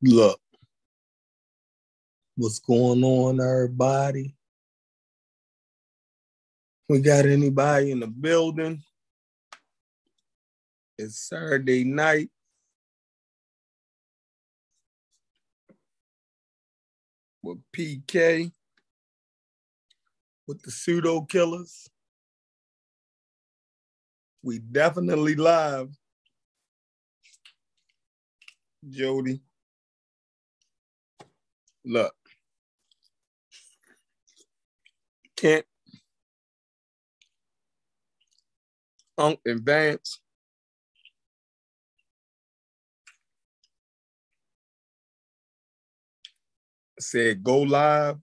Look, what's going on, everybody? We got anybody in the building? It's Saturday night. With PK, with the pseudo killers. We definitely live. Jody. Look. Kent. Unc and Vance. Said go live.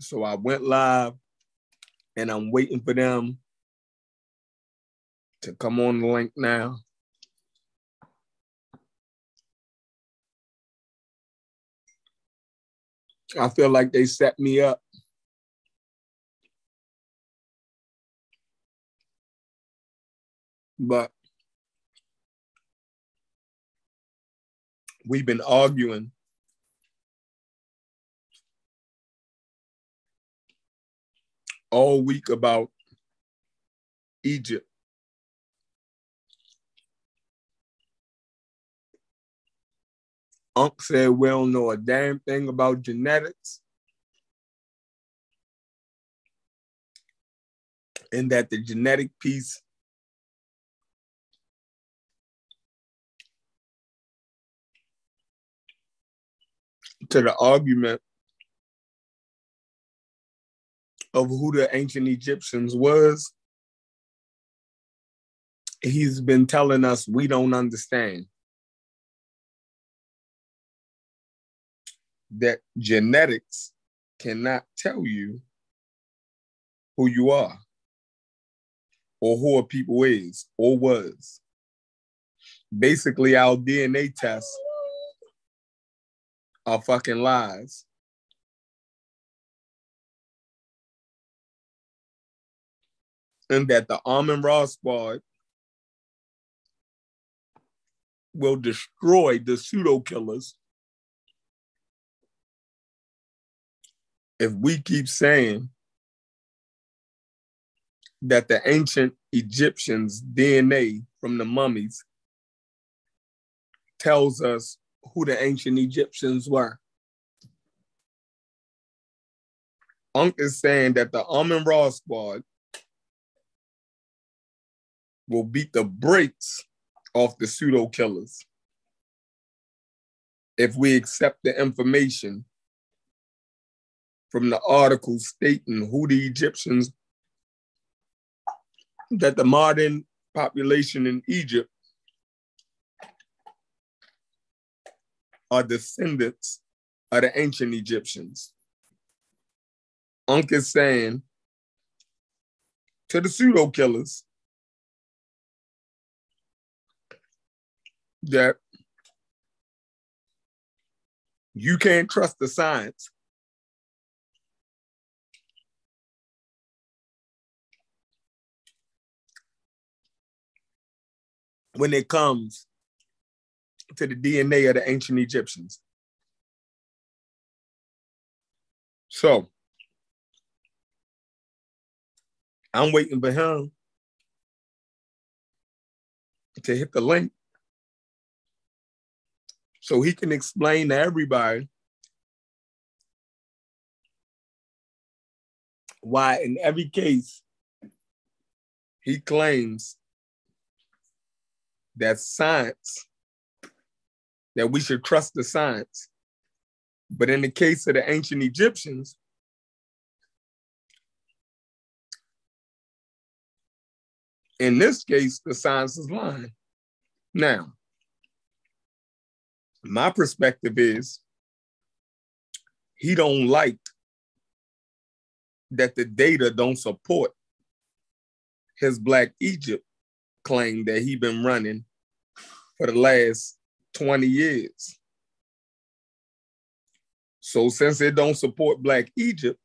So I went live and I'm waiting for them to come on the link now. I feel like they set me up. But we've been arguing all week about Egypt. Unc said we don't know a damn thing about genetics. And that the genetic piece to the argument of who the ancient Egyptians was, he's been telling us we don't understand. That genetics cannot tell you who you are or who a people is or was. Basically, our DNA tests are fucking lies. And that the Amun-Ra squad will destroy the pseudo killers if we keep saying that the ancient Egyptians' DNA from the mummies tells us who the ancient Egyptians were. Unc is saying that the Amun-Ra squad will beat the brakes off the pseudo killers if we accept the information from the article stating who the Egyptians, that the modern population in Egypt are descendants of the ancient Egyptians. Unc is saying to the pseudo killers that you can't trust the science when it comes to the DNA of the ancient Egyptians. So I'm waiting for him to hit the link so he can explain to everybody why in every case he claims that science, that we should trust the science. But in the case of the ancient Egyptians, in this case, the science is lying. Now, my perspective is he don't like that the data don't support his black Egypt claim that he been running for the last 20 years. So since it don't support Black Egypt,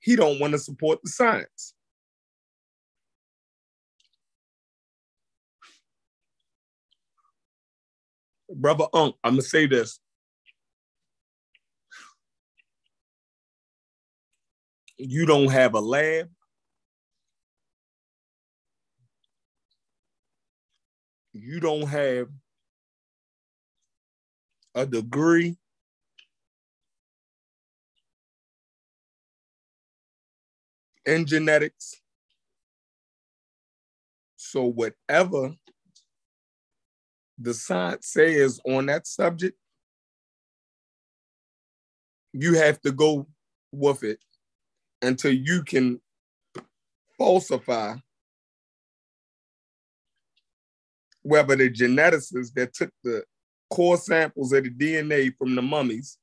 he don't want to support the science. brother Unc, I'm gonna say this. You don't have a lab. You don't have a degree. In genetics. So, whatever the science says on that subject, you have to go with it until you can falsify whether the geneticists that took the core samples of the DNA from the mummies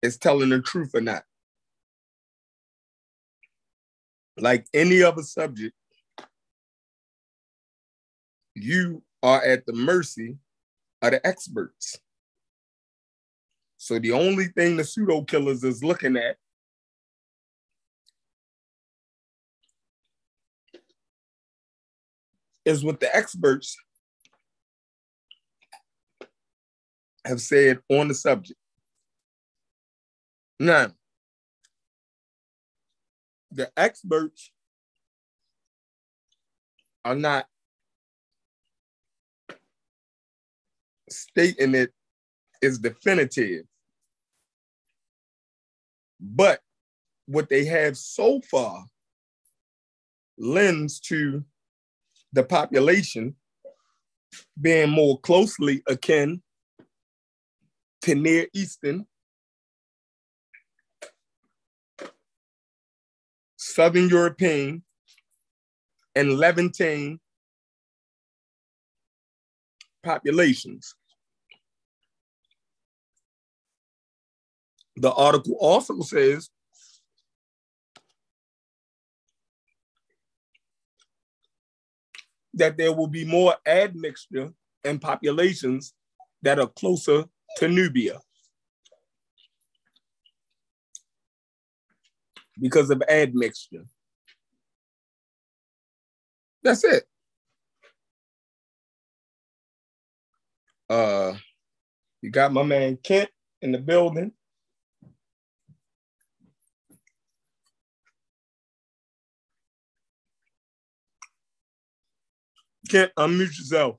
is telling the truth or not. Like any other subject, you are at the mercy of the experts. So the only thing the pseudo killers is looking at is what the experts have said on the subject. Now, the experts are not stating it is definitive. But what they have so far lends to the population being more closely akin to Near Eastern, Southern European, and Levantine populations. The article also says that there will be more admixture in populations that are closer to Nubia because of admixture. That's it. Uh, you got my man Kent in the building. Kent, unmute yourself.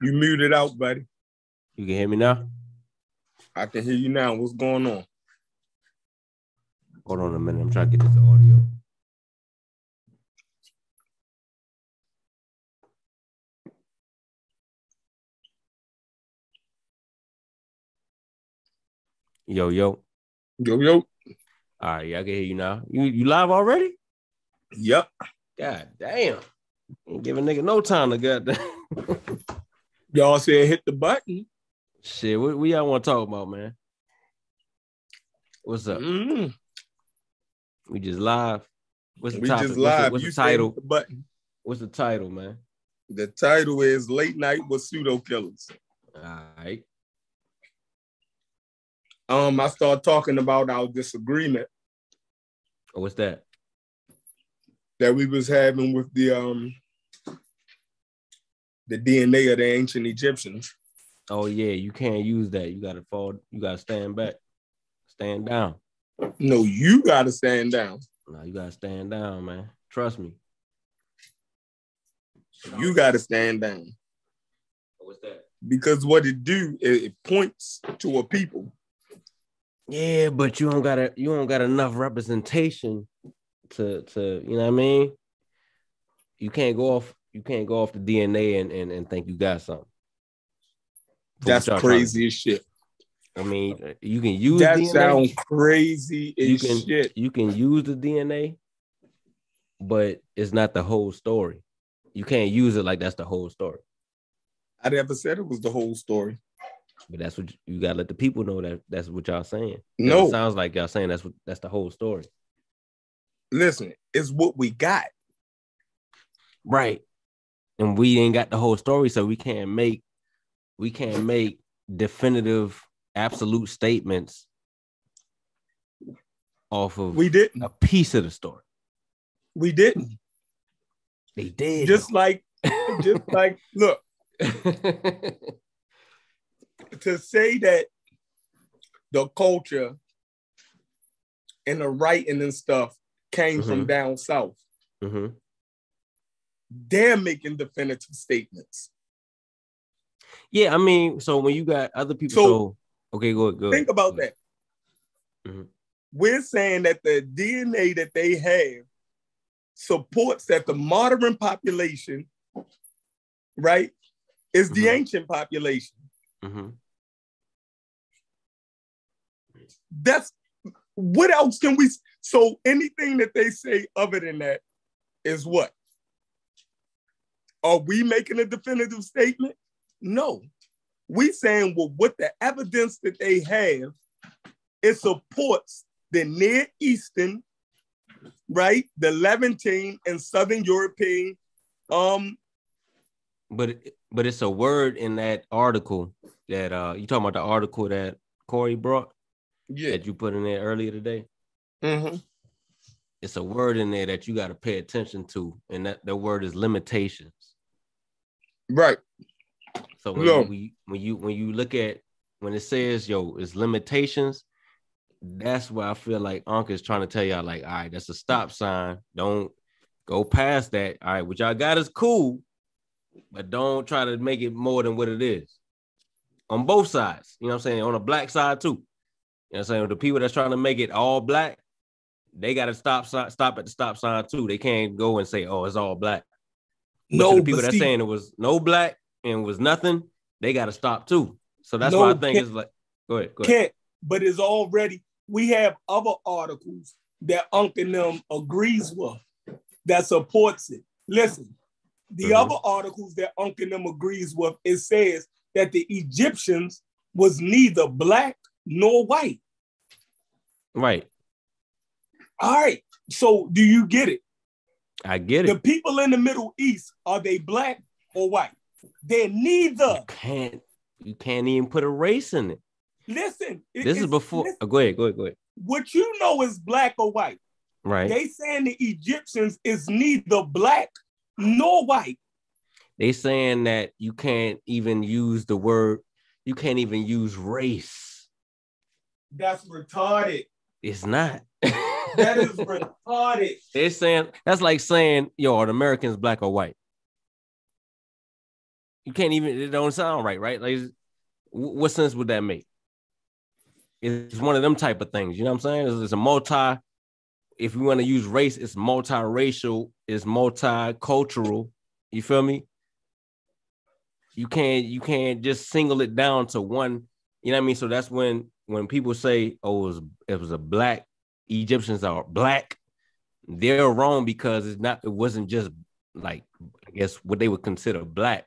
You muted out, buddy. You can hear me now? I can hear you now. What's going on? Hold on a minute. I'm trying to get this audio. Yo, yo. Yo, yo. All right, yeah, I can hear you now. You you live already? Yep. God damn. Ain't giving nigga no time to get that. Y'all said hit the button. Shit, what, what y'all want to talk about, man? What's up? Mm. We just live. What's the We topic? just What's the- live. What's the, title? the button. What's the title, man? The title is Late Night with Pseudo Killers. All right. Um, I start talking about our disagreement Oh, what's that? that we was having with the um the DNA of the ancient Egyptians. Oh yeah, you can't use that. You gotta fall. You gotta stand back. Stand down. No, you gotta stand down. No, you gotta stand down, man. Trust me. You gotta stand down. What's that? Because what it do, it, it points to a people. Yeah, but you don't got a, you don't got enough representation to to you know what I mean. You can't go off. You can't go off the DNA and and, and think you got something. That's what y'all trying to- crazy as shit. I mean, uh, you can use That DNA. sounds crazy as you can shit. you can use the DNA, but it's not the whole story. You can't use it like that's the whole story. I never said it was the whole story. But that's what you, you gotta let the people know that that's what y'all saying. No. it sounds like y'all saying that's what that's the whole story. Listen, it's what we got. Right. And we ain't got the whole story, so we can't make we can't make definitive, absolute statements off of We didn't. a piece of the story. We didn't. They did. Just like, just like, look, to say that the culture and the writing and stuff came from Mhm. down south, Mhm. they're making definitive statements. Yeah, I mean, so when you got other people, So- so, okay, go ahead. Go Think about that. Mhm. We're saying that the DNA that they have supports that the modern population, right, is the Mhm. ancient population. Mhm. That's what else can we? So anything that they say other than that is what? Are we making a definitive statement? No. We saying well, what the evidence that they have, it supports the Near Eastern, right? The Levantine and Southern European. Um, But but it's a word in that article that uh you talking about the article that Corey brought yeah. that you put in there earlier today. Mhm. It's a word in there that you got to pay attention to, and that the word is limitations. Right. So when, No. you when you when you look at when it says yo, it's limitations, that's why I feel like Unc is trying to tell y'all, like, all right, that's a stop sign. Don't go past that. All right, what y'all got is cool, but don't try to make it more than what it is. On both sides, you know what I'm saying? On the black side too. You know what I'm saying? The people that's trying to make it all black, they got to stop stop at the stop sign too. They can't go and say, "Oh, it's all black." But No, people that's see- saying it was no black and was nothing, they got to stop too. So that's No, why I think it's like, go ahead, go ahead. can't, but it's already we have other articles that Unc and them agrees with that supports it. Listen, the Mhm. other articles that Unc and them agrees with, it says that the Egyptians was neither black nor white. Right, All right. So do you get it? I get it. The people in the Middle East, are they black or white? They're You neither. can't, you can't even put a race in it. Listen, it- This is before. listen, oh, go ahead, go ahead, go ahead. what you know is black or white. Right. They saying the Egyptians is neither black nor white. They saying that you can't even use the word. You can't even use race. That's retarded. It's not. That is retarded. They're saying that's like saying, yo, are the Americans black or white? You can't even, it don't sound right, right? Like, what sense would that make? It's one of them type of things, you know what I'm saying? It's, it's a multi, if you want to use race, it's multiracial, it's multicultural. You feel me? You can't, you can't just single it down to one, you know what I mean? So that's when when people say, oh, it was, it was a black Egyptians are black, they're wrong because it's not it wasn't just like I guess what they would consider black.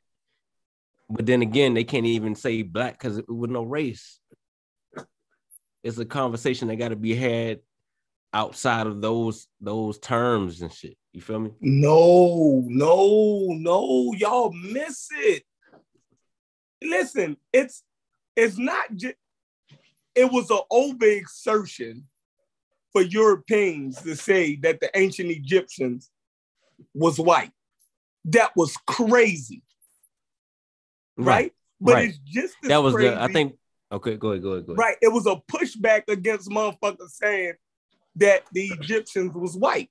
But then again, they can't even say black because it was no race. It's a conversation that got to be had outside of those those terms and shit. You feel me? No, no, no, y'all miss it. Listen, it's it's not just it was an overexertion for Europeans to say that the ancient Egyptians was white. That was crazy, right? But right. it's just That was crazy, the I think okay, go ahead, go ahead, go ahead. right. It was a pushback against motherfuckers saying that the Egyptians was white,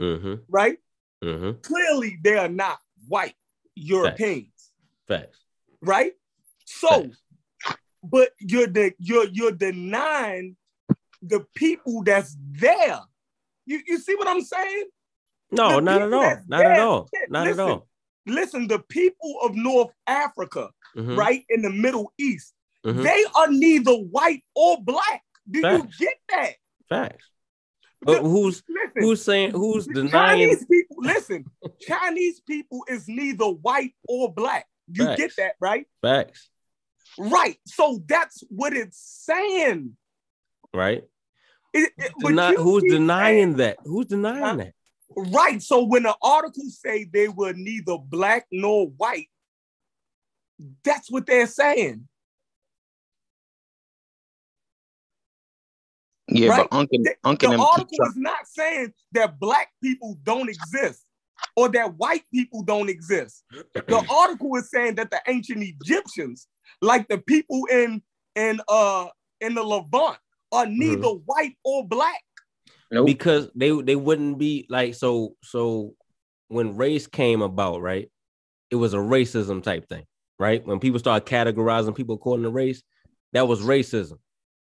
Mm-hmm. right? Mm-hmm. Clearly, they are not white Europeans, Facts. right? So, Facts. but you're the you're you're denying the people that's there. You you see what I'm saying? No, not at all. Not at all. Not at all. Listen, the people of North Africa, Mhm, right in the Middle East, mhm. they are neither white or black. Do Facts. you get that? Facts. But who's listen, who's saying who's denying Chinese people, listen, Chinese people is neither white or black. You Facts. get that, right? facts, Right. So that's what it's saying. right? It- it- you who's denying that? Who's denying Huh? that? right. So when the articles say they were neither black nor white, that's what they're saying. Yeah, right? but Uncle, The, Uncle the them keep article is not saying that black people don't exist or that white people don't exist. The article is saying that the ancient Egyptians, like the people in in uh in the Levant, are neither white or black. Nope. because they they wouldn't be like so so when race came about right it was a racism type thing right when people started categorizing people according to race that was racism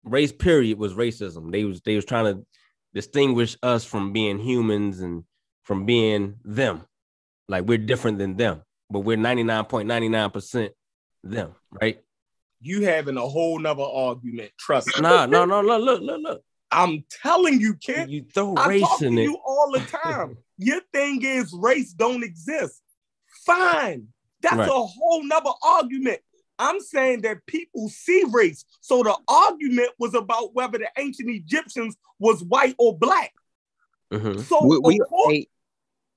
race period was racism they was they was trying to distinguish us from being humans and from being them like we're different than them but we're 99.99% them right You having a whole nother argument. Trust me. nah no no no look look look I'm telling you, kid. you throw I race talk to in it you all the time. Your thing is race don't exist. Fine. That's Right. a whole nother argument. I'm saying that people see race. So the argument was about whether the ancient Egyptians was white or black. Mhm. So we, we course- hey,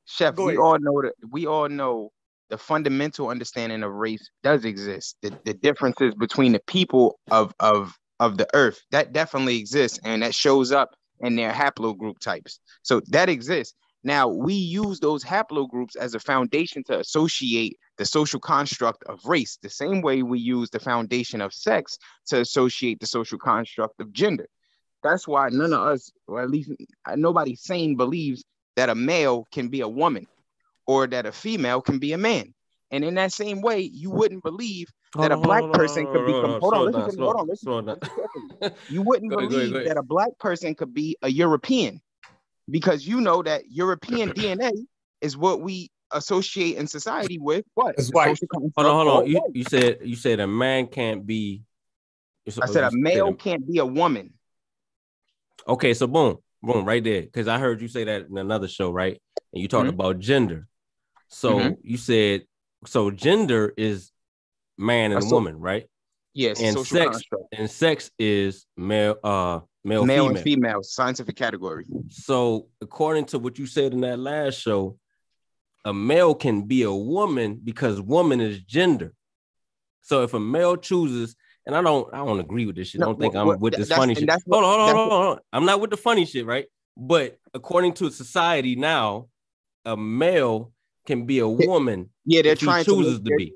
chef, we all know that we all know the fundamental understanding of race does exist. The, the differences between the people of of of the earth that definitely exists, and that shows up in their haplogroup types. So that exists. Now we use those haplogroups as a foundation to associate the social construct of race, the same way we use the foundation of sex to associate the social construct of gender. That's why none of us, or at least uh, nobody sane, believes that a male can be a woman or that a female can be a man. And in that same way, you wouldn't believe that a black person could become. hold on, listen. Hold on, listen. You wouldn't Go ahead, go ahead, believe that a black person could be a European because you know that European DNA is what we associate in society with what? It's The white. Hold on, hold on. You, you said you said a man can't be. I said a male a- can't be a woman. Okay, so boom, boom, right there. Because I heard you say that in another show, right? And you talked Mhm. about gender. So Mhm. you said so gender is man and A so- woman, right? Yes, And sex- construct. And sex is male, uh, male, Male female. and female, scientific category. So according to what you said in that last show, a male can be a woman because woman is gender. So if a male chooses, and I don't, I don't agree with this shit. I don't think what- I'm what- with th- this funny shit. what- hold on, hold on, hold on, hold on. I'm not with the funny shit, right? But according to society now, a male can be a woman Yeah, they're trying chooses to, to be.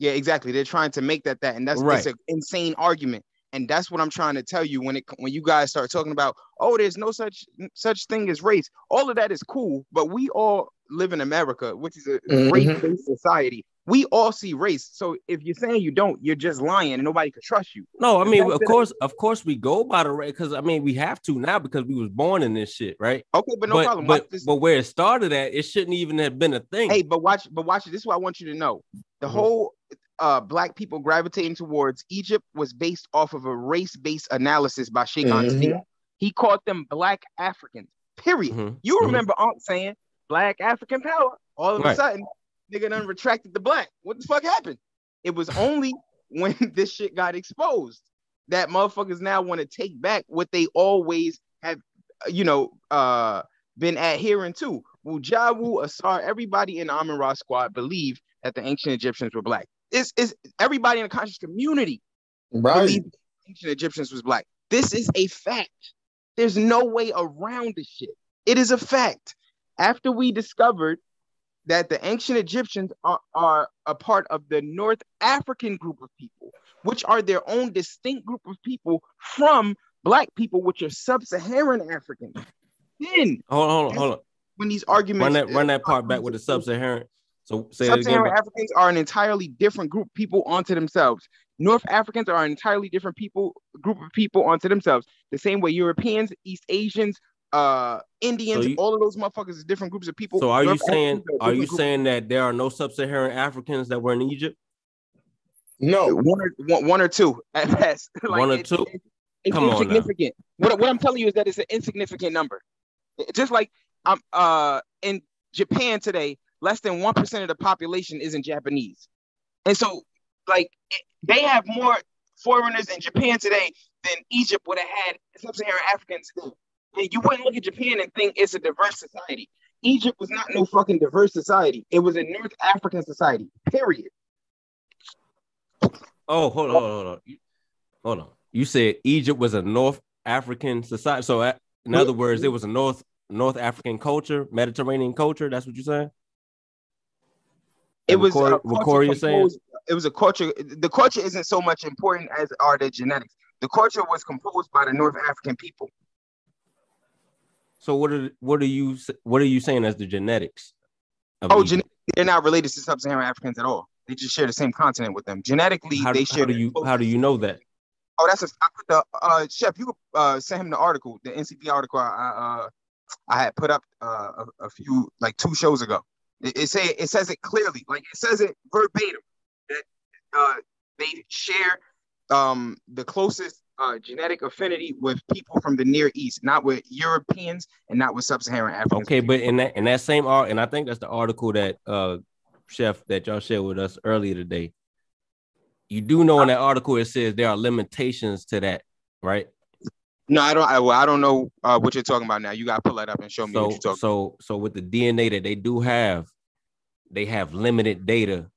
Yeah, exactly. They're trying to make that that, and that's Right. an insane argument. And that's what I'm trying to tell you when it when you guys start talking about, oh, there's no such such thing as race. All of that is cool, but we all live in America, which is a Mhm. race-based society. We all see race. So if you're saying you don't, you're just lying, and nobody can trust you. No, I mean, of that- course, of course, we go by the race because I mean, we have to now because we was born in this shit, right? Okay, but no but, problem. But, this. but where it started at, it shouldn't even have been a thing. Hey, but watch, but watch it. This is what I want you to know. The Mhm. whole uh black people gravitating towards Egypt was based off of a race-based analysis by Cheikh Anta Mhm. Diop. He called them black Africans. Period. Mhm, You mhm. remember Aunt saying black African power. All of a Right. sudden, nigga done retracted the black. What the fuck happened? It was only when this shit got exposed that motherfuckers now want to take back what they always have, uh, you know, uh been adhering to. Wujawu, Asar, everybody in the Amun Ra squad believed that the ancient Egyptians were black. It's, it's everybody in the conscious community Right. ancient Egyptians was black. This is a fact. There's no way around this shit. It is a fact. After we discovered that the ancient Egyptians are, are a part of the North African group of people, which are their own distinct group of people from black people, which are sub-Saharan Africans. Then Hold on, hold on, hold on. when these arguments Run that, run that part back with the sub-Saharan. So say. Sub-Saharan but- Africans are an entirely different group of people onto themselves. North Africans are an entirely different people group of people onto themselves. The same way Europeans, East Asians, uh, Indians, So you- all of those motherfuckers is different groups of people. So are you saying Africans a are you group- saying that there are no sub-Saharan Africans that were in Egypt? No. one or one, one or two at best? One or it's- two? It's, it's Come on now. insignificant. What, what I'm telling you is that it's an insignificant number. Just like I'm uh in Japan today, less than one percent of the population isn't Japanese, and so like they have more foreigners in Japan today than Egypt would have had sub-Saharan Africans. do. And you wouldn't look at Japan and think it's a diverse society. Egypt was not no fucking diverse society. It was a North African society. Period. Oh, hold on, hold on, hold on. You- said Egypt was a North African society. So, in other words, it was a North North African culture, Mediterranean culture. That's what you're saying. It was a what Corey is saying? It was a culture. The culture isn't so much important as are the genetics. The culture was composed by the North African people. So, what are what are you what are you saying as the genetics? Oh, gen- they're not related to sub-Saharan Africans at all. They just share the same continent with them. Genetically, how, they share. how do you how do you know that? Oh, that's a. I put the uh, chef. You uh, send him the article, the NCP article. I I, uh, I had put up uh, a, a few like two shows ago. It, it say it says it clearly, like it says it verbatim that uh, they share um, the closest uh, genetic affinity with people from the Near East, not with Europeans and not with Sub-Saharan Africans. Okay, but in that in that same art, and I think that's the article that uh chef that y'all shared with us earlier today. You do know in that article it says there are limitations to that, right? No, I don't. I, well, I don't know uh, what you're talking about now. You gotta pull that up and show me what So you're talking. so so with the DNA that they do have, they have limited data.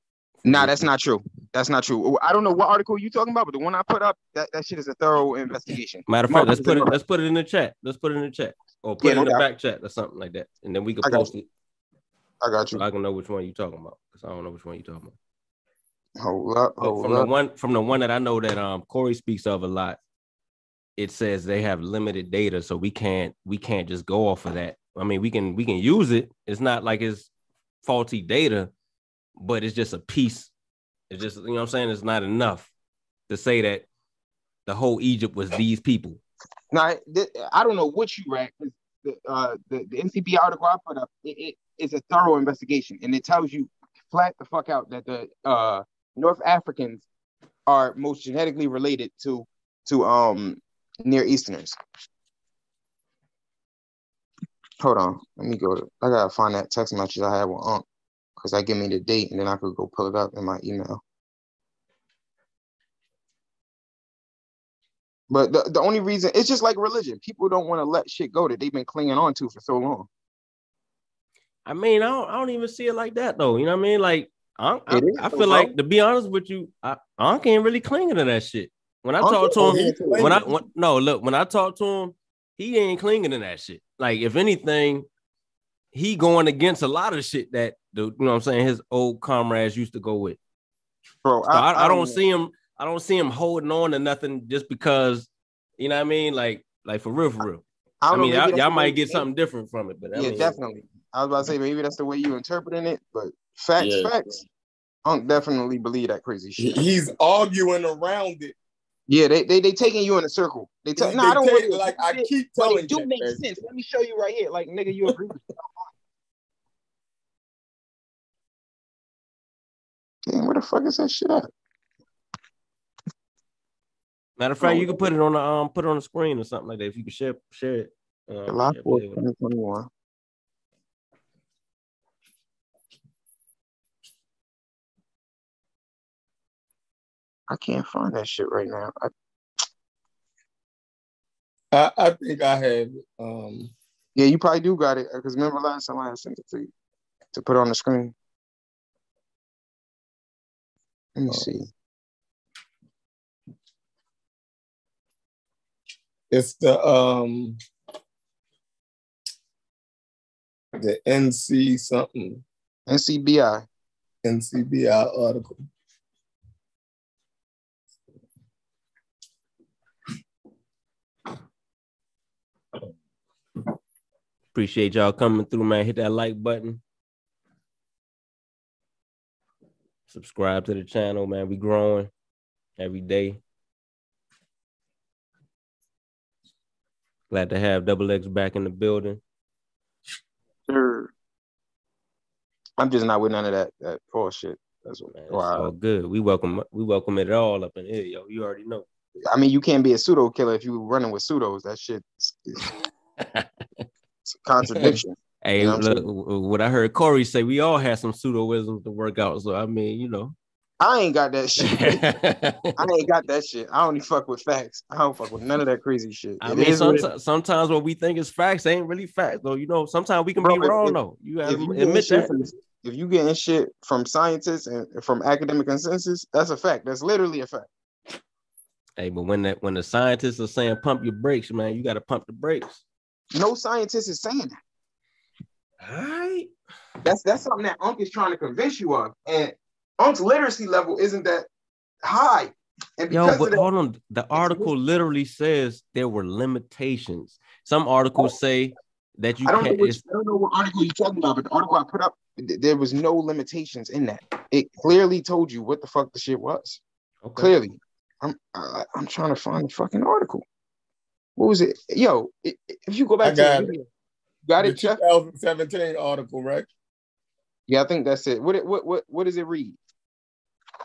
Nah, that's not true. That's not true. I don't know what article you're talking about, but the one I put up, that, that shit is a thorough investigation. Matter of fact, let's put it let's put it in the chat. Let's put it in the chat or put Yeah, it no in the back chat or something like that, and then we can got post it I got so I can know which one you're talking about because I don't know which one you're talking about. Hold up, hold from the one from the one that I know that um Corey speaks of a lot, it says they have limited data, so we can't we can't just go off of that. I mean, we can we can use it. It's not like it's faulty data, but it's just a piece. It's just you know what I'm saying. It's not enough to say that the whole Egypt was these people. Now, th- I don't know what you read. The, uh, the, the NCP article I put up, it, it is a thorough investigation, and it tells you flat the fuck out that the uh, North Africans are most genetically related to to um Near Easterners. Hold on, let me go. To, I gotta find that text message I had with Unc because that give me the date, and then I could go pull it up in my email. But the, the only reason it's just like religion. People don't want to let shit go that they've been clinging on to for so long. I mean, I don't, I don't even see it like that though. You know what I mean? Like, I, I, I feel like to be honest with you, I, I can't really clinging to that shit. When I Unc talk to him, clinging to it. when I when, no look, when I talk to him, he ain't clinging to that shit. Like, if anything, he going against a lot of shit that the you know what I'm saying his old comrades used to go with. Bro, So I, I, don't know. see him. I don't see him holding on to nothing just because you know what I mean. Like, like for real, for real. I, I, don't mean, y'all, y'all might way- get something different from it, but I Yeah, mean, definitely. I was about to say maybe that's the way you interpreting it, but facts, Yeah. facts. Unc definitely believe that crazy shit. He's arguing around it. Yeah, they they they taking you in a circle. They tell They no, I don't take- really like I agree with it, keep but telling it do you, make man. sense. Let me show you right here. Like nigga, you agree with me. Damn, where the fuck is that shit at? Matter of fact, you can put it on the um, put it on the screen or something like that. If you can share share it. Um, July share 4th, it with us. 2021. I can't find that shit right now. I, I, I think I have. Um, yeah, you probably do got it because remember last time I sent it to you to put on the screen. Let me Oh. see. it's the um the NC something NCBI. NCBI article. Appreciate y'all coming through, man. Hit that like button. Subscribe to the channel, man. We growing every day. Glad to have Double X back in the building. Sure. I'm just not with none of that that false shit. That's what. Man, why- good. We welcome we welcome it all up in here, yo. You already know. I mean, you can't be a pseudo killer if you're running with pseudos. That shit is, is it's a contradiction. Hey, You know what look, what I heard Corey say, we all had some pseudoisms to work out. So I mean, you know. I ain't got that shit. I ain't got that shit. I only fuck with facts. I don't fuck with none of that crazy shit. I It mean, what it- sometimes, sometimes what we think is facts ain't really facts, though. You know, sometimes we can Bro, be if- wrong, if- though. You you getting admit that. from if you getting shit from scientists and from academic consensus, that's a fact. That's literally a fact. Hey, but when that when the scientists are saying pump your brakes, man, you got to pump the brakes. No scientist is saying that. All right. That's that's something that Unc is trying to convince you of. And Unc's literacy level isn't that high. And Yo, but that, hold on. The article literally says there were limitations. Some articles say that you I don't know can't. which, I don't know what article you're talking about, but the article I put up, th- there was no limitations in that. It clearly told you what the fuck the shit was. Okay. Clearly, I'm I, I'm trying to find the fucking article. What was it? Yo, if you go back I to got the it. got The it, Jeff? 2017 article, right? Yeah, I think that's it. What what what what does it read?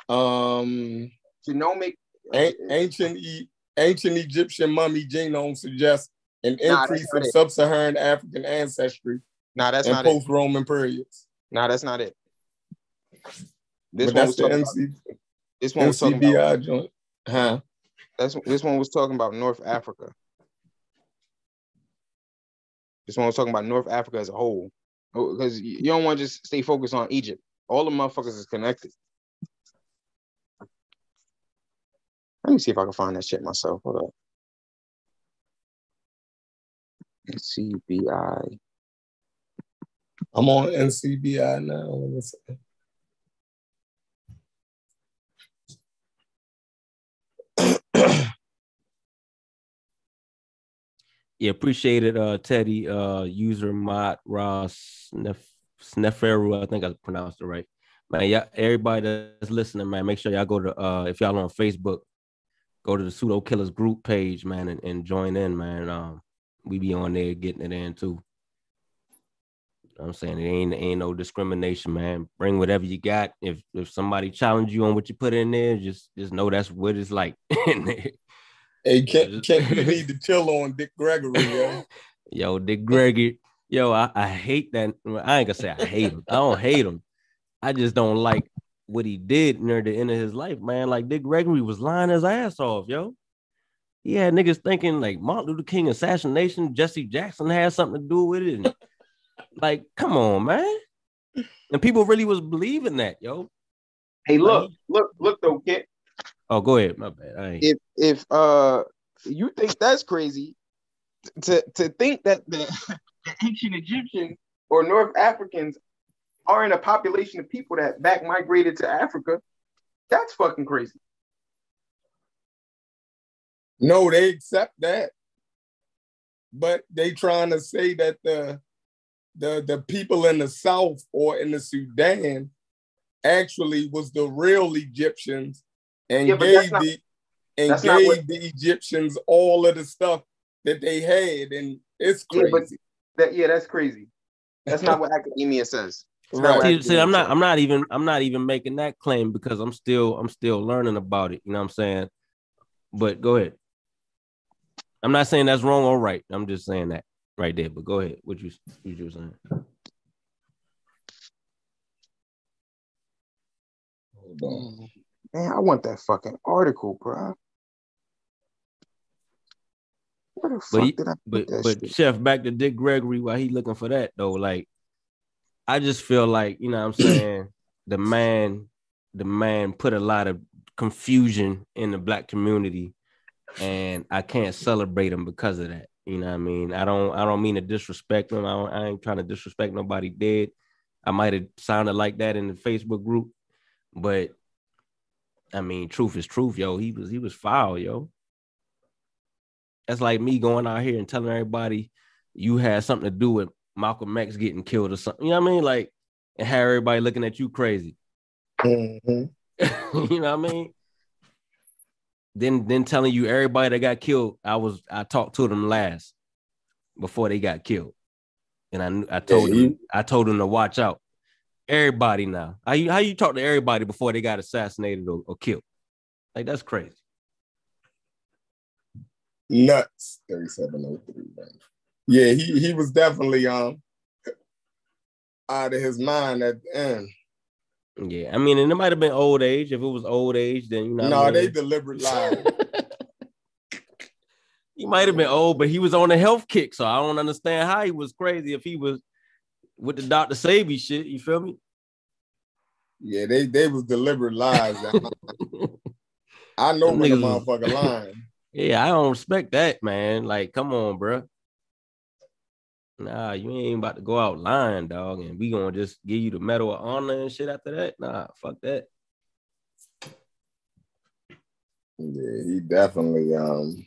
Um, Genomic. an- ancient e- ancient Egyptian mummy genome suggests an Nah, increase of sub-Saharan African ancestry Nah, that's in not it. post-Roman periods. Nah, that's not it. This but one was talking about. This one was talking about. Joint, huh? That's this one was talking about North Africa. This one was talking about North Africa as a whole, oh, because you don't want to just stay focused on Egypt. All the motherfuckers is connected. Let me see if I can find that shit myself. Hold up. CBI. I'm on NCBI now. Let me see. Yeah, appreciate it, uh, Teddy. Uh, user Mott Ross Snef Sneferu. I think I pronounced it right. Man, yeah, everybody that's listening, man, make sure y'all go to uh if y'all on Facebook, go to the pseudo killers group page, man, and, and join in, man. Um, we be on there getting it in too. I'm saying it ain't ain't no discrimination, man. Bring whatever you got. If if somebody challenge you on what you put in there, just just know that's what it's like. Hey, Kent, Kent, you need to chill on Dick Gregory, yo. Yo, Dick Gregory. Yo, I, I hate that. I ain't gonna say I hate him. I don't hate him. I just don't like what he did near the end of his life, man. Like Dick Gregory was lying his ass off, yo. He had niggas thinking like Martin Luther King assassination, Jesse Jackson had something to do with it. And, like, come on, man. And people really was believing that, yo. Hey, look, look, look though, kid. Oh, go ahead. My bad. I ain't. If if uh you think that's crazy, to to think that the, the ancient Egyptians or North Africans are in a population of people that back migrated to Africa, that's fucking crazy. No, they accept that. But they trying to say that the the the people in the South or in the Sudan actually was the real Egyptians and Yeah, gave not- the and gave what- the Egyptians all of the stuff that they had, and it's Yeah, but- crazy. That yeah, that's crazy. That's not what academia says. It's Right. See, see, I'm not. I'm not even I'm not even making that claim because I'm still I'm still learning about it. You know what I'm saying? But go ahead. I'm not saying that's wrong or right. I'm just saying that right there. But go ahead. What you what you were saying? Hold on. Mm. Man, I want that fucking article, bro. Where the But fuck he- did I But that but shit? Chef, back to Dick Gregory while he looking for that though. Like I just feel like, you know what I'm saying, the man, the man put a lot of confusion in the black community, and I can't celebrate him because of that. You know what I mean? I don't I don't mean to disrespect him. I, don't, I ain't trying to disrespect nobody dead. I might have sounded like that in the Facebook group, but I mean, truth is truth, yo. He was he was foul, yo. That's like me going out here and telling everybody you had something to do with Malcolm X getting killed or something. You know what I mean? Like, and have everybody looking at you crazy. Mhm. you know what I mean? Then then telling you everybody that got killed, I was I talked to them last before they got killed. And I knew I told Yeah, them I told them to watch out. Everybody now. How you how you talk to everybody before they got assassinated or, or killed? Like that's crazy. Nuts. 3703. Yeah, he he was definitely um out of his mind at the end. Yeah, I mean, and it might have been old age. If it was old age, then you know. No, they deliberate lies. he might have been old, but he was on a health kick, so I don't understand how he was crazy if he was with the Dr. Sebi shit. You feel me? yeah, they they was deliberate lies. I know when the motherfucker lying. Yeah, I don't respect that, man. Like, come on, bro. Nah, you ain't about to go out lying, dog, and we gonna just give you the medal of honor and shit after that. Nah, fuck that. Yeah, he definitely um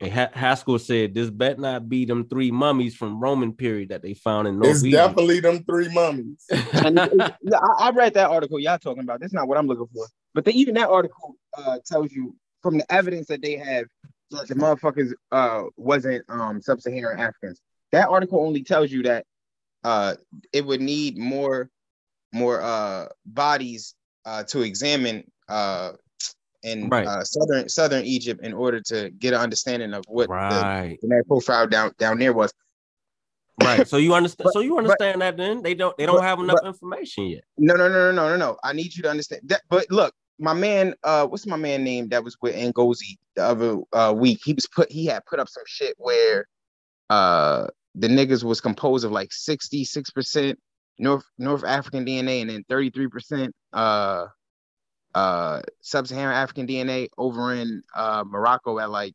And ha- Haskell said this bet not be them three mummies from Roman period that they found in North it's Egypt. definitely them three mummies. And it- it- yeah, I, I read that article y'all talking about. That's not what I'm looking for. But the, even that article uh, tells you from the evidence that they have that the motherfuckers uh, wasn't um, sub-Saharan Africans. That article only tells you that uh, it would need more more uh, bodies uh, to examine uh, in Right. uh, southern southern Egypt in order to get an understanding of what the genetic profile down down there was. right. So you understand? But- so you but- understand that then they don't they don't but- have enough information yet. No, no, no, no, no, no, no. I need you to understand that. But look, my man, uh, what's my man name that was with Ngozi the other uh week? He was put he had put up some shit where uh the niggas was composed of like 66% North North African DNA and then 33% uh uh sub-Saharan African DNA over in uh Morocco at like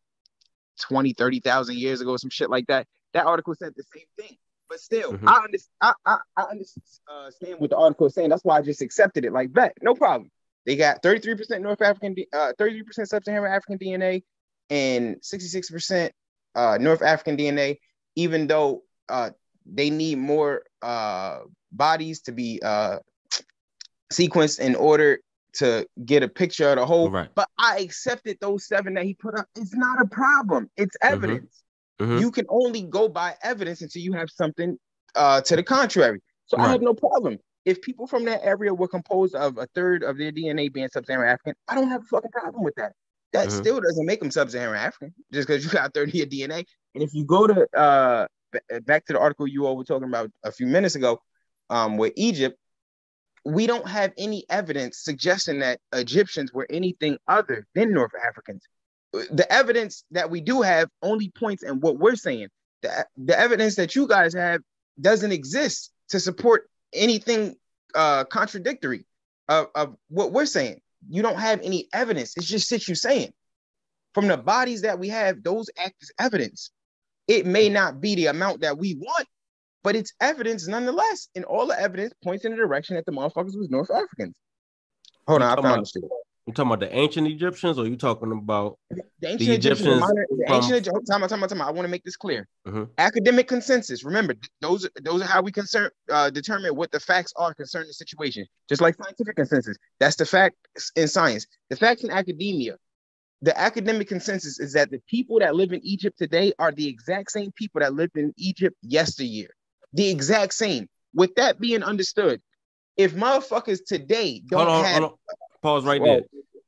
20, 30,000 years ago, some shit like that. That article said the same thing. But still, Mhm. I, understand, I, I, I understand what the article is saying. That's why I just accepted it. Like, bet, no problem. They got 33% North African, uh, 33% Sub-Saharan African DNA and 66% uh, North African DNA, even though uh, they need more uh, bodies to be uh, sequenced in order to get a picture of the whole. Right. But I accepted those seven that he put up. It's not a problem. It's evidence. Mhm. You can only go by evidence until you have something uh, to the contrary. So I have no problem. If people from that area were composed of a third of their DNA being sub-Saharan African, I don't have a fucking problem with that. That Mhm. still doesn't make them sub-Saharan African just because you got 30 of your DNA. And if you go to uh, b- back to the article you all were talking about a few minutes ago, um, with Egypt, we don't have any evidence suggesting that Egyptians were anything other than North Africans. The evidence that we do have only points in what we're saying. The, the evidence that you guys have doesn't exist to support anything uh, contradictory of, of what we're saying. You don't have any evidence. It's just shit you saying. From the bodies that we have, those act as evidence. It may not be the amount that we want, but it's evidence nonetheless. And all the evidence points in the direction that the motherfuckers was North Africans. Hold on, I found about-. You talking about the ancient Egyptians, or you talking about The ancient The Egyptians, Egyptians modern, the from- ancient Egypt- time time time. I want to make this clear. Mhm. Academic consensus. Remember, those those are how we concern uh, determine what the facts are concerning the situation. Just like scientific consensus, that's the facts in science. The facts in academia. The academic consensus is that the people that live in Egypt today are the exact same people that lived in Egypt yesteryear. The exact same. With that being understood, if motherfuckers today don't on, have, hold on. Pause right there.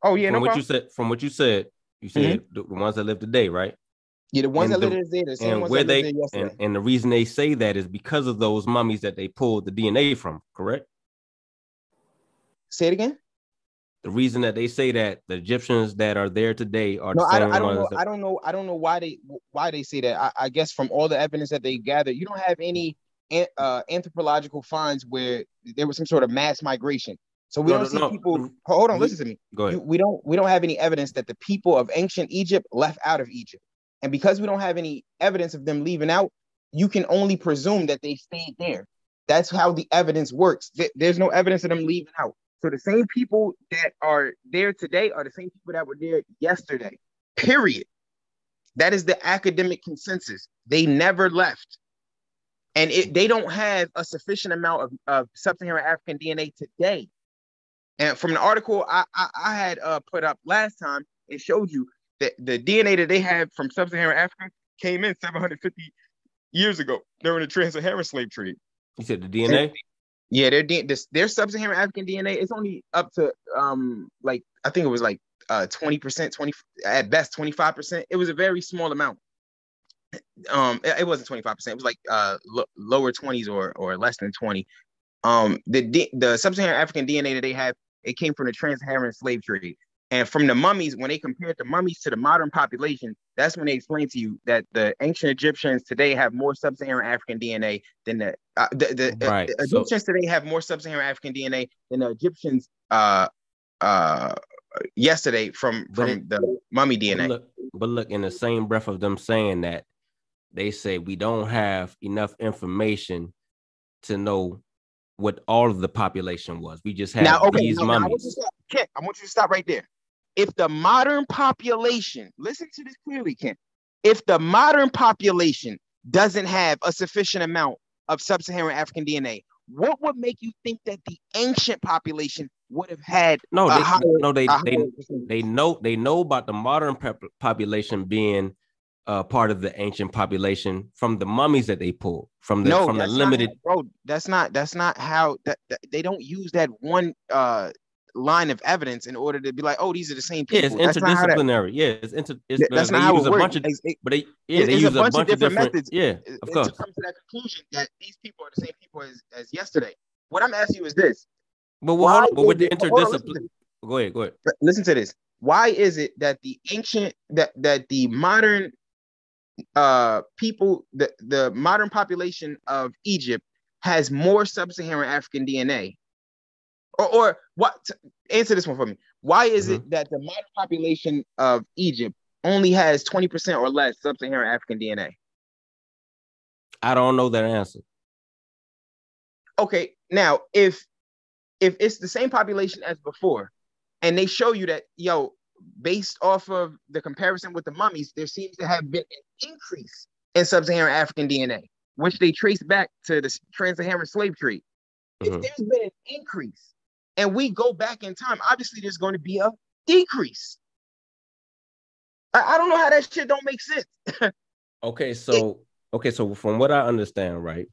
oh yeah, from no what problem. you said, from what you said, you said mm-hmm. the, the ones that live today, right? yeah, the ones and that the- lived there, the same and ones where they and, and the reason they say that is because of those mummies that they pulled the DNA from, correct? Say it again. The reason that they say that the Egyptians that are there today are No, the I same don't, I don't ones. know. that- I don't know. I don't know why they why they say that. I, I guess from all the evidence that they gather, you don't have any an- uh, anthropological finds where there was some sort of mass migration. So we No, don't no, see no. people. Hold on, listen to me. Go ahead. we don't we don't have any evidence that the people of ancient Egypt left out of Egypt, and because we don't have any evidence of them leaving out, you can only presume that they stayed there. That's how the evidence works. There's no evidence of them leaving out. So the same people that are there today are the same people that were there yesterday. Period. That is the academic consensus. They never left. And it, they don't have a sufficient amount of, of sub-Saharan African DNA today. And from an article I, I, I had uh, put up last time, it showed you that the DNA that they have from sub-Saharan Africa came in 750 years ago during the trans-Saharan slave trade. You said the DNA. Yeah, their their sub-Saharan African DNA is only up to um like I think it was like uh 20%, 20 at best 25%. It was a very small amount. Um it, it wasn't 25%. It was like uh lo- lower 20s or or less than 20. Um the D- the sub-Saharan African DNA that they have it came from the trans-Saharan slave trade. And from the mummies, when they compared the mummies to the modern population, that's when they explained to you that the ancient Egyptians today have more sub-Saharan African DNA than the uh, the, the, uh, Right, the so- Egyptians today have more sub-Saharan African DNA than the Egyptians uh uh yesterday from But from it- the mummy But DNA. look, but look, in the same breath of them saying that, they say we don't have enough information to know what all of the population was. We just have now, okay, these now, now I want you to stop. Kent, I want you to stop right there. If the modern population, listen to this clearly, Kent. If the modern population doesn't have a sufficient amount of sub-Saharan African DNA, what would make you think that the ancient population would have had no, they, higher- no, they, they, they know they know about the modern pop- population being uh, part of the ancient population from the mummies that they pulled from the no, from the not limited. how- bro. That's not that's not how that, that- they don't use that one uh line of evidence in order to be like, oh, these are the same people. Yeah, it's That's not how that- interdisciplinary. Yeah, it's inter. It's, that's uh, not they how use it a works. bunch of, it- but they yeah it- they use a bunch, of different. methods. Yeah, of to come to that conclusion that these people are the same people as, as yesterday. What I'm asking you is this: But on, but with the it- hold on, listen to interdiscipline, this. go ahead, go ahead. listen to this. Why is it that the ancient that that the modern uh people the the modern population of Egypt has more sub-Saharan African DNA? Or or what answer this one for me. Why is it that the modern population of Egypt only has 20% or less sub-Saharan African DNA? I don't know that answer. okay now if if it's the same population as before and they show you that yo based off of the comparison with the mummies there seems to have been an increase in sub-saharan african dna which they trace back to the trans-saharan slave trade Mhm. if there's been an increase and we go back in time obviously there's going to be a decrease I, I don't know how that shit don't make sense Okay, so okay, so from what I understand, right?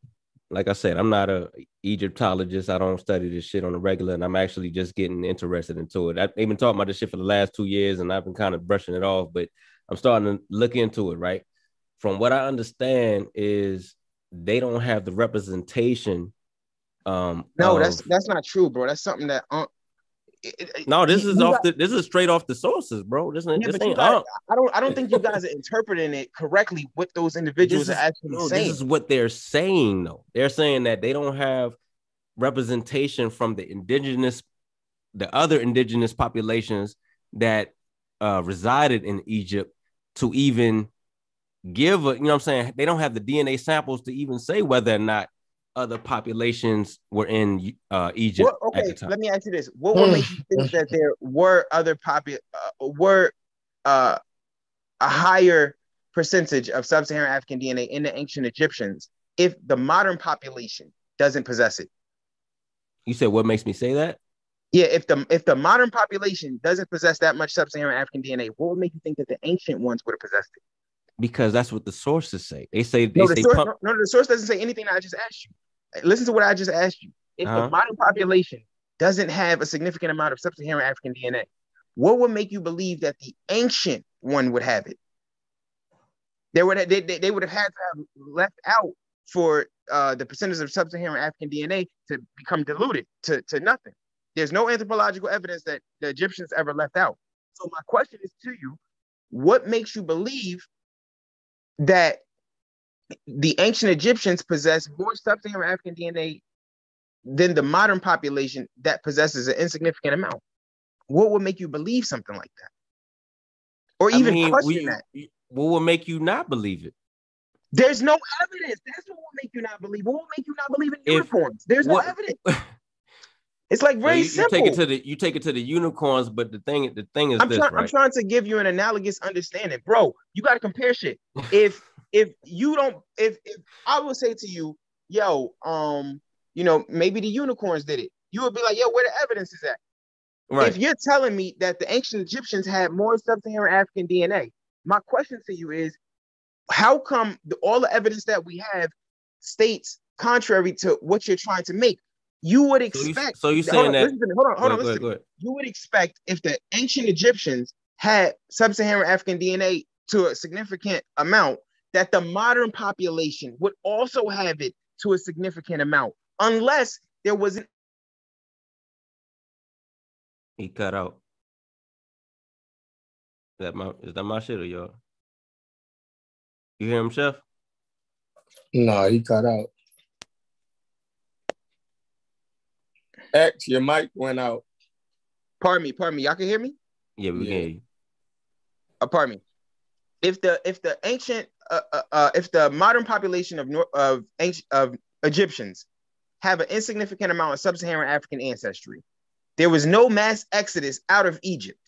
Like I said, I'm not a Egyptologist. I don't study this shit on a regular, and I'm actually just getting interested into it. I've been talking about this shit for the last two years, and I've been kind of brushing it off, but I'm starting to look into it, right? From what I understand, is they don't have the representation. Um, no of- that's that's not true bro that's something that uh, it- no. This you- is you off got- the. This is straight off the sources, bro. This, Yeah, this ain't. got- I don't I don't think you guys are interpreting it correctly what those individuals This are is- actually no, saying. This is what they're saying, though. They're saying that they don't have representation from the indigenous, the other indigenous populations that uh, resided in Egypt to even give a, you know what I'm saying? They don't have the DNA samples to even say whether or not other populations were in uh, Egypt What- at okay, the time. let me ask you this: What would make you think that there were other popu- uh, were uh, a higher percentage of sub-Saharan African DNA in the ancient Egyptians if the modern population doesn't possess it? You said what makes me say that? Yeah, if the if the modern population doesn't possess that much sub-Saharan African DNA, what would make you think that the ancient ones would have possessed it? Because that's what the sources say. They say they No, the say source, pump- no, no, the source doesn't say anything I just asked you. Listen to what I just asked you. If Uh-huh. the modern population doesn't have a significant amount of sub-Saharan African DNA, what would make you believe that the ancient one would have it? They would they, they, they would have had to have left out for uh, the percentage of sub-Saharan African DNA to become diluted to, to nothing. There's no anthropological evidence that the Egyptians ever left out. So my question is to you: What makes you believe that the ancient Egyptians possess more sub-Saharan African DNA than the modern population that possesses an insignificant amount. What would make you believe something like that? Or I even mean, question we- that? What would make you not believe it? There's no evidence. That's what will make you not believe. What will make you not believe in If- unicorns? There's what- no evidence. It's like very you, you simple. take it to the you take it to the unicorns, but the thing the thing is I'm, this, trying, I'm trying to give you an analogous understanding, bro. You got to compare shit. If if you don't, if if I would say to you, yo, um, you know, maybe the unicorns did it, you would be like, yo, where the evidence is at? right. If you're telling me that the ancient Egyptians had more sub-Saharan African DNA, my question to you is, how come the, all the evidence that we have states contrary to what you're trying to make? You would so you expect. so you hold saying on, that me, hold on, hold on, ahead, listen go ahead, go you would expect if the ancient Egyptians had sub-Saharan African DNA to a significant amount, that the modern population would also have it to a significant amount, unless there was an He cut out. Is that my is that my shit or y'all? You hear him, Chef? No, he cut out. X, your mic went out. pardon me, pardon me, y'all can hear me? Yeah, we Yeah. can hear you. uh, pardon me. If the if the ancient uh, uh, uh, if the modern population of of of Egyptians have an insignificant amount of sub-Saharan African ancestry, there was no mass exodus out of Egypt,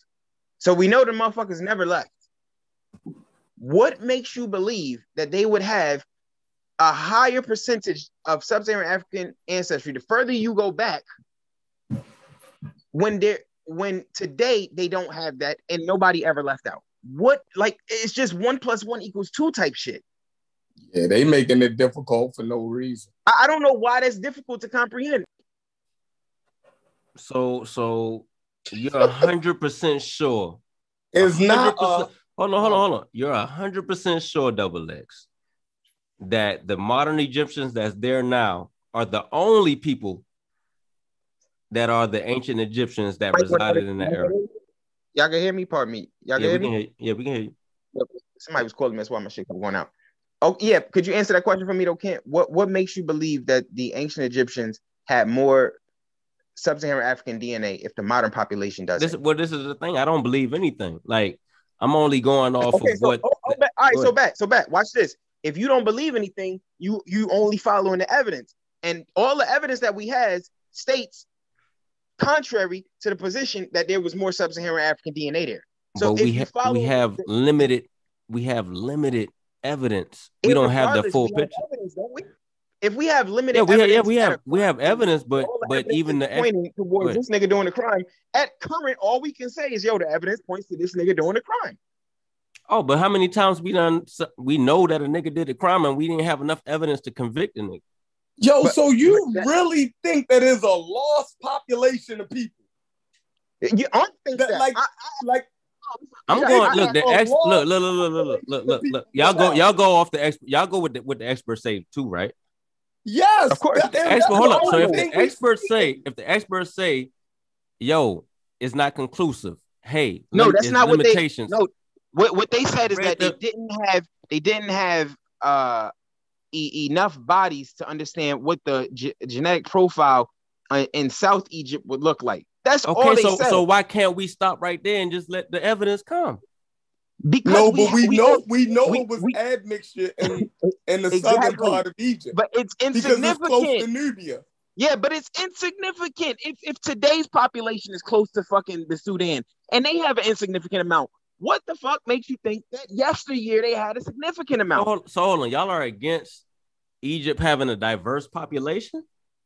so we know the motherfuckers never left. What makes you believe that they would have a higher percentage of sub-Saharan African ancestry the further you go back? When they when today they don't have that and nobody ever left out. What like it's just one plus one equals two type shit. Yeah, they making it difficult for no reason. I, I don't know why that's difficult to comprehend. So so you're a hundred percent sure. It's not. 100%. Uh, Hold on, hold on, hold on. You're a hundred percent sure, double X, that the modern Egyptians that's there now are the only people that are the ancient Egyptians that resided in that area. Y'all can hear me? Pardon me. Y'all Yeah, can we hear can me? hear you. Yeah, we can hear you. Somebody was calling me. That's why my shit kept going out. Oh yeah, could you answer that question for me though, Kent? What what makes you believe that the ancient Egyptians had more sub-Saharan African DNA if the modern population doesn't? This well, this is the thing. I don't believe anything. Like I'm only going off okay, of so what oh, oh, all right, so back, so back. Watch this. If you don't believe anything, you you only following the evidence, and all the evidence that we has states contrary to the position that there was more sub-Saharan African DNA there. So but if we ha- follow we have limited we have limited evidence. We don't have the full picture. evidence, we? If we have limited, Yeah, we have, yeah, we have we have evidence, but but evidence even the pointing towards this nigga doing the crime. At current, all we can say is, yo, the evidence points to this nigga doing the crime. oh, but how many times we done we know that a nigga did a crime and we didn't have enough evidence to convict a nigga. Yo, But- so you but that- really think that is a lost population of people? You I think That, that, like, I- like I'm Yeah, going I- look I- the ex I- look look look look look look look. look y'all go y'all go off the ex y'all go with the with the experts say too right? Yes, Of course. that- expert hold up. So if the experts say if the experts say yo it's not conclusive hey No, lim- that's it's not what they- no, what what they said is Read that they didn't have they didn't have uh e- enough bodies to understand what the ge- genetic profile uh, in South Egypt would look like. That's all okay they so said. so why can't we stop right there and just let the evidence come because No, but we, we know we know we- it was we- admixture in, in the southern part of Egypt but it's insignificant. because it's close to Nubia. Yeah, but it's insignificant. If if today's population is close to fucking the Sudan and they have an insignificant amount, what the fuck makes you think that yesteryear they had a significant amount? hold, so hold on y'all are against Egypt having a diverse population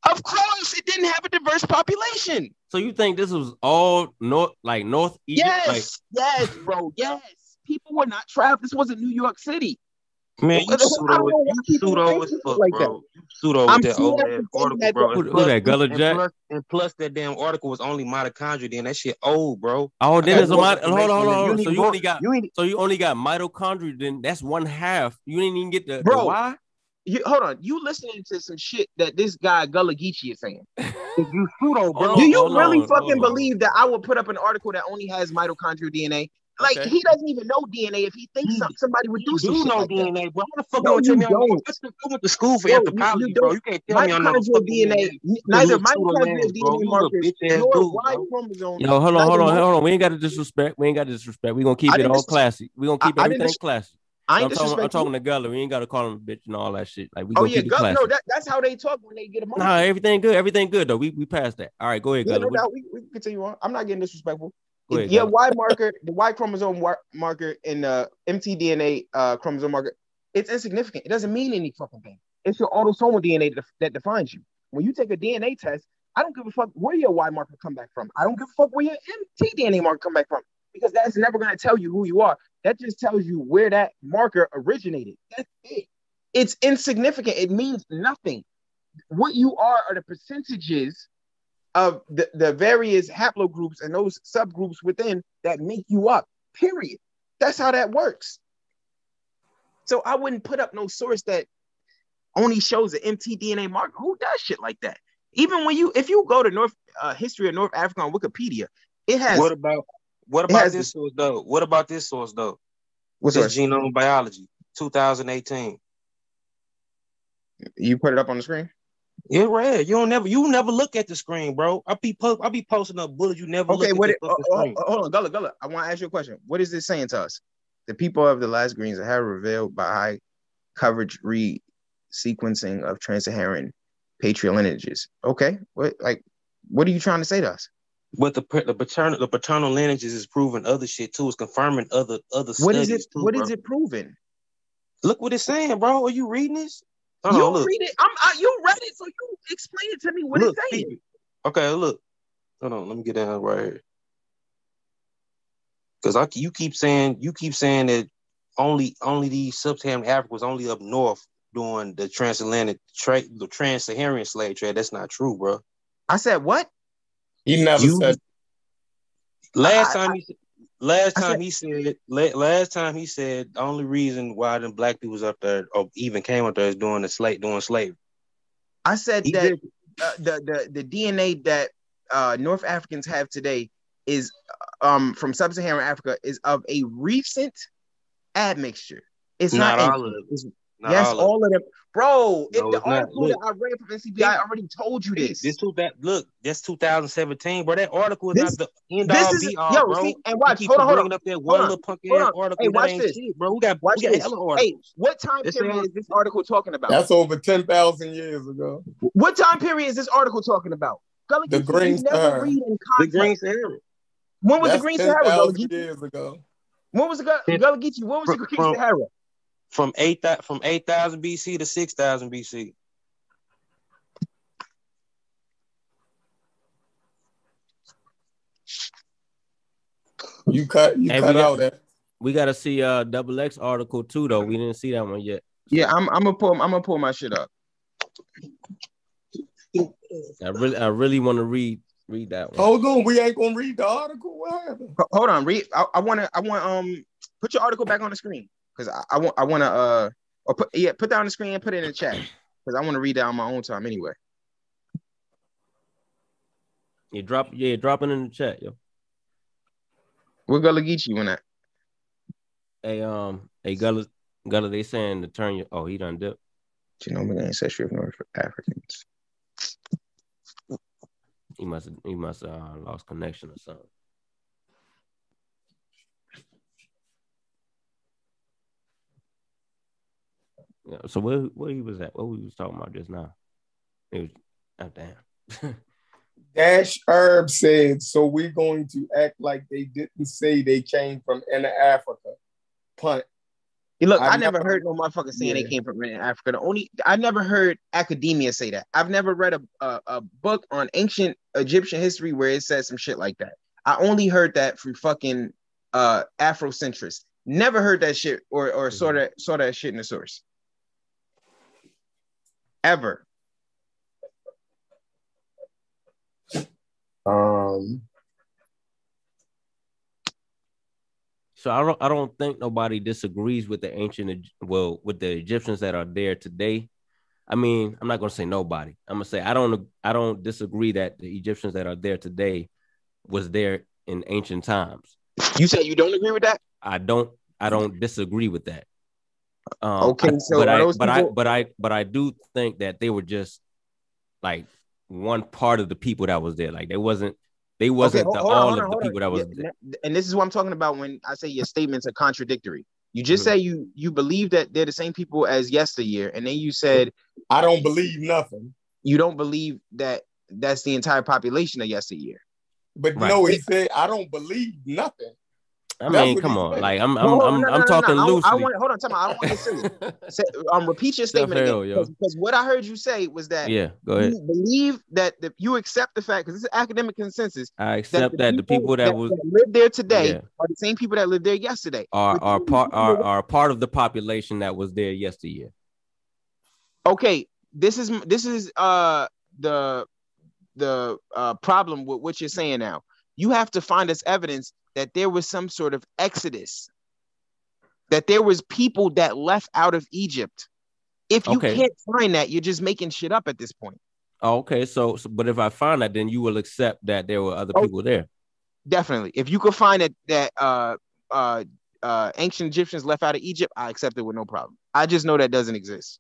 Of course, it didn't have a diverse population. so you think this was all north like north Egypt Yes, like yes, bro, yes. People were not trapped. This wasn't New York City. Man, you I pseudo, you pseudo think as fuck, like bro. You pseudo with that old ass article, that- bro. who, And who plus, that Gullah and Jack plus, and plus, that damn article was only mitochondria. Then that shit old, bro. oh I then it's a more lot hold on hold on, hold on. so you only got You So you only got mitochondria, then that's one half. You didn't even get the, the Bro. why. You, hold on. You listening to some shit that this guy Gullah Geechee is saying? You pseudo, bro. Hold Do you really on, fucking hold on. believe that I would put up an article that only has mitochondrial DNA? Like Okay. he doesn't even know DNA. If he thinks He- somebody would do You do shit know like that. DNA, bro. How the fuck No, you you me? I don't. I went to- I to school for Bro, anthropology, you bro. You can't tell me I know Mitochondrial fucking DNA, neither little mitochondrial. DNA markers nor Y chromosome. Yo, hold on, hold on, hold on. We ain't got to disrespect. We ain't got to disrespect. We gonna keep I it all dis- classy. We gonna keep I- I didn't everything dis- I I'm ain't talking, I'm talking to Gullah. We ain't got to call him a bitch and all that shit. Like we Oh yeah, keep Gull- no, that, that's how they talk when they get emotional. nah, everything good. Everything good though. We we passed that. All right, go ahead, yeah, Gullah. no doubt. We, we continue on. I'm not getting disrespectful. Ahead, yeah, Gullah. Y marker, the Y chromosome marker in the mtDNA uh, chromosome marker, it's insignificant. It doesn't mean any fucking thing. It's your autosomal DNA that, that defines you. When you take a DNA test, I don't give a fuck where your Y marker come back from. I don't give a fuck where your mtDNA marker come back from because that's never going to tell you who you are. That just tells you where that marker originated. That's it. It's insignificant. It means nothing. What you are are the percentages of the, the various haplogroups and those subgroups within that make you up. Period. That's how that works. So I wouldn't put up no source that only shows an mtDNA marker. Who does shit like that? Even when you, if you go to North uh, History of North Africa on Wikipedia, it has What about what about has- this source though? What about this source though? what's This yours? genome biology, 2018. You put it up on the screen. Yeah, red. You don't never you never look at the screen, bro. I be po- I be posting up bullets. You never Okay, look what? at It, the oh, oh, oh, hold on, Gullah, Gullah. I want to ask you a question. What is this saying to us? The people of the last greens have revealed by high coverage re-sequencing of trans-Saharan patrilineages. Okay, what like what are you trying to say to us? But the the paternal the paternal lineages is proving other shit too. It's confirming other other What studies is it? too. What bro. is it proving? Look what it's saying, bro. Are you reading this? Hold you on, look. read it. I'm. I, you read it, so you explain it to me. What look, it's saying? it. Okay, look. Hold on, let me get down right here. Cause I you keep saying you keep saying that only only these sub-Saharan Africa was only up north doing the transatlantic trade, the trans-Saharan slave trade. That's not true, bro. I said what? He never You- said Last I- time he last time said- he said last time he said the only reason why the black people was up there or even came up there is doing the slave doing slavery. I said He that uh, the the the DNA that uh, North Africans have today is um from sub-Saharan Africa is of a recent admixture. It's not, not ancient. all of it. It's- Not yes, all, all, of it. of them, bro. if No, the article Look. that I read from NCBI I already told you this. This two that look, that's 2017, bro. That article is This- not the end this all is be all, yo. bro. See and You watch. keep Hold on, hold on. up that one on, little punk hold ass on. article Hey, watch this. shit, bro. We got Watch we got this. articles. Hey, what time This period is this article talking about? that's over ten thousand years ago. What time period is this article talking about? Gullah The Geechee, Green never Sahara. read in The context. Green Sahara. when was That's the Green Sahara? Gullah years ago. When was the Gu- It- Gullah Geechee? When was the Green Sahara? From eight thou- from eight thousand BC to six thousand BC. You cut you Hey, cut got- out that. We gotta see uh double X article too though. We didn't see that one yet. Yeah, I'm. I'm gonna pull. I'm gonna pull my shit up. I really I really want to read read that one. Hold on, we ain't gonna read the article. What happened? Hold on, read. I, I wanna. I want. Um, put your article back on the screen because I, I want. I wanna. Uh, or put yeah, put that on the screen and put it in the chat because I want to read that on my own time anyway. You drop yeah, drop it in the chat, yo. Where Gullah Geechee when that? Hey um hey Gullah Gullah they saying to turn your oh he done dip. Genomic ancestry of North Africans. He must he must uh, lost connection or something. So where where he was at? What we was talking about just now? It was oh damn. Dash Herb said, so we're going to act like they didn't say they came from inner Africa. Punt. Hey, look, I've I never never- heard no motherfucker saying they came from Africa. The only I never heard academia say that. I've never read a, a a book on ancient Egyptian history where it says some shit like that. I only heard that from fucking uh Afrocentrists. Never heard that shit or or saw that saw that shit in the source. Ever. Um, So I don't I don't think nobody disagrees with the ancient well with the Egyptians that are there today. I mean, I'm not gonna say nobody. I'm gonna say I don't I don't disagree that the Egyptians that are there today was there in ancient times. You said you don't agree with that? I don't I don't disagree with that. Um, Okay, so but are I those but I but I but I do think that they were just like one part of the people that was there. Like they wasn't they wasn't hold- the, hold on, all hold of the hold on. people that was Yeah, there. and this is what I'm talking about when I say your statements are contradictory. You just Mhm. say you you believe that they're the same people as yesteryear, and then you said I don't believe nothing. you don't believe that that's the entire population of yesteryear. But Right. no, he said, I don't believe nothing. I mean, come on, like I'm I'm I'm, no, no, I'm talking no, I- loosely. I, want hold on, time out. I don't want to silly. Say, um, repeat your statement again because what I heard you say was that yeah, go ahead. you believe that the, you accept the fact because this is academic consensus I accept that the people that was live there today Yeah. are the same people that lived there yesterday. are are part are are part of the population that was there yesteryear. okay this is this is uh the the uh problem with what you're saying now you have to find us evidence that there was some sort of exodus that there was people that left out of egypt if you Okay. can't find that you're just making shit up at this point Oh, okay, so, so but if I find that, then you will accept that there were other Oh. people there. definitely if you could find that that uh uh uh ancient egyptians left out of egypt i accept it with no problem i just know that doesn't exist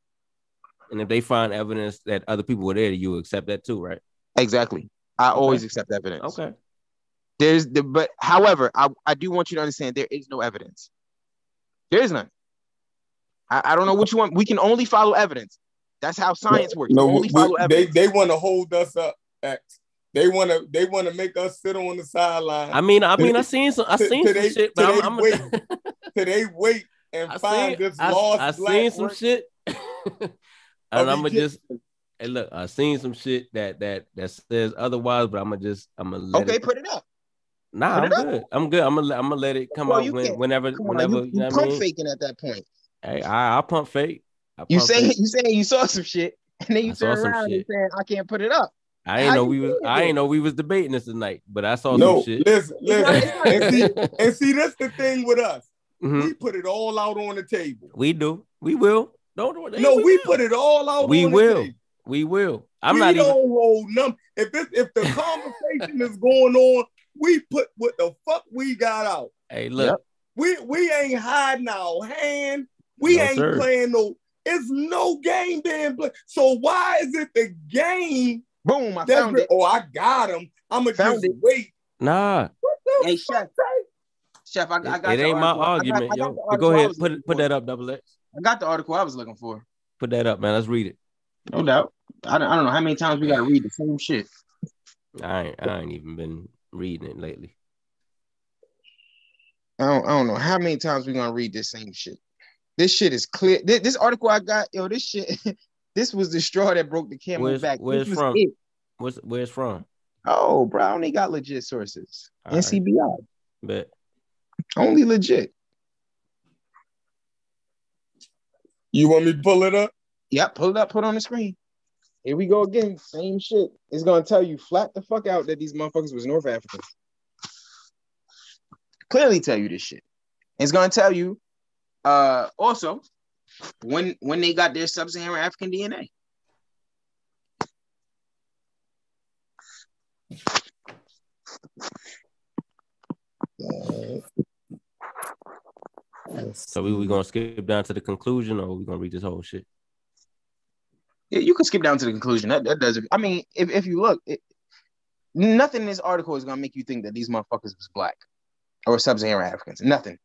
And if they find evidence that other people were there, you accept that too, right? Exactly. I always accept evidence. Okay. There's the but however, I, I do want you to understand there is no evidence. There is none. I, I don't know what you want. We can only follow evidence. That's how science works. No, we only we- follow they evidence. they want to hold us up. X. They want to they want to make us sit on the sideline. I mean, I mean, I seen some, I To- seen to some shit, to but I'm, they I'm wait a, till they wait and I find seen, this I, lost I black seen some work- shit, and I'm gonna just, hey, look, I seen some shit that that that says otherwise, but I'm gonna just, I'm gonna let okay, it. put it up. Nah, I'm good. I'm good. I'm gonna, I'm gonna let it come Well, out when, can't- whenever, Come on, whenever. you, You, you know what I pump mean? faking at that point. Hey, I, I pump fake. I You pump saying fake. you saying you saw some shit, and then you I saw turn some around and shit. saying I can't put it up. I ain't How know we was, doing I it? ain't know we was debating this tonight, but I saw No, some shit. listen, listen, and see, and see, that's the thing with us. Mhm. We put it all out on the table. We do. We will. Don't do it. No, we will. put it all out. We on will. The table. We will. I'm we not don't even. hold num. If this, if the conversation is going on, we put what the fuck we got out. Hey, look. We we ain't hiding our hand. We No, ain't sir. playing no. It's no game being played. So why is it the game Boom! I found re- it. oh I got him. I'ma just it. wait. Nah, What the Hey, chef. Chef, I, I it, got it the ain't my article. I got- argument, I got yo. the go ahead, was put put that up, double X. I got the article I was looking for. Put that up, man. Let's read it. No doubt. I don't, I don't know how many times we got to read the same shit. I ain't, I ain't even been reading it lately. I don't, I don't know how many times we're gonna read this same shit. This shit is clear. This, this article I got, yo, this shit, this was the straw that broke the camel Where's- back. where's this from? it. What's where's from? Oh, bro, I only got legit sources. All right. NCBI, but only legit. You want me to pull it up? Yep, pull it up, put it on the screen. Here we go again. Same shit. It's gonna tell you flat the fuck out that these motherfuckers was North Africans. Clearly tell you this shit. It's gonna tell you uh also when when they got their sub-Saharan African DNA. So we we gonna skip down to the conclusion, or we gonna read this whole shit? You can skip down to the conclusion. That, that doesn't. I mean, if, if you look, it, nothing in this article is gonna make you think that these motherfuckers was black or sub-Saharan Africans. Nothing.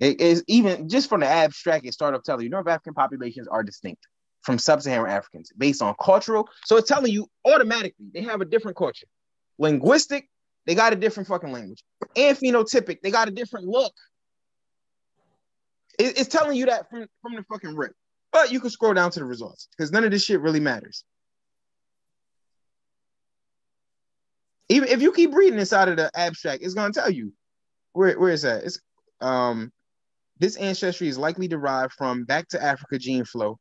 It is even just from the abstract, it started telling you North African populations are distinct from sub-Saharan Africans based on cultural. So it's telling you automatically they have a different culture. Linguistic, they got a different fucking language. And phenotypic, they got a different look. It- it's telling you that from, from the fucking rip. But you can scroll down to the results because none of this shit really matters. Even if you keep reading inside of the abstract, it's gonna tell you where where is that? It's um this ancestry is likely derived from back to Africa gene flow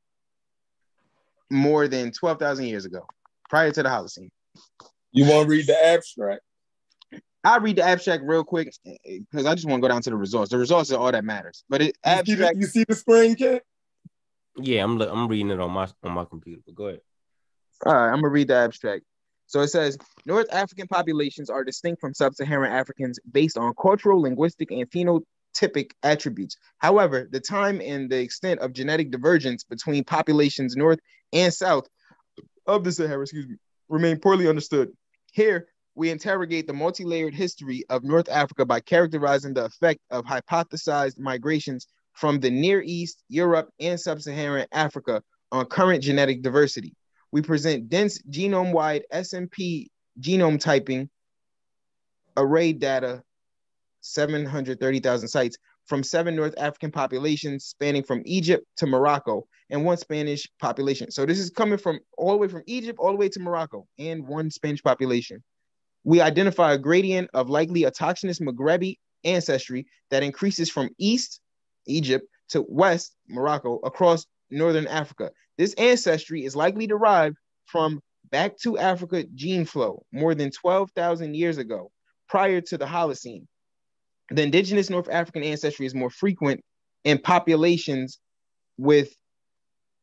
more than 12,000 years ago, prior to the Holocene. You want to read the abstract? I'll read the abstract real quick because I just want to go down to the results. The results are all that matters. But it You see, the, abstract you see the screen, kid? Yeah, I'm I'm reading it on my on my computer. But go ahead. All right, I'm gonna read the abstract. So it says North African populations are distinct from sub-Saharan Africans based on cultural, linguistic, and phenotypic attributes. However, the time and the extent of genetic divergence between populations north and south of the Sahara, excuse me, remain poorly understood. Here, we interrogate the multi-layered history of North Africa by characterizing the effect of hypothesized migrations from the Near East, Europe, and Sub-Saharan Africa on current genetic diversity. We present dense genome-wide SNP genome typing array data, 730,000 sites from seven North African populations spanning from Egypt to Morocco and one Spanish population. So this is coming from all the way from Egypt all the way to Morocco and one Spanish population. We identify a gradient of likely autochthonous Maghrebi ancestry that increases from east Egypt to west Morocco across northern Africa. This ancestry is likely derived from back to Africa gene flow more than 12,000 years ago, prior to the Holocene. The indigenous North African ancestry is more frequent in populations with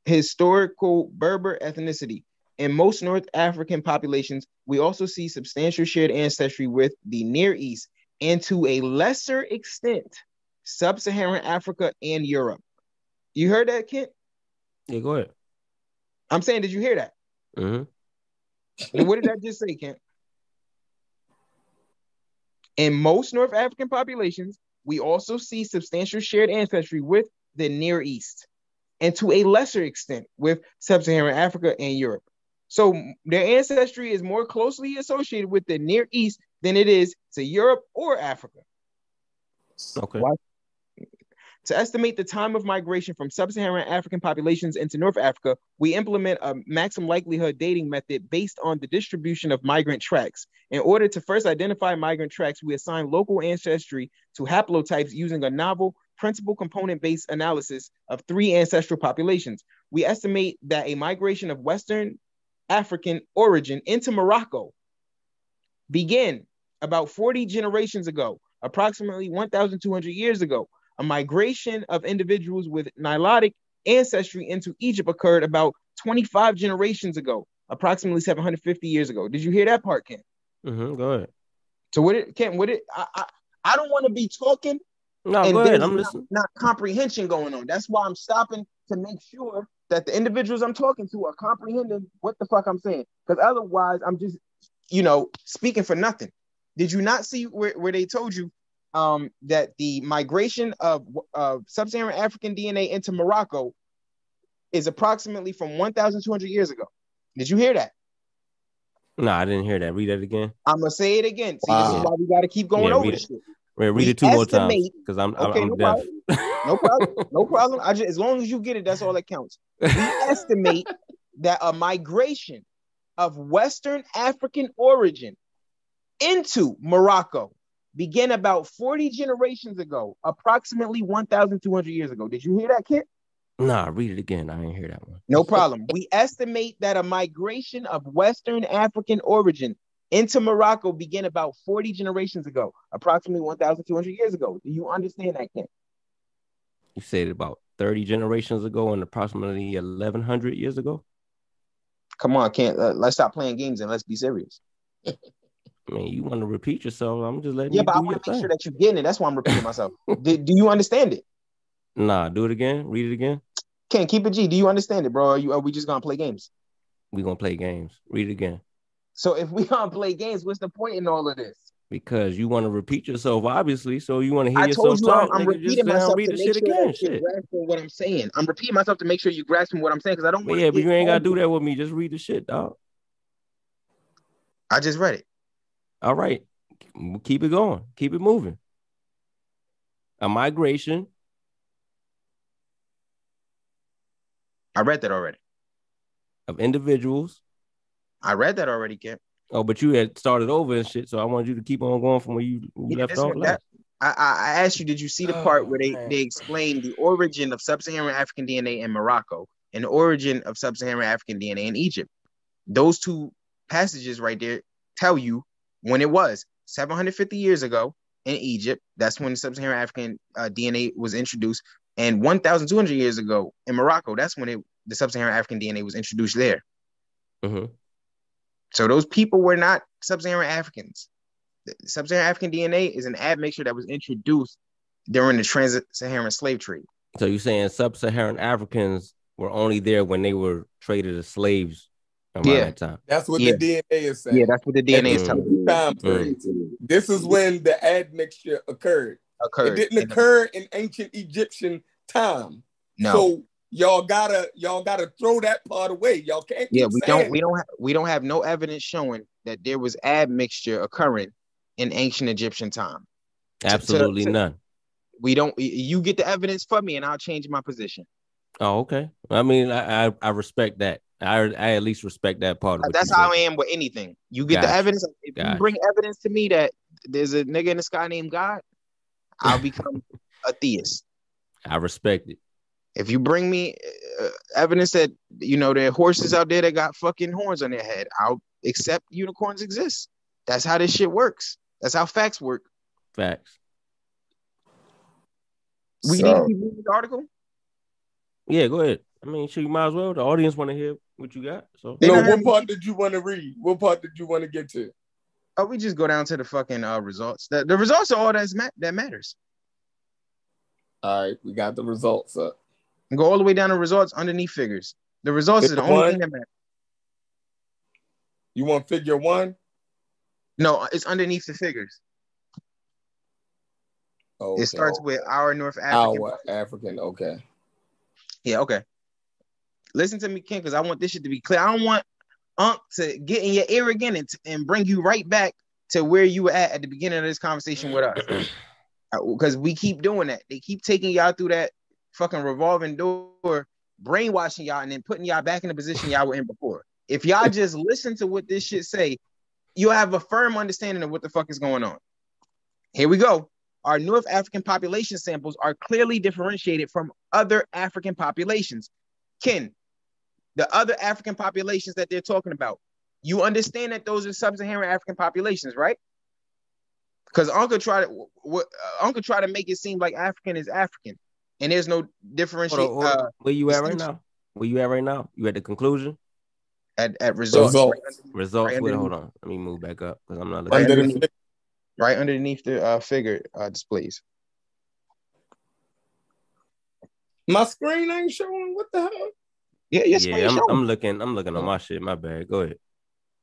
historical Berber ethnicity. In most North African populations, we also see substantial shared ancestry with the Near East and to a lesser extent, Sub Saharan Africa and Europe. You heard that, Kent? Yeah, go ahead. I'm saying, did you hear that? hmm And what did that just say, Kent? In most North African populations, we also see substantial shared ancestry with the Near East, and to a lesser extent with Sub-Saharan Africa and Europe. So their ancestry is more closely associated with the Near East than it is to Europe or Africa. Okay. Why? To estimate the time of migration from sub-Saharan African populations into North Africa, we implement a maximum likelihood dating method based on the distribution of migrant tracts. In order to first identify migrant tracts, we assign local ancestry to haplotypes using a novel principal component-based analysis of three ancestral populations. We estimate that a migration of Western African origin into Morocco began about 40 generations ago, approximately 1,200 years ago. A migration of individuals with Nilotic ancestry into Egypt occurred about 25 generations ago, approximately 750 years ago. Did you hear that part, Ken? hmm Go ahead. So what it Ken, what it I I, I don't want to be talking No, and go ahead. there's I'm not, listening. not comprehension going on. That's why I'm stopping to make sure that the individuals I'm talking to are comprehending what the fuck I'm saying. Because otherwise, I'm just, you know, speaking for nothing. Did you not see where, where they told you um, that the migration of uh, sub-Saharan African DNA into Morocco is approximately from 1,200 years ago? Did you hear that? No, I didn't hear that. Read that again. I'm gonna say it again. See, this is why we got to keep going Yeah, over this it. shit. Read, read We it two more times because I'm Okay, I'm no deaf. No problem. No problem. I just as long as you get it, that's all that counts. We estimate that a migration of Western African origin into Morocco began about 40 generations ago, approximately 1,200 years ago. Did you hear that, kid? Nah, read it again. I didn't hear that one. No problem. we estimate that a migration of Western African origin into Morocco began about 40 generations ago, approximately 1,200 years ago. Do you understand that, Ken? You said about 30 generations ago and approximately 1100 years ago. Come on, Ken. Uh, let's stop playing games and let's be serious. I mean, you want to repeat yourself? I'm just letting you know. Yeah, but I want to make thing. sure that you're getting it. That's why I'm repeating myself. do, do you understand it? Nah, do it again. Read it again. Can't keep it G. Do you understand it, bro? Are, you, are we just gonna play games? We gonna play games. Read it again So if we gonna play games, what's the point in all of this? because you want to repeat yourself, obviously. So you want to hear I yourself told you I'm, talk. I'm just repeating myself read to the make shit sure again. Shit. grasping what I'm saying. I'm repeating myself to make sure you're grasping what I'm saying because I don't But yeah, but you ain't gotta do that with me. Just read the shit, dog. I just read it. All right. Keep it going. Keep it moving. A migration I read that already. of individuals. I read that already, Ken. Oh, but you had started over and shit. So I wanted you to keep on going from where you, you Yeah, left off that- I, I I asked you, did you see the Oh, part where they, man. they explain the origin of sub-Saharan African DNA in Morocco and the origin of sub-Saharan African DNA in Egypt? Those two passages right there tell you when it was 750 years ago in Egypt. That's when the sub-Saharan African uh, DNA was introduced, and 1,200 years ago in Morocco. That's when it, the sub-Saharan African DNA was introduced there. Mhm. So those people were not sub-Saharan Africans. The Sub-Saharan African DNA is an admixture that was introduced during the trans-Saharan slave trade. So you're saying sub-Saharan Africans were only there when they were traded as slaves Yeah. that time. That's what Yeah. the DNA is saying. Yeah, that's what the DNA is Mm. telling you Time Mm. period. This is when the admixture occurred. occurred. It didn't in the- occur in ancient Egyptian time. No. So y'all gotta y'all gotta throw that part away. Y'all can't. yeah, we don't we don't ha- we don't have no evidence showing that there was admixture occurring in ancient Egyptian time. Absolutely to- none. We don't. You get the evidence for me, and I'll change my position. Oh, okay. I mean, I I, I respect that. I I at least respect that part of it. That's how I am with anything. You get the evidence. If Gotcha. you bring evidence to me that there's a nigga in the sky named God, I'll become a theist. I respect it. If you bring me uh, evidence that you know there are horses out there that got fucking horns on their head, I'll accept unicorns exist. That's how this shit works. That's how facts work. Facts. We So- need to keep reading this article. Yeah, go ahead. I mean, sure, you might as well. The audience want to hear what you got. So No, what have- part did you want to read? What part did you want to get to? Oh, we just go down to the fucking uh, results. The, the results are all that's ma- that matters. All right, we got the results up. And go all the way down to results underneath figures. The results is the only one? thing that matters. You want figure one? No, it's underneath the figures. Oh, It starts with our North African. our African. Okay. Yeah, okay. Listen to me, Ken, because I want this shit to be clear. I don't want Unc to get in your ear again and, and bring you right back to where you were at at the beginning of this conversation with us. Uh, because we keep doing that. They keep taking y'all through that fucking revolving door, brainwashing y'all, and then putting y'all back in the position y'all were in before. If y'all just listen to what this shit say, you'll have a firm understanding of what the fuck is going on. Here we go. Our North African population samples are clearly differentiated from other African populations. Ken, the other African populations that they're talking about, you understand that those are sub-Saharan African populations, right? Because Uncle tried to what, uh, Uncle tried to make it seem like African is African, and there's no Hold differentiate on, hold on. uh, Where you at right now? Where you at right now? You at the conclusion? at at results, Results. Right, under- Results. Right Wait, hold on. Let me move back up because I'm not Right looking. Under underneath. right underneath the uh, figure uh, displays. my screen ain't showing. What the hell? Yeah, yes, yeah, I'm, I'm looking. I'm looking on my shit. My bad. Go ahead.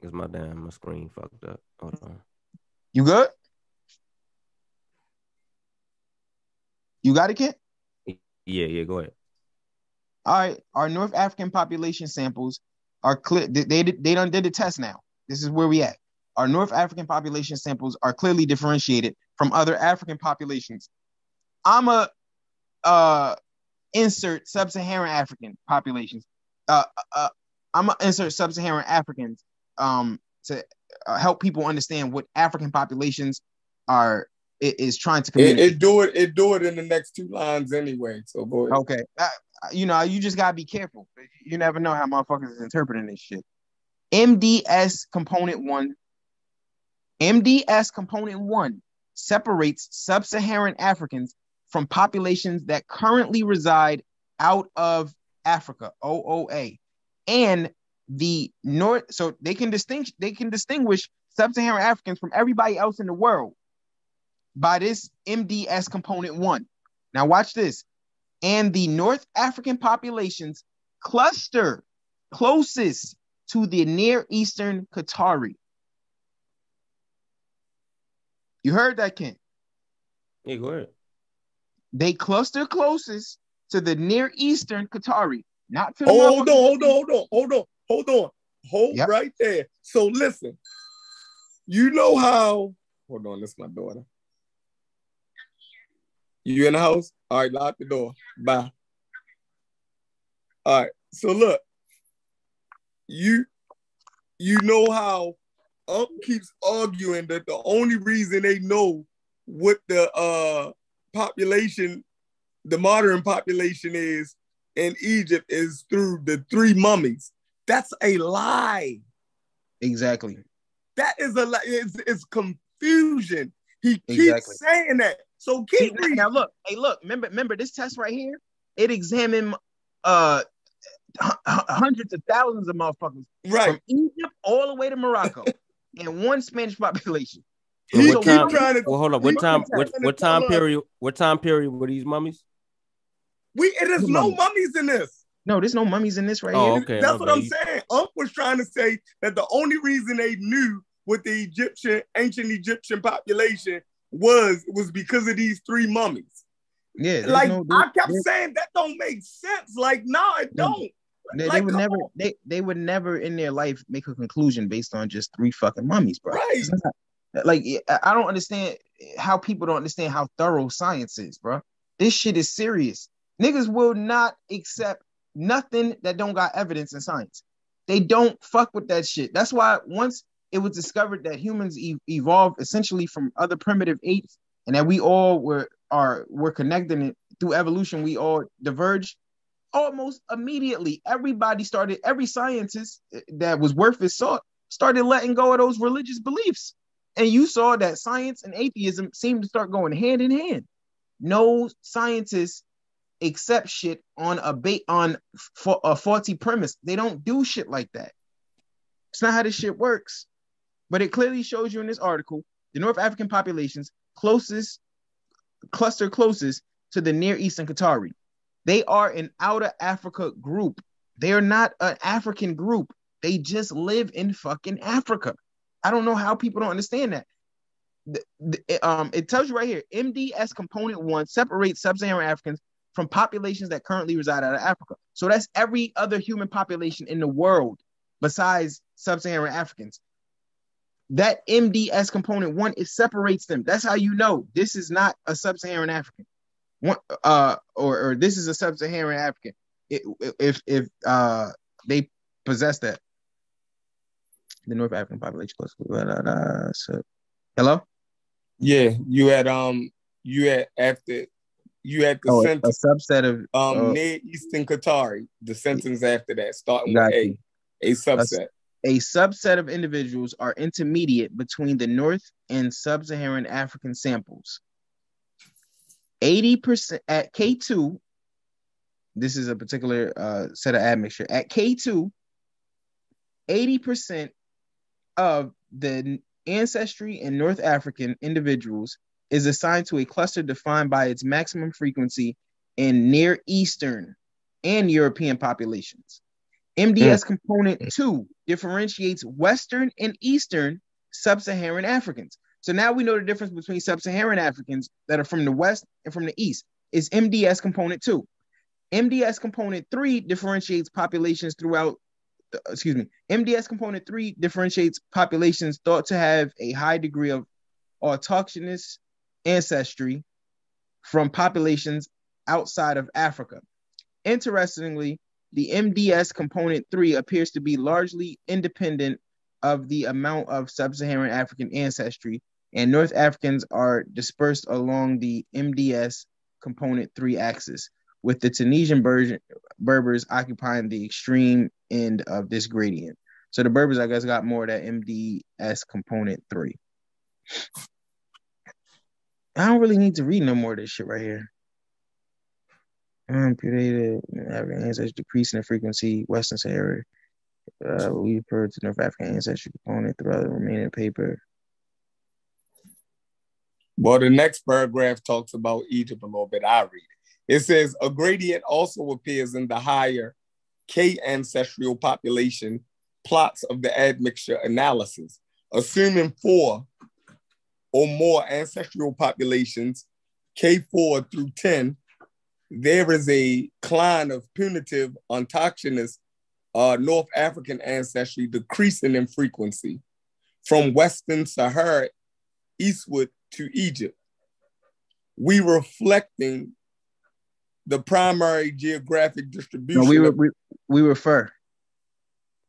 Cause my damn my screen fucked up. Hold on. You good? You got it, Kent? Yeah, yeah. Go ahead. All right, our North African population samples are clear. They, they they done did the test now. This is where we at. Our North African population samples are clearly differentiated from other African populations. I'm a uh insert sub-Saharan African populations. Uh, uh I'm gonna insert sub-Saharan Africans um to uh, help people understand what African populations are is trying to It, communicate. it do it. It do it in the next two lines anyway. So go ahead. Okay. Uh, you know, you just gotta be careful. You never know how motherfuckers is interpreting this shit. MDS component one. MDS component one separates sub-Saharan Africans from populations that currently reside out of Africa, OOA, and the North. So they can distinguish they can distinguish sub-Saharan Africans from everybody else in the world by this MDS component one. Now watch this and the North African populations cluster closest to the Near Eastern Qatari. You heard that, Ken? Yeah, go ahead. They cluster closest to the Near Eastern Qatari, not to the Oh, hold on, hold on, hold on, hold on, hold on, hold Yep. right there. So listen, you know how? Hold on, this is my daughter. You in the house? All right, lock the door. Bye. All right. So look, you you know how Ump keeps arguing that the only reason they know what the uh population, the modern population is in Egypt is through the three mummies. That's a lie. Exactly. That is a lie. It's, it's confusion. He keeps Exactly. saying that. So See, keep reading. now look, hey, look, remember, remember this test right here? It examined uh h- h- hundreds of thousands of motherfuckers right. from Egypt all the way to Morocco and one Spanish population. Well, He what keep time? trying to Well, hold on. What time? What what time period? What time period were these mummies? We it is no mummies? mummies in this. No, there's no mummies in this right Oh, here. okay. That's my what. I'm saying. Ump was trying to say that the only reason they knew what the Egyptian, ancient Egyptian population was was because of these three mummies. Yeah, Like no, I kept there- saying, that don't make sense. Like, no, it don't. they, they would never on. they, they would never in their life make a conclusion based on just three fucking mummies, bro. Right. Not- like I I don't understand how people don't understand how thorough science is, bro. This shit is serious. Niggas will not accept nothing that don't got evidence in science. They don't fuck with that shit. That's why once it was discovered that humans e- evolved essentially from other primitive apes, and that we all were are were connected through evolution. We all diverged almost immediately. Everybody started. Every scientist eh, that was worth his salt started letting go of those religious beliefs, and you saw that science and atheism seemed to start going hand in hand. No scientist accept shit on a bait on for a faulty premise. They don't do shit like that. It's not how this shit works. But it clearly shows you in this article the North African populations closest cluster closest to the Near Eastern Qatari. They are an outer Africa group. They are not an African group. They just live in fucking Africa. I don't know how people don't understand that. The- the- um, it tells you right here MDS component one separates sub Saharan Africans from populations that currently reside out of Africa. So that's every other human population in the world besides sub Saharan Africans. That MDS component one, it separates them. That's how you know this is not a sub Saharan African. One, uh, or, or this is a sub Saharan African. If if uh they possess that, the North African population. hello. Yeah, you had um you had after you had the Oh, a subset of um oh. near Eastern Qatari, the sentence after that, starting with you. A, a subset. a subset of individuals are intermediate between the North and Sub-Saharan African samples. 80% at K2, this is a particular uh, set of admixture. At K2, 80% of the ancestry in North African individuals is assigned to a cluster defined by its maximum frequency in Near Eastern and European populations. MDS hmm. component two differentiates Western and Eastern sub Saharan Africans. So now we know the difference between sub Saharan Africans that are from the West and from the East is MDS component two. MDS component three differentiates populations throughout, excuse me, MDS component three differentiates populations thought to have a high degree of autochthonous ancestry from populations outside of Africa. Interestingly, the MDS component three appears to be largely independent of the amount of sub Saharan African ancestry, and North Africans are dispersed along the MDS component three axis, with the Tunisian Ber- Berbers occupying the extreme end of this gradient. So the Berbers, I guess, got more of that MDS component three. I don't really need to read no more of this shit right here. Amputated African ancestry decreasing in frequency, Western Sahara. Uh, we refer to North African ancestry component throughout the remaining paper. Well, the next paragraph talks about Egypt a little bit. I read it. It says a gradient also appears in the higher K ancestral population plots of the admixture analysis, assuming four or more ancestral populations, K4 through 10, there is a cline of punitive autochthonous uh, North African ancestry decreasing in frequency from Western Sahara eastward to Egypt. We reflecting the primary geographic distribution No, we, re- we refer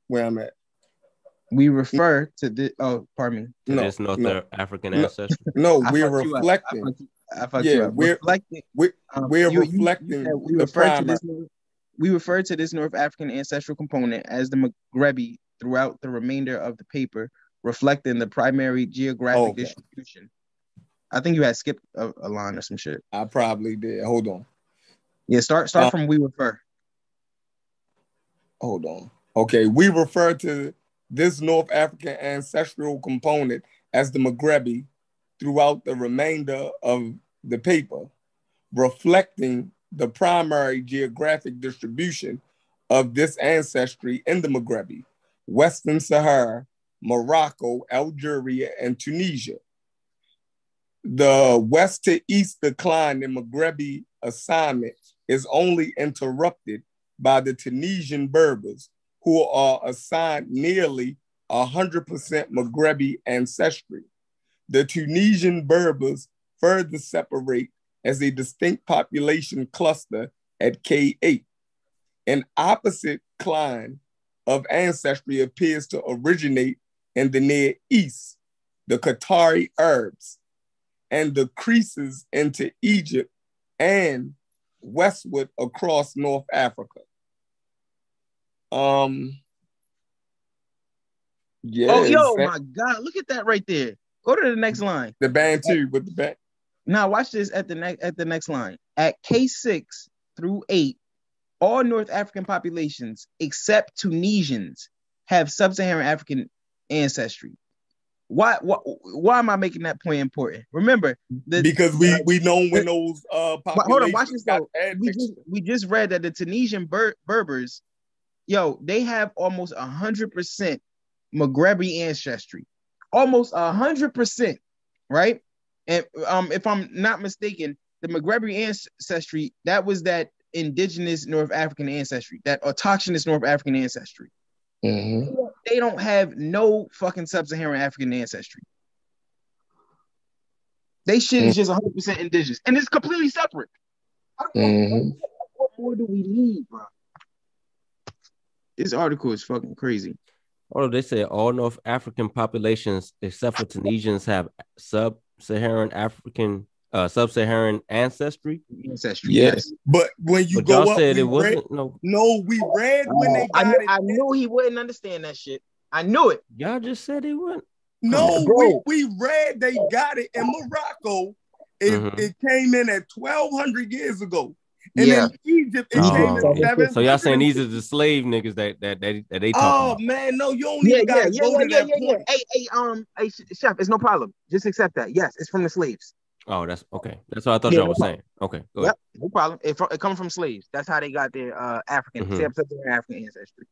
where I'm at. We refer to this. oh pardon me. To No, this North no. African No. ancestry. No, we're fucked you up. reflecting. I I Yeah, we're- reflecting. we- um, we're you- you- you reflecting we the refer to this. We refer to this North African ancestral component as the Maghrebi throughout the remainder of the paper, reflecting the primary geographic Okay. distribution. I think you had skipped a, a line or some shit. I probably did. Hold on. Yeah, start start Uh, from we refer. Hold on. Okay, we refer to this North African ancestral component as the Maghrebi throughout the remainder of the paper, reflecting the primary geographic distribution of this ancestry in the Maghrebi, Western Sahara, Morocco, Algeria, and Tunisia. The west to east decline in Maghrebi assignment is only interrupted by the Tunisian Berbers, who are assigned nearly 100% Maghrebi ancestry. The Tunisian Berbers further separate as a distinct population cluster at K8. An opposite cline of ancestry appears to originate in the Near East, the Qatari Arabs, and decreases into Egypt and westward across North Africa. Um. Yeah. oh, yo, my God, look at that right there. Go to the next line. the band too with the band. Now watch this at the next at the next line. At K6 through 8, all North African populations except Tunisians have sub-Saharan African ancestry. Why, why why am I making that point important? Remember, the because we we know when those uh hold on, watch this though. we just we just read that the Tunisian Ber- Berbers, yo, they have almost a hundred percent Maghrebi ancestry, almost a hundred percent, right? And um, if I'm not mistaken, the Maghrebi ancestry that was that indigenous North African ancestry, that autochthonous North African ancestry. Mhm. They don't have no fucking sub-Saharan African ancestry. They shit is just 100 percent indigenous, and it's completely separate. How the fuck- Mhm. What more do we need, bro? This article is fucking crazy. Oh, they say all North African populations, except for Tunisians, have sub-Saharan African, uh, sub-Saharan ancestry. Ancestry, Yes. But when you But go y'all up, said it read, wasn't. No, no, we read when they I, got knew, it. I knew he wouldn't understand that shit. I knew it. y'all just said it wasn't. No, Bro. we, we read they got it in Morocco. It, Mhm. it came in at 1200 years ago. And Yeah. in Egypt, it came in seven. So y'all saying these are the slave niggas that that that, that they Oh about? man, no, you don't Yeah, even yeah, gotta yeah, yeah, yeah, yeah, yeah. Hey, hey, um, hey, chef, it's no problem. Just accept that. Yes, it's from the slaves. Oh, that's okay. That's what I thought Yeah, y'all was saying. Okay, go Yep, ahead. no problem. It, it comes from slaves. That's how they got their uh African, Mhm. sub-Saharan African ancestry.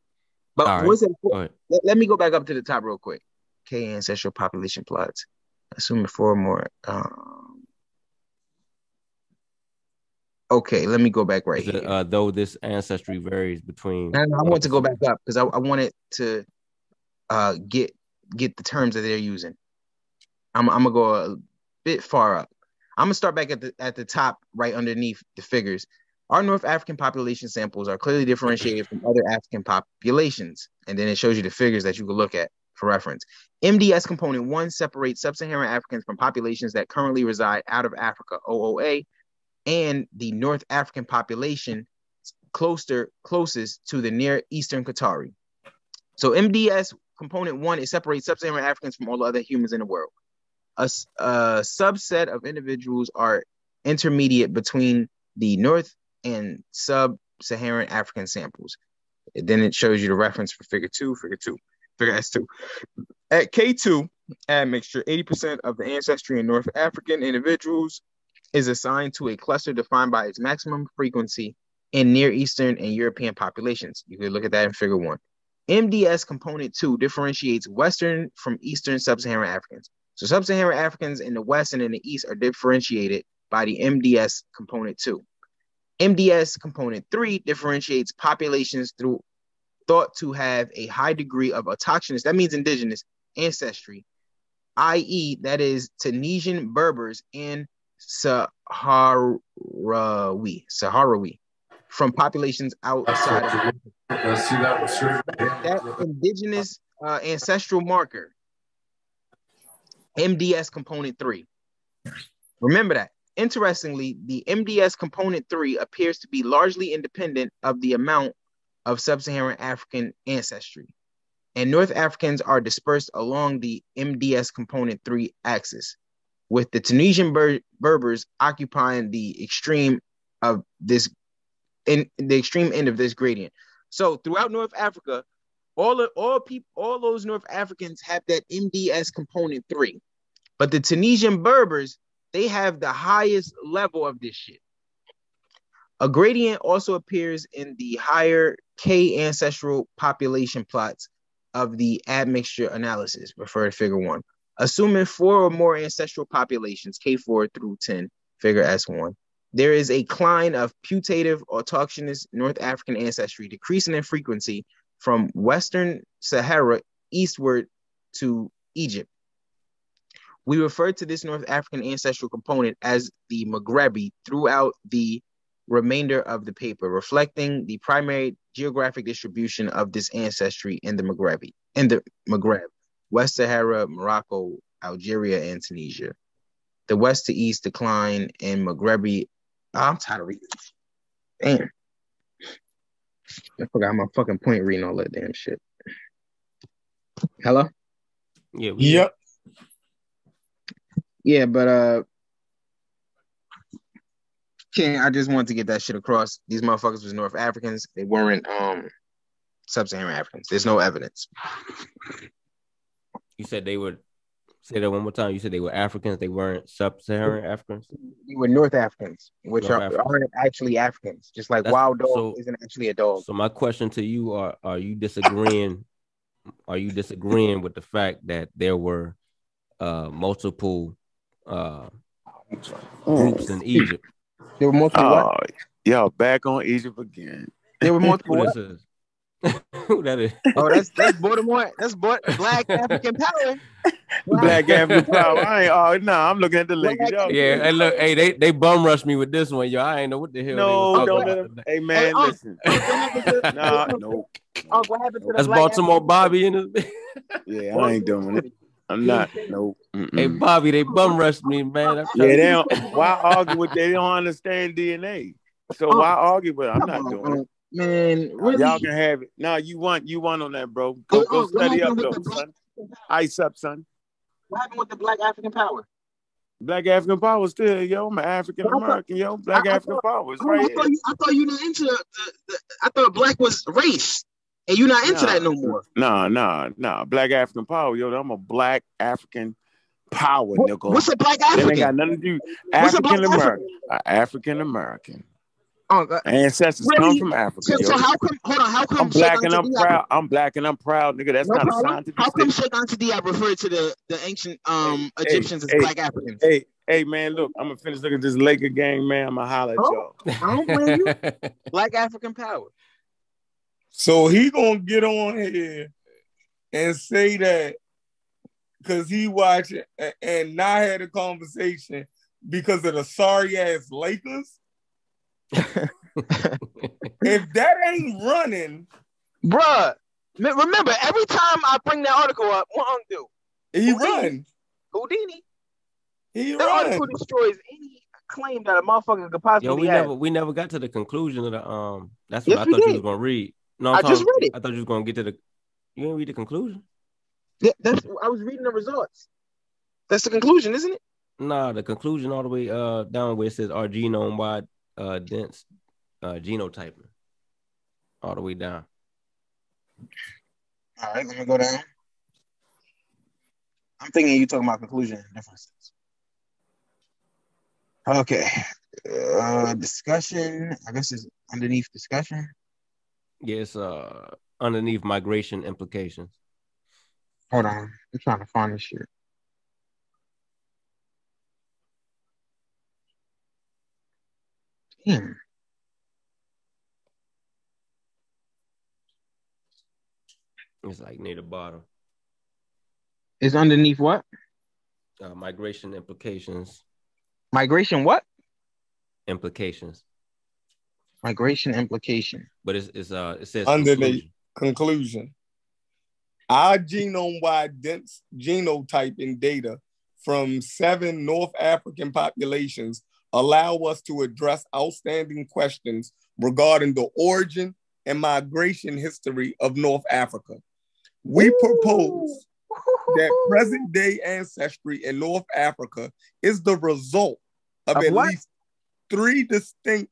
But All right. what's it? Go ahead. Let, let me go back up to the top real quick. K ancestral population plots. Assuming four more. Um, okay, let me go back right here. uh, though this ancestry varies between. And I want to go back up because I, I wanted to uh get get the terms that they're using. I'm I'm gonna go a bit far up. I'm gonna start back at the at the top right underneath the figures. Our North African population samples are clearly differentiated from other African populations, and then it shows you the figures that you can look at for reference. MDS component one separates sub-Saharan Africans from populations that currently reside out of Africa, OOA, and the North African population closer closest to the Near Eastern Qatari. So MDS component one, it separates sub-Saharan Africans from all other humans in the world. A subset of individuals are intermediate between the North and sub-Saharan African samples. And then it shows you the reference for figure two, figure two, figure S2. At K2, admixture, 80% of the ancestry in North African individuals is assigned to a cluster defined by its maximum frequency in Near Eastern and European populations. You can look at that in figure one. MDS component two differentiates Western from Eastern sub Saharan Africans. So, sub Saharan Africans in the West and in the East are differentiated by the MDS component two. MDS component three differentiates populations through thought to have a high degree of autochthonous, that means indigenous ancestry, i.e., that is Tunisian Berbers and Sahrawi, Sahrawi, from populations outside of that indigenous uh, ancestral marker, MDS component three. Remember that. Interestingly, the MDS component three appears to be largely independent of the amount of sub Saharan African ancestry. And North Africans are dispersed along the MDS component three axis, with the Tunisian Ber- Berbers occupying the extreme of this in the extreme end of this gradient. So throughout North Africa, all of, all people, all those North Africans have that MDS component three, but the Tunisian Berbers they have the highest level of this shit. A gradient also appears in the higher K ancestral population plots of the admixture analysis, refer to figure one. Assuming four or more ancestral populations, K4 through 10, figure S1, there is a cline of putative autochthonous North African ancestry decreasing in frequency from Western Sahara eastward to Egypt. We refer to this North African ancestral component as the Maghrebi throughout the remainder of the paper, reflecting the primary geographic distribution of this ancestry in the Maghrebi, in the Maghreb, West Sahara, Morocco, Algeria, and Tunisia. The west to east decline in Maghrebi. I'm tired of reading this. Damn. I forgot my fucking point reading all that damn shit. Hello? Yeah. we- Yep. Yeah, but uh King, I just wanted to get that shit across. These motherfuckers was North Africans. They weren't um sub-Saharan Africans. There's no evidence. You said they were Say that one more time. You said they were Africans. They weren't sub-Saharan Africans. They were North Africans, which North are, Africans. aren't actually Africans. Just like That's- wild dog so- isn't actually a dog. So my question to you are: Are you disagreeing? are you disagreeing with the fact that there were uh, multiple uh, groups in Egypt? There were multiple. Oh, what? y'all back on Egypt again. There were multiple. What? This? Who that is? Oh, that's that's Baltimore. That's Bort- Black African power. Black African power. I ain't. Oh no, I'm looking at the Lakers. Y'all, Yeah, and look, hey, they they bum rushed me with this one, yo. I ain't know what the hell. no, they was don't let about Hey man, Hey, Unc, listen. What happened to- Nah, no. Unc, what happened to the That's Black Baltimore African Bobby in his. Yeah, I ain't doing it. I'm not. Nope. Mm-mm. hey, Bobby, they bum rushed me, man. I'm Yeah, trying they don't. Why argue with? They don't understand DNA. So why argue with? it? I'm Come not on, doing it. Man, really? Y'all can have it. No, you want you want on that, bro. Go, Hey, go oh, study up though, son. Ice up, son. What happened with the Black African power? Black African power still, yo. I'm an African American, yo. Black I- I African thought- power is Oh, right I thought you, I thought you not into the, the, the. I thought black was race, and you not into Nah. that no more. Nah, nah, nah. Black African power, yo. I'm a black African power, What- nickel. what's a black That ain't got nothing to do. Black African American. Uh, African American. Oh, uh, Ancestors come from Africa, so, yo. so how come? Hold on, how come? I'm black and I'm Anta Diop- proud. I'm black and I'm proud, nigga. That's No not a problem. scientific How come statement. Cheikh Anta Diop referred to the the ancient um Hey, Egyptians as hey, black Africans? Hey, hey, man, look, I'm gonna finish looking at this Laker game, man. I'm gonna holler at Oh. y'all. I don't blame you. Black African power. So he gonna get on here and say that because he watched and not had a conversation because of the sorry ass Lakers. If that ain't running, Bruh, remember every time I bring that article up, what Unc do? he Houdini. run. Houdini. He That article run. destroys any claim that a motherfucker could possibly Yo, we have. never we never got to the conclusion of the um. That's what we I thought you was gonna read. No, I'm I just read it. I thought you was gonna get to the. You didn't read the conclusion. Yeah, that's I was reading the results. That's the conclusion, isn't it? Nah, the conclusion all the way uh down where it says our genome wide uh dense uh genotyping. All the way down. All right, let me go down. I'm thinking you talking about conclusion and differences. Okay. Uh discussion. I guess it's underneath discussion. Yes, uh underneath migration implications. Hold on. I'm trying to find this shit. Damn. It's like near the bottom. It's underneath what? Uh, migration implications. Migration what? Implications. Migration implication. But it's it's uh it says Underneath. conclusion. Conclusion. Our genome wide dense genotyping data from seven North African populations allow us to address outstanding questions regarding the origin and migration history of North Africa. We propose that present day ancestry in North Africa is the result of, Of at what? least three distinct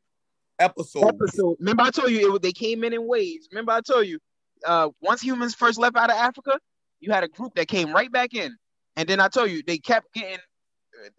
episodes. episode. Remember, I told you it, they came in in waves. Remember, I told you uh, once humans first left out of Africa, you had a group that came right back in, and then I told you they kept getting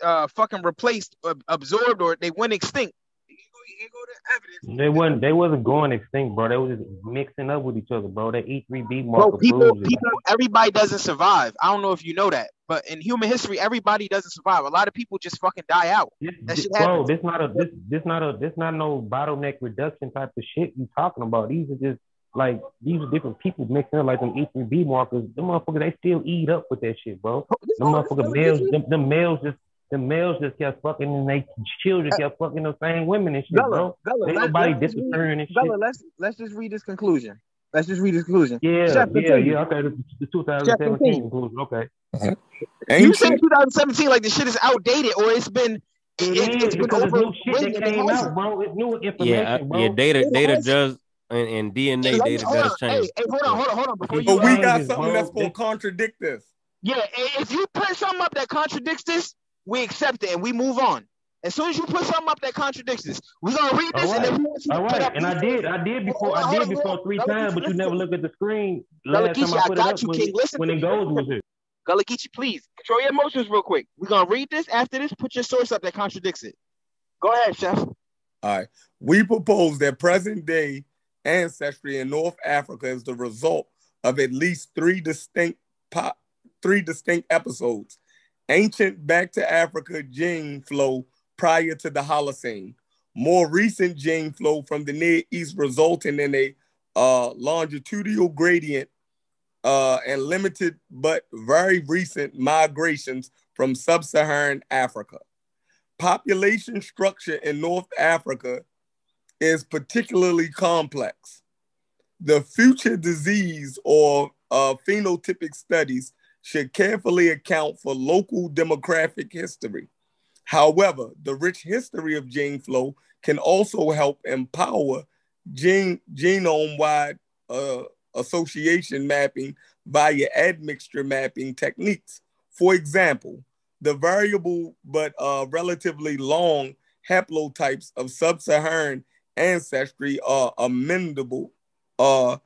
uh, fucking replaced, ab- absorbed, or they went extinct. You can go, you can go to evidence. They wasn't they wasn't going extinct, bro. They was just mixing up with each other, bro. That E3B Bro, people, people, everybody doesn't survive. I don't know if you know that, but in human history, everybody doesn't survive. A lot of people just fucking die out. This, That this- shit bro, happens. this not a this this not a this not no bottleneck reduction type of shit you talking about. These are just like these are different people mixing up like them E3B markers. Them motherfuckers they still eat up with that shit, bro. This Them all- this motherfucking all- males, them, them males just the males just kept fucking and they children kept fucking the same women and shit, Bella, bro. Bella, Ain't let- nobody let's just read- disappearing and shit. Bella, let's let's just read this conclusion. Let's just read this conclusion. Yeah, Chef, yeah, continue. yeah. Okay, the, the 2017 conclusion. Okay. You Ain't said 2017 like the shit is outdated or it's been it, It it, has been because it's over. new shit that came out, bro. It's new information, Yeah, I- bro. yeah, data It data has- does and, and DNA Hey, data hold does change. Hey, hey, hold on, hold on, hold on. Before you, But we uh, got something bro. that's gonna contradict this. yeah, if you put something up that contradicts this, we accept it and we move on. As soon as you put something up that contradicts this, we're gonna read this All and right. then we want to All put right, up and I did, I did before, Hold I did before on. three times, but you never look at the screen Bella last time Keisha, I I put it got up you. when, Kid, listen when it goes with it. Gullah Geechee, please control your emotions real quick. We're gonna read this. After this, put your source up that contradicts it. Go ahead, Chef. All right. We propose that present day ancestry in North Africa is the result of at least three distinct pop, three distinct episodes. Ancient back to Africa gene flow prior to the Holocene. More recent gene flow from the Near East resulting in a uh, longitudinal gradient uh, and limited but very recent migrations from sub-Saharan Africa. Population structure in North Africa is particularly complex. The future disease or uh, phenotypic studies should carefully account for local demographic history. However, the rich history of gene flow can also help empower gene, genome-wide uh, association mapping via admixture mapping techniques. For example, the variable but uh, relatively long haplotypes of sub-Saharan ancestry are amendable. Uh,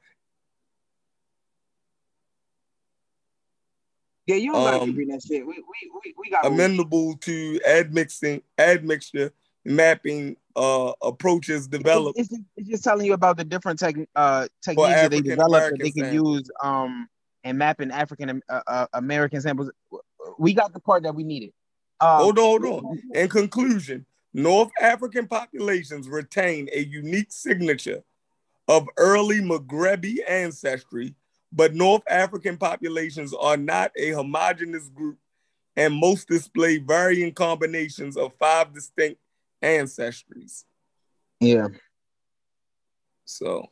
Yeah, you don't gotta Um, reading that shit. We we we, we got amenable to admixing admixture mapping uh, approaches developed It's, it's, it's just telling you about the different tech, uh, techniques that they developed that they can use um and mapping African uh, uh, American samples. We got the part that we needed. Um, Hold on, hold on. In conclusion, North African populations retain a unique signature of early Maghrebi ancestry, but North African populations are not a homogenous group, and most display varying combinations of five distinct ancestries. Yeah. So,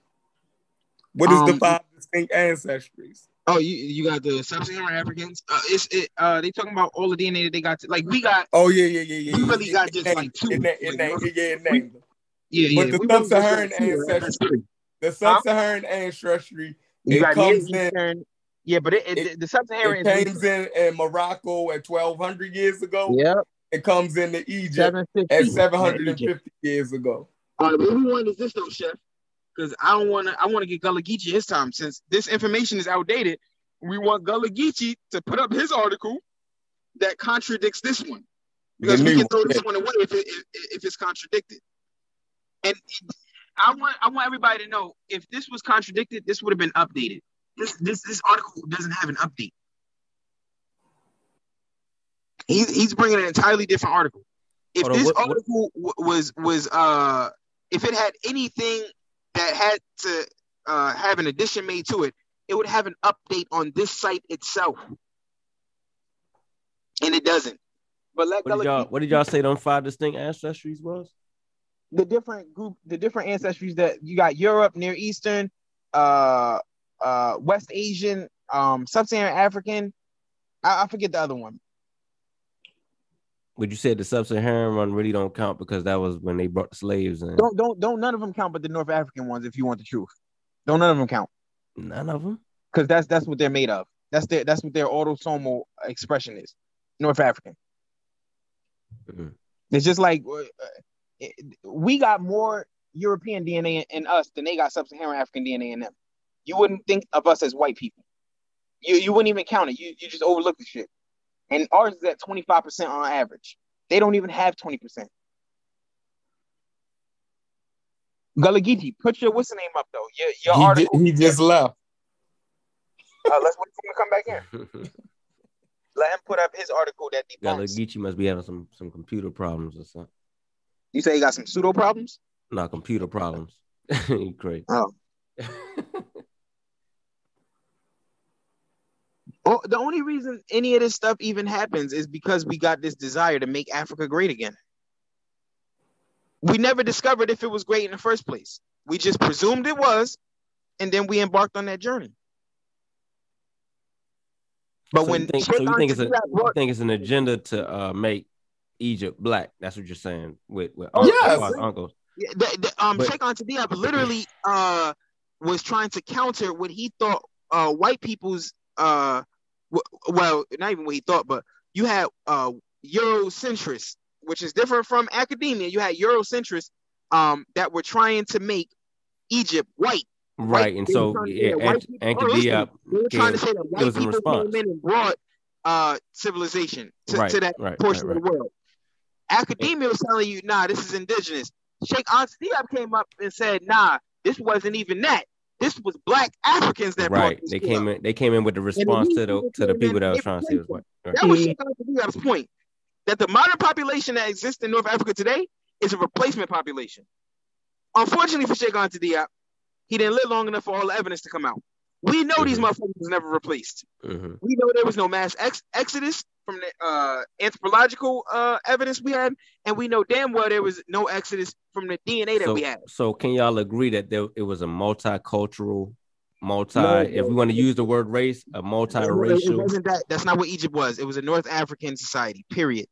what is the Um, five distinct ancestries? Oh, you you got the sub-Saharan Africans. Uh, it's it. Uh, they talking about all the DNA that they got. To, like we got. Oh yeah, yeah, yeah, yeah. We really yeah, got just named- like two. it Like, yeah, it named them. Yeah, yeah. But the we really just got sub-Saharan? Ancestry- The sub-Saharan ancestry You It got Near comes in- Eastern. Yeah, but it, it, it- the sub-Saharan. It comes in in Morocco at 1200 years ago. Yep. It comes into Egypt at 750 years ago. All right, what we want is this though, Chef, because I don't want to. I want to get Gullah Geechee his time since this information is outdated. We want Gullah Geechee to put up his article that contradicts this one because we can throw one, this one away if it if, if it's contradicted. And I want I want everybody to know if this was contradicted, this would have been updated. This this this article doesn't have an update. He's he's bringing an entirely different article. If Hold this what- what- article w- was was uh if it had anything that had to uh have an addition made to it, it would have an update on this site itself. And it doesn't. But What did y'all What did y'all say? Them five distinct ancestries was? The different group, the different ancestries that you got Europe, Near Eastern, uh, uh, West Asian, um, Sub-Saharan African. I, I forget the other one. But you said the sub-Saharan one really don't count because that was when they brought the slaves in. Don't don't don't none of them count, but the North African ones. If you want the truth, don't none of them count None of them. because that's that's what they're made of. That's their that's what their autosomal expression is. North African. Mhm. It's just like uh, we got more European DNA in us than they got Sub-Saharan African DNA in them. You wouldn't think of us as white people. You you wouldn't even count it. You you just overlook the shit. And ours is at twenty five percent on average. They don't even have twenty percent. Gullah put your what's the name up though. Your your He, article. ju- he just left. uh, let's wait for him to come back in. Let him put up his article that Gullah debunks. Geechee must be having some some computer problems or something. You say he got some pseudo problems. No, computer problems. you crazy. Oh. Oh, the only reason any of this stuff even happens is because we got this desire to make Africa great again. We never discovered if it was great in the first place. We just presumed it was, and then we embarked on that journey. But so when you think, so you think it's a you think it's an agenda to uh, make Egypt black? That's what you're saying with with Oh, yes. Uncle- Uncle. Yeah, the, the, um, But- Cheikh Anta Diop literally uh was trying to counter what he thought uh white people's uh w- well not even what he thought, but you had uh Eurocentrists, which is different from academia. You had Eurocentrists um that were trying to make Egypt white. Right, and so trying yeah, that white Ant- people- Anka listen, Diop They were trying to say that white people response. came in and brought uh civilization to, Right, to that right, portion right, of the world. Academia was telling you, nah, this is indigenous. Cheikh Diop came up and said, nah, this wasn't even that. This was black Africans that brought Right. They came up. in. They came in with the response to the to the people that was trying to say it was white. Right. That was Cheikh point. That the modern population that exists in North Africa today is a replacement population. Unfortunately for Cheikh Anta Diop, he didn't live long enough for all the evidence to come out. We know these Mhm. motherfuckers was never replaced. hmm We know there was no mass ex- exodus from the uh, anthropological uh, evidence we had, and we know damn well there was no exodus from the DNA that So, we had. so can y'all agree that there it was a multicultural, multi? No, if we want to use the word race, a multiracial. that. That's not what Egypt was. It was a North African society. Period.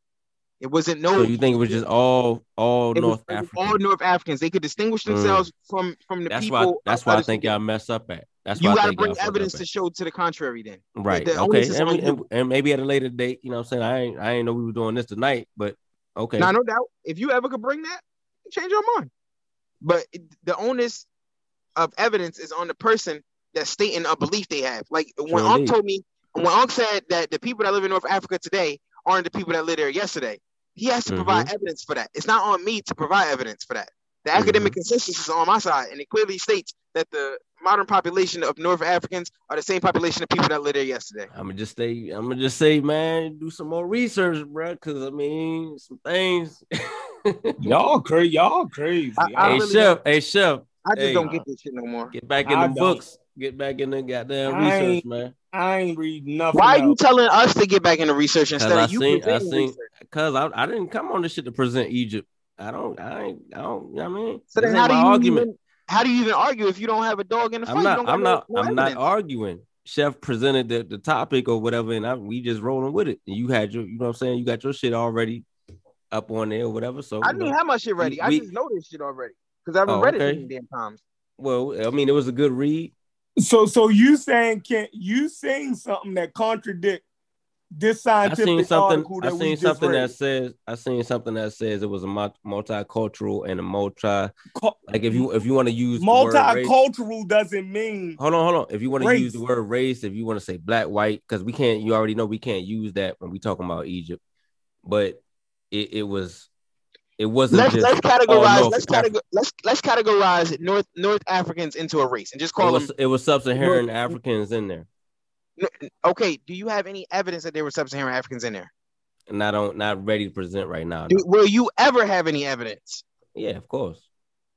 It wasn't no. So you think it was just all all North it was African? all North Africans. They could distinguish themselves from from the that's people. why. That's why I think y'all mess up at. That's You got to bring evidence to show to the contrary. Then Right. the okay. And, we- and, and maybe at a later date, you know what I'm saying? I ain't I ain't know we were doing this tonight, but okay. Now, no doubt, if you ever could bring that, change your mind. But it- the onus of evidence is on the person that's stating a belief they have. Like when Sure Unc told me, when Unc said that the people that live in North Africa today aren't the people that lived there yesterday, he has to provide Mm-hmm. evidence for that. It's not on me to provide evidence for that. The academic Mm-hmm. consensus is on my side, and it clearly states that the modern population of North Africans are the same population of people that lived there yesterday. I'm gonna just say, I'm gonna just say, man, do some more research, bro. Cause I mean, some things. Y'all crazy. Y'all crazy. I- I hey really chef, hey chef, I just Hey. don't get this shit no more. get back in I the don't. books. Get back in the goddamn I research, man. I ain't reading nothing. Why are you telling us to get back into research instead Cause I you seen, I presenting seen, cause I, I didn't come on this shit to present Egypt. I don't, I ain't, I don't. You know what I mean, So this then, ain't how do you argument. even how do you even argue if you don't have a dog in the fight? I'm You not, I'm no- not, no I'm not arguing. Chef presented the, the topic or whatever, and I, we just rolling with it. And you had your, you know what I'm saying? You got your shit already up on there or whatever. So I you didn't know. have my shit ready. we- I just know this shit already because I haven't Oh, read it okay. so many damn times. Well, I mean, it was a good read. So, so you saying can you saying something that contradict this I scientific seen something. article I that we seen just something read? that says. I seen something that says it was a multicultural and a multi. Co- Like if you if you want to use the word race- multicultural doesn't mean Hold on, hold on. If you want to use the word race, if you want to say black, white, because we can't. You already know we can't use that when we talking about Egypt. But it, it was. It wasn't Let's just. Oh, let's all categorize North let's Af- categorize let's let's categorize North North Africans into a race and just call It call was, them. it was sub-Saharan Africans in there, Okay, do you have any evidence that there were sub-Saharan Africans in there? and I don't not ready to present right now. Do, no. will you ever have any evidence? Yeah, of course.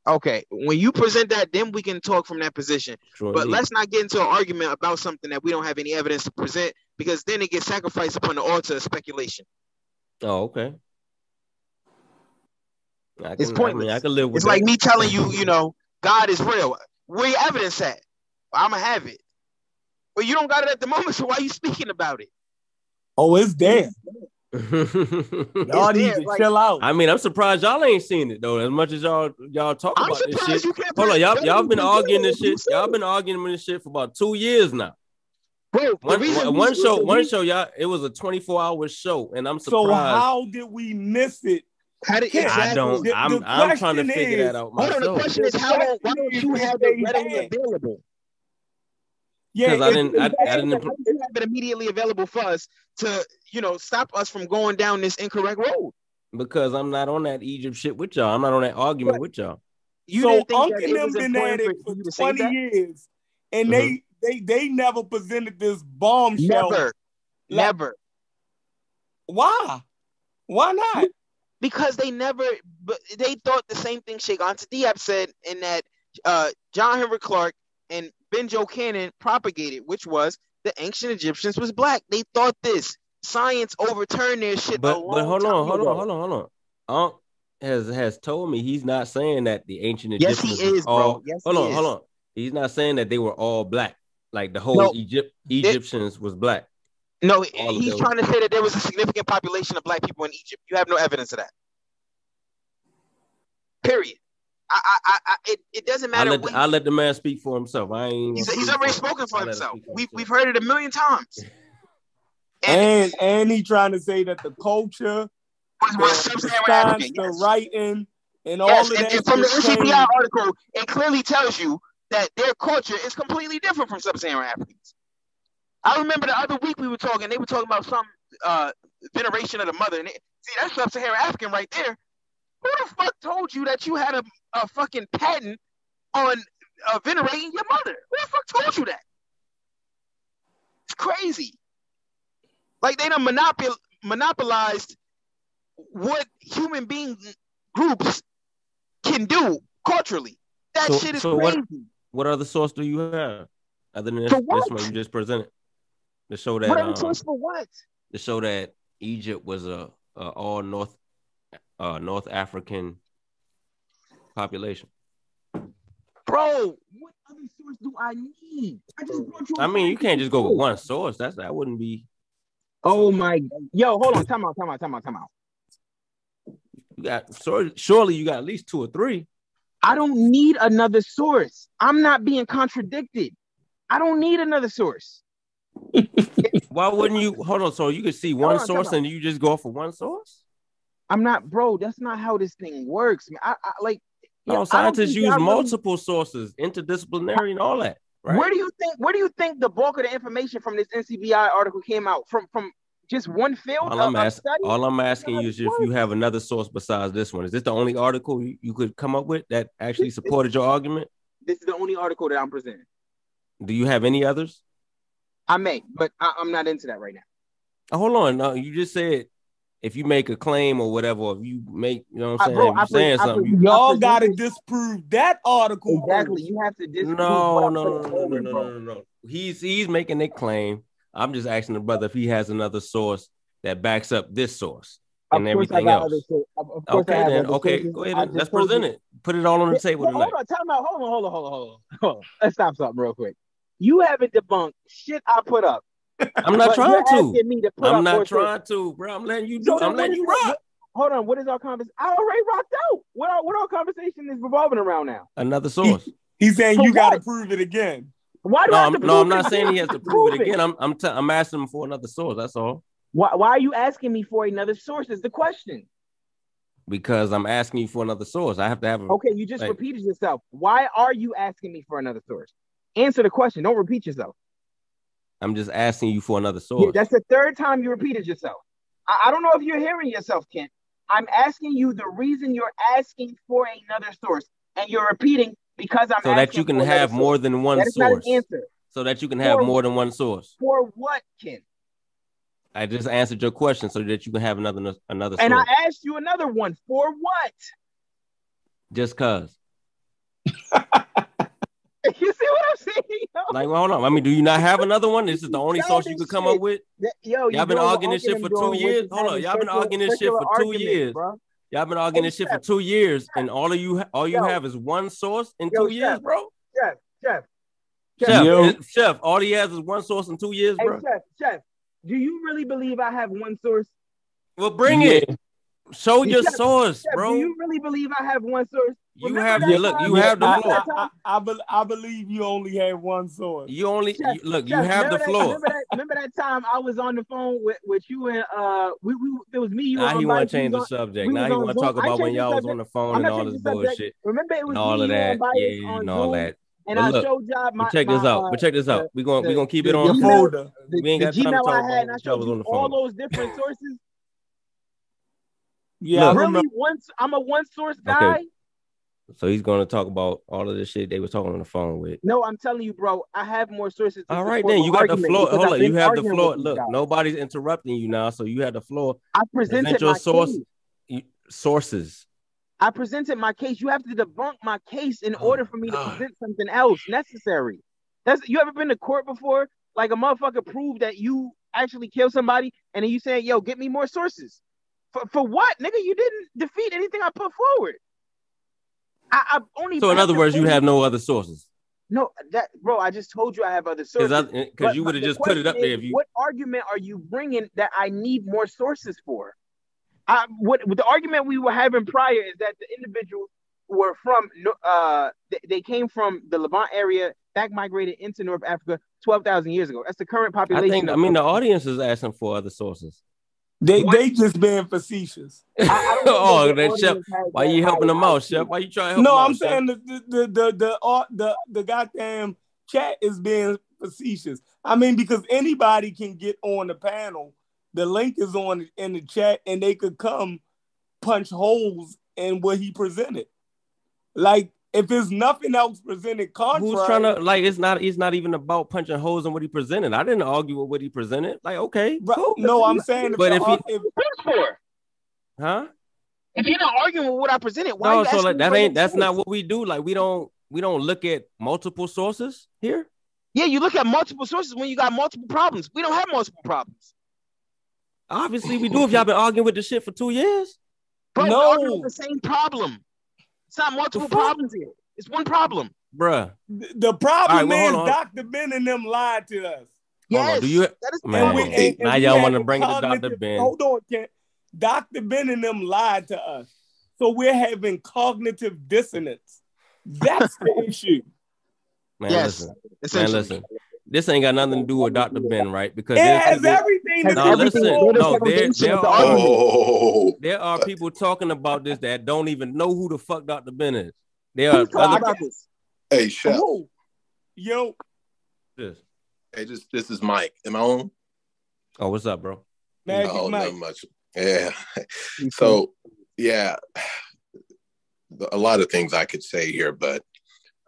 Okay, when you present that, then we can talk from that position. But let's not get into an argument about something that we don't have any evidence to present because then it gets sacrificed upon the altar of speculation. Oh, okay. I It's can, I pointless. mean, I can live with It's that. like me telling you, you know, God is real. Where your evidence at? I'm gonna have it. But you don't got it at the moment, so why are you speaking about it? oh it's there. Y'all It's need there, to like- chill out. I mean, I'm surprised y'all ain't seen it though. As much as y'all y'all talk I'm about this shit. you can't. Hold on, y'all y'all been evidence arguing this shit. Y'all been arguing this shit for about two years now. Bro, the One, one, we- one show, one show, y'all. It was a 24 hour show, and I'm surprised. so surprised. how did we miss it? How did Can't- exactly? I don't. The- I'm the I'm trying to figure is- that out Hold on, the question is how why don't you have it readily available? Yeah, 'Cause I didn't- I- I didn't- How do you have it immediately available for us to, you know, stop us from going down this incorrect road? Because I'm not on that Egypt shit with y'all. I'm not on that argument with y'all. You so didn't think Unc that and it them was been at for, it for you to say 20 years, and they they they never presented this bombshell. Never, never. Why? Why not? because they never but they thought the same thing Cheikh Anta Diop said in that uh, John Henrik Clarke and Ben-Jochannan propagated, which was the ancient Egyptians was black. They thought this. Science overturned their shit. But but hold on, hold ago. on, hold on, hold on. Unc has has told me he's not saying that the ancient Egyptians. Yes, he is, bro. Yes, hold he on, is. hold on. He's not saying that they were all black. Like the whole No. Egypt Egyptians was black. No, All he's trying to say that there was a significant population of black people in Egypt. You have no evidence of that. Period. I, I, I, I it, it doesn't I matter. let what I let the man speak for himself. I ain't. he's, he's already spoken for I let him himself. for We, himself. we've heard it a million times. And, And and he trying to say that the culture, was, the, was the sub-Saharan science, African. the writing, and all Yes, of and, that and from the shit NCBI article, it clearly tells you that their culture is completely different from sub-Saharan Africans. I remember the other week we were talking. They were talking about some uh, veneration of the mother. And it, see, that's sub-Saharan African right there. Who the fuck told you that you had a, a fucking patent on uh, venerating your mother? Who the fuck told you that? It's crazy. Like they done monopol- monopolized what human being groups can do culturally. That So- shit is so what- crazy. What other source do you have other than this, this one you just presented? To show that What um, choice for what? to show that Egypt was a, a all North uh, North African population. Bro, what other source do I need? I just brought you. I mean, you can't just go with one source. That's that wouldn't be. Oh my, yo, hold on, time out, time out, time out, time out. You got so surely you got at least two or three. I don't need another source. I'm not being contradicted. I don't need another source. Why wouldn't you? Hold on. So you could see one on, source out. and you just go for one source. I'm not, bro. That's not how this thing works. man. I, I like. No, scientists use y'all really- multiple sources, interdisciplinary, and all that. Right? Where do you think? Where do you think the bulk of the information from this NCBI article came out from? From just one field all of, I'm study? all I'm asking you is if you have another source besides this one. Is this the only article you, you could come up with that actually supported your argument? This is the only article that I'm presenting. Do you have any others? I may, but I, I'm not into that right now. Oh, hold on. No, you just said if you make a claim or whatever, if you make, you know what I- I'm saying? bro, if you're I pre- saying I something, pre- you, Y'all gotta disprove that article. Exactly. You have to disprove. no, no, no, no, no, no, no, no, no. He's he's making a claim. I'm just asking the brother if he has another source that backs up this source Of and course I everything got else. other. Of- of I Okay, then. other Okay, go ahead and let's present it. Put it all on the table Well, tonight. hold on, time out. Hold on, hold on, hold on, hold on. Hold on. Let's stop something real quick. You haven't debunked shit I put up. I'm not but trying to. asking me to put I'm not more trying to, bro. I'm letting you do. So I'm letting is you it- rock. Hold on, what is our conversation? I already rocked out. What our, what our conversation is revolving around now? Another source. He's saying For you gotta prove it again. Why do No, I have I'm, to no, I'm not it saying he has to prove it again. I'm I'm t- I'm asking him for another source. That's all. Why, why are you asking me for another source? Is the question. Because I'm asking you for another source. I have to have. A, Okay, you just Like- repeated yourself. Why are you asking me for another source? Answer the question. Don't repeat yourself. I'm just asking you for another Yeah, source. that's the third time you repeated yourself. I, I don't know if you're hearing yourself, Kent. I'm asking you the reason you're asking for another source, and you're repeating because I'm so that you can for another have source. more than one That is source. an answer. So that you can have more than one source. For what, Kent? I just answered your question so that you can have another another And I asked you another one. For what? just cause. You see what I'm saying? Yo, Like, well, hold on. I mean, do you not have another one? This is the only source you could come shit. up with. Yo, Y'all been arguing this shit for two years? Hold on, y'all been arguing this shit for two years. Bro. Y'all been arguing Hey, this shit for two years, and all of you, all you Yo. have is one source in Yo, two years, bro. Chef, chef, Chef, Yo. chef, all he has is one source in two years, hey, bro. chef, chef. Do you really believe I have one source? Well, bring Yeah. it. Show your Chef, source, Chef, bro. do you really believe I have one source? You Remember have that the look. You have the I, floor. I, I, I, be- I believe you only had one source. You only Chef, you, look. You have the remember that- floor. Remember that, remember that time I was on the phone with, with you and uh we, we it was me, you Now he want to change the on- subject. we Now he want to talk about when y'all was on the phone and all this bullshit Remember it was and all me, of that. and Bias Yeah, and all Zoom, that. and But I look, showed y'all my But check this out. uh, But check this out. We gonna we the- gonna keep it on. the Your folder. We ain't got time to talk I about had, and I what y'all showed was you on the all phone. those different sources. Yeah, I Look. remember. really, once I'm a one source guy. So he's gonna talk about all of the shit they were talking on the phone with. No, I'm telling you, bro. I have more sources. All right, then you got the floor. Hold I've on, you have the floor. Look, nobody's interrupting you now, so you have the floor. I presented Present your my source. You, sources. I presented my case. You have to debunk my case in Oh order for me to God. present something else necessary. That's you ever been to court before? Like a motherfucker proved that you actually killed somebody, and then you saying, "Yo, get me more sources." For for what, nigga? You didn't defeat anything I put forward. I, I only. So in other words, you have no other sources no that, bro. I just told you I have other sources. because you would have just put it up question there is, if you. What argument are you bringing that I need more sources for? I, what, what the argument we were having prior is that the individuals were from uh they, they came from the Levant area, back migrated into North Africa twelve thousand years ago. That's the current I population. think. I mean, the audience is asking for other sources. They What? they just being facetious. I- I oh, that the that chef. audience has Why that you helping them out, chef? Why you trying to help No, I'm Chef? saying the the the the the, art- the the goddamn chat is being facetious. I mean, because anybody can get on the panel. The link is on in the chat, and they could come punch holes in what he presented. Like if there's nothing else presented contrary, Who's trying to like? It's not. It's not even about punching holes in what he presented. I didn't argue with what he presented. Like, okay, Right, cool. no, I'm saying, But if, if the- he- if for? huh? If you're not arguing with what I presented, why No, you so like that ain't. That's not what we do. Like, we don't. We don't look at multiple sources here. Yeah, you look at multiple sources when you got multiple problems. We don't have multiple problems. Obviously, we do. If y'all been arguing with this shit for two years, Bro, No. we're arguing with the same problem. It's not multiple problems here. It's one problem. bruh. the problem All right, well, is hold on. Dr. Ben and them lied to us. Hold on, Yes, do you- that is Man, we, and, and now we y'all wanna bring it to Dr. cognitive- Ben. Hold on, Ken. Dr. Ben and them lied to us. So we're having cognitive dissonance. That's the issue. Man, Yes, listen. Man, listen. This ain't got nothing to do with Dr. Ben, right? Because It has everything to No, do listen. with to No, with the there, there are. Oh, there are people talking about this that don't even know who the fuck Dr. Ben is. There are other about this? hey, chef. Oh, yo, this. Hey, this this is Mike. Am I on? Oh, what's up, bro? Magic oh, Mike. not much. Yeah. So, yeah, a lot of things I could say here, but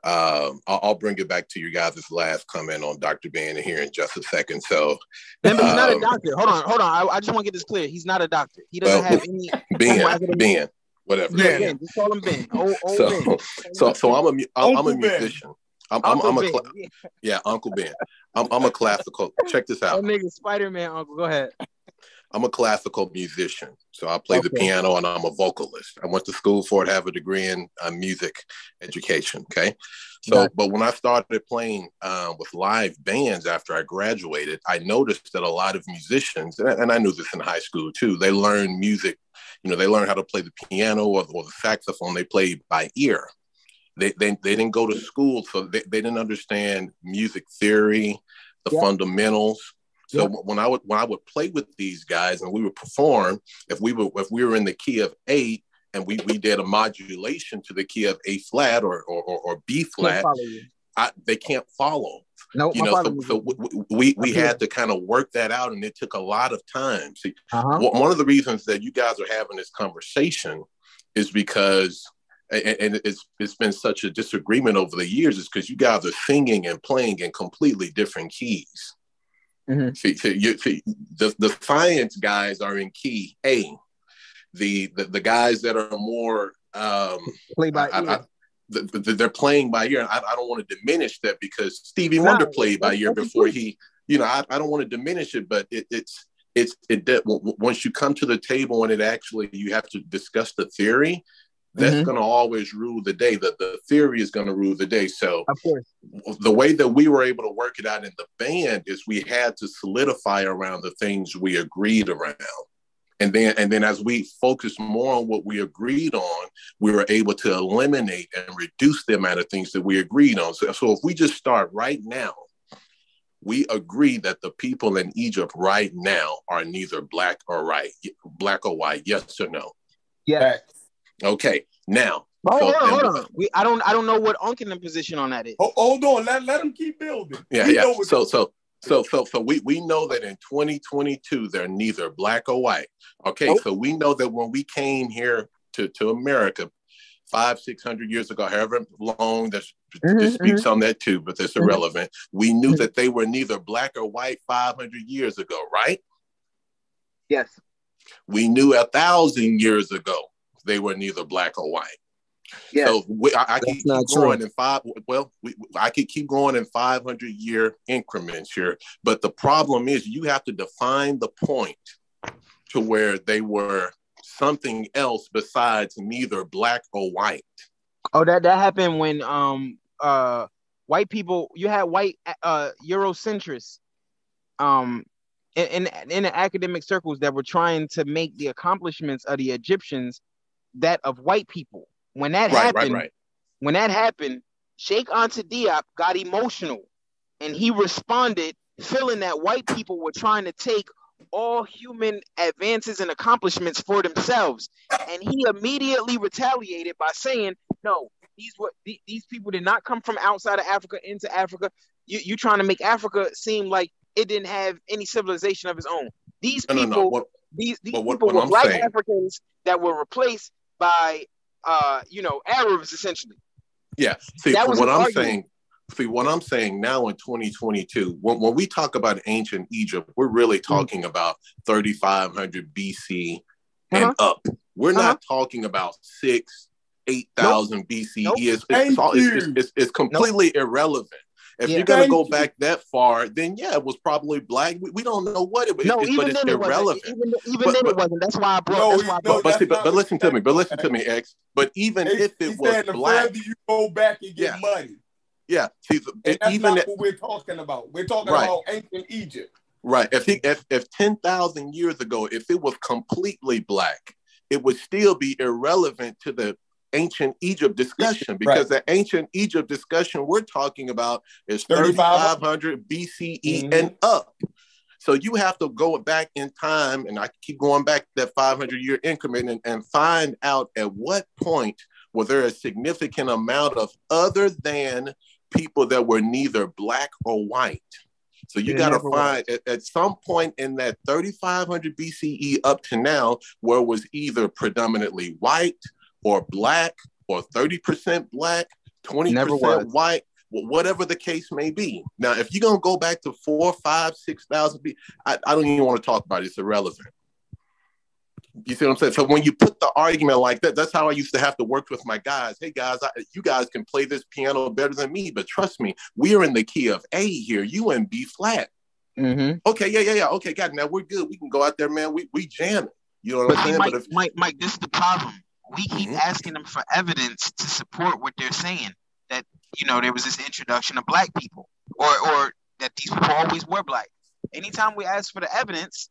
um, I'll, I'll bring it back to you guys' last comment on Dr. Ben here in just a second. So, Remember, he's not a Um, doctor. Hold on, hold on. I, I just want to get this clear. He's not a doctor. He doesn't Well, have any. Ben, Ben, whatever. Yeah, Ben. Ben. Just call him Ben. Old, old So, Ben. so, so I'm a mu- I'm, I'm a Uncle Ben. musician. I'm, I'm, I'm a Ben. cla- yeah, Uncle Ben. I'm, I'm a classical. Check this That out. nigga Spider Man. Uncle, go ahead. I'm a classical musician, so I play the piano and I'm a vocalist. I went to school for it, have a degree in uh, music education. Okay, so Gotcha. but when I started playing uh, with live bands after I graduated, I noticed that a lot of musicians, and and I knew this in high school too, they learn music. You know, they learn how to play the piano or, or the saxophone. They play by ear. They, they, they didn't go to school, so they, they didn't understand music theory, the Yeah. fundamentals. So when I would when I would play with these guys and we would perform, if we were if we were in the key of A and we, we did a modulation to the key of A flat or or, or, B flat. I, they can't follow. Nope. You know, so, so we, we we had to kind of work that out, and it took a lot of time. See, uh-huh. one one of the reasons that you guys are having this conversation is because and, and it's it's been such a disagreement over the years is because you guys are singing and playing in completely different keys. Mhm. See, see, you, see the, the science guys are in key A. The the, the guys that are more um, Play by I- ear. I- th- th- they're playing by ear. I, I don't want to diminish that because Stevie Nah, Wonder played by ear before he, you know, I, I don't want to diminish it, but it, it's it's it de- w- w- once you come to the table and it actually you have to discuss the theory. That's Mhm. going to always rule the day. That the theory is going to rule the day. So of course. the way that we were able to work it out in the band is we had to solidify around the things we agreed around and then and then as we focused more on what we agreed on we were able to eliminate and reduce the amount of things that we agreed on so, so if we just start right now we agree that the people in egypt right now are neither black or right black or white yes or no Yeah. Facts. okay now Hold, so- hold on, hold on. We, I don't, I don't know what Unkin position on that is. Ho- Hold on, let, let them keep building. Yeah, We yeah. So, so, so, so, so we we know that in 2022 they're neither black or white. Okay, Nope. so we know that when we came here to to America five six hundred years ago, however long that Mhm, this speaks on that too, but that's Mhm. irrelevant. We knew Mhm. that they were neither black or white 500 years ago, right? Yes. We knew a thousand years ago they were neither black or white. Yes. So we, I, I could keep going true. in five. Well, we, I could keep going in 500 year increments here, but the problem is you have to define the point to where they were something else besides neither black or white. Oh, that that happened when um uh white people you had white uh Eurocentrists um in, in in the academic circles that were trying to make the accomplishments of the Egyptians that of white people. When that Right, happened, right, right. when that happened, Cheikh Anta Diop got emotional and he responded feeling that white people were trying to take all human advances and accomplishments for themselves. And he immediately retaliated by saying, no, these were the- these people did not come from outside of Africa into Africa. you you trying to make Africa seem like it didn't have any civilization of its own. These No, no, people, no. What, these these what- people what were I'm black saying- Africans that were replaced by uh you know Arabs essentially. Yeah. See, That was what I'm argument. saying, see, what I'm saying now in 2022, when, when we talk about ancient Egypt, we're really Mm-hmm. talking about 3,500 BC and up. We're Uh-huh. not talking about six, 8,000 BCE. Nope. It's, it's, it's, it's, it's, it's completely irrelevant. If Yeah. you're going to go back that far, then yeah, it was probably black. We, we don't know what it was, No, it's, even but it's then it wasn't. irrelevant. Even, even But- then but- it wasn't. That's why I brought. No, that's he- why I no, brought. But see, but, but listen to me, but listen to me, X. But even He- if it was black, further you go back and get Yeah. money. yeah, see, And that's even not what we're talking about. We're talking Right. about ancient Egypt. Right. If he if if ten thousand years ago, if it was completely black, it would still be irrelevant to the ancient Egypt discussion because the ancient Egypt discussion we're talking about is 3500 BCE Mhm. and up. So you have to go back in time, and I keep going back that 500 year increment and, and find out at what point was there a significant amount of other than people that were neither black or white. So you got to find at, at some point in that 3500 BCE up to now where it was either predominantly white or black or 30% black, 20% Never white, whatever the case may be. Now, if you're going to go back to four, five, 6,000 B, I, I don't even want to talk about it. It's irrelevant. You see what I'm saying? So when you put the argument like that, that's how I used to have to work with my guys. Hey guys, I, you guys can play this piano better than me, but trust me, we are in the key of A here. You in B flat. Mm-hmm. Okay, yeah, yeah, yeah. Okay, got it. Now we're good. We can go out there, man. We we jamming. You know what But I'm saying? Mike, but if Mike, Mike, this is the problem. We keep Mhm. asking them for evidence to support what they're saying. That you know there was this introduction of black people, or or that these people always were black. Anytime we ask for the evidence,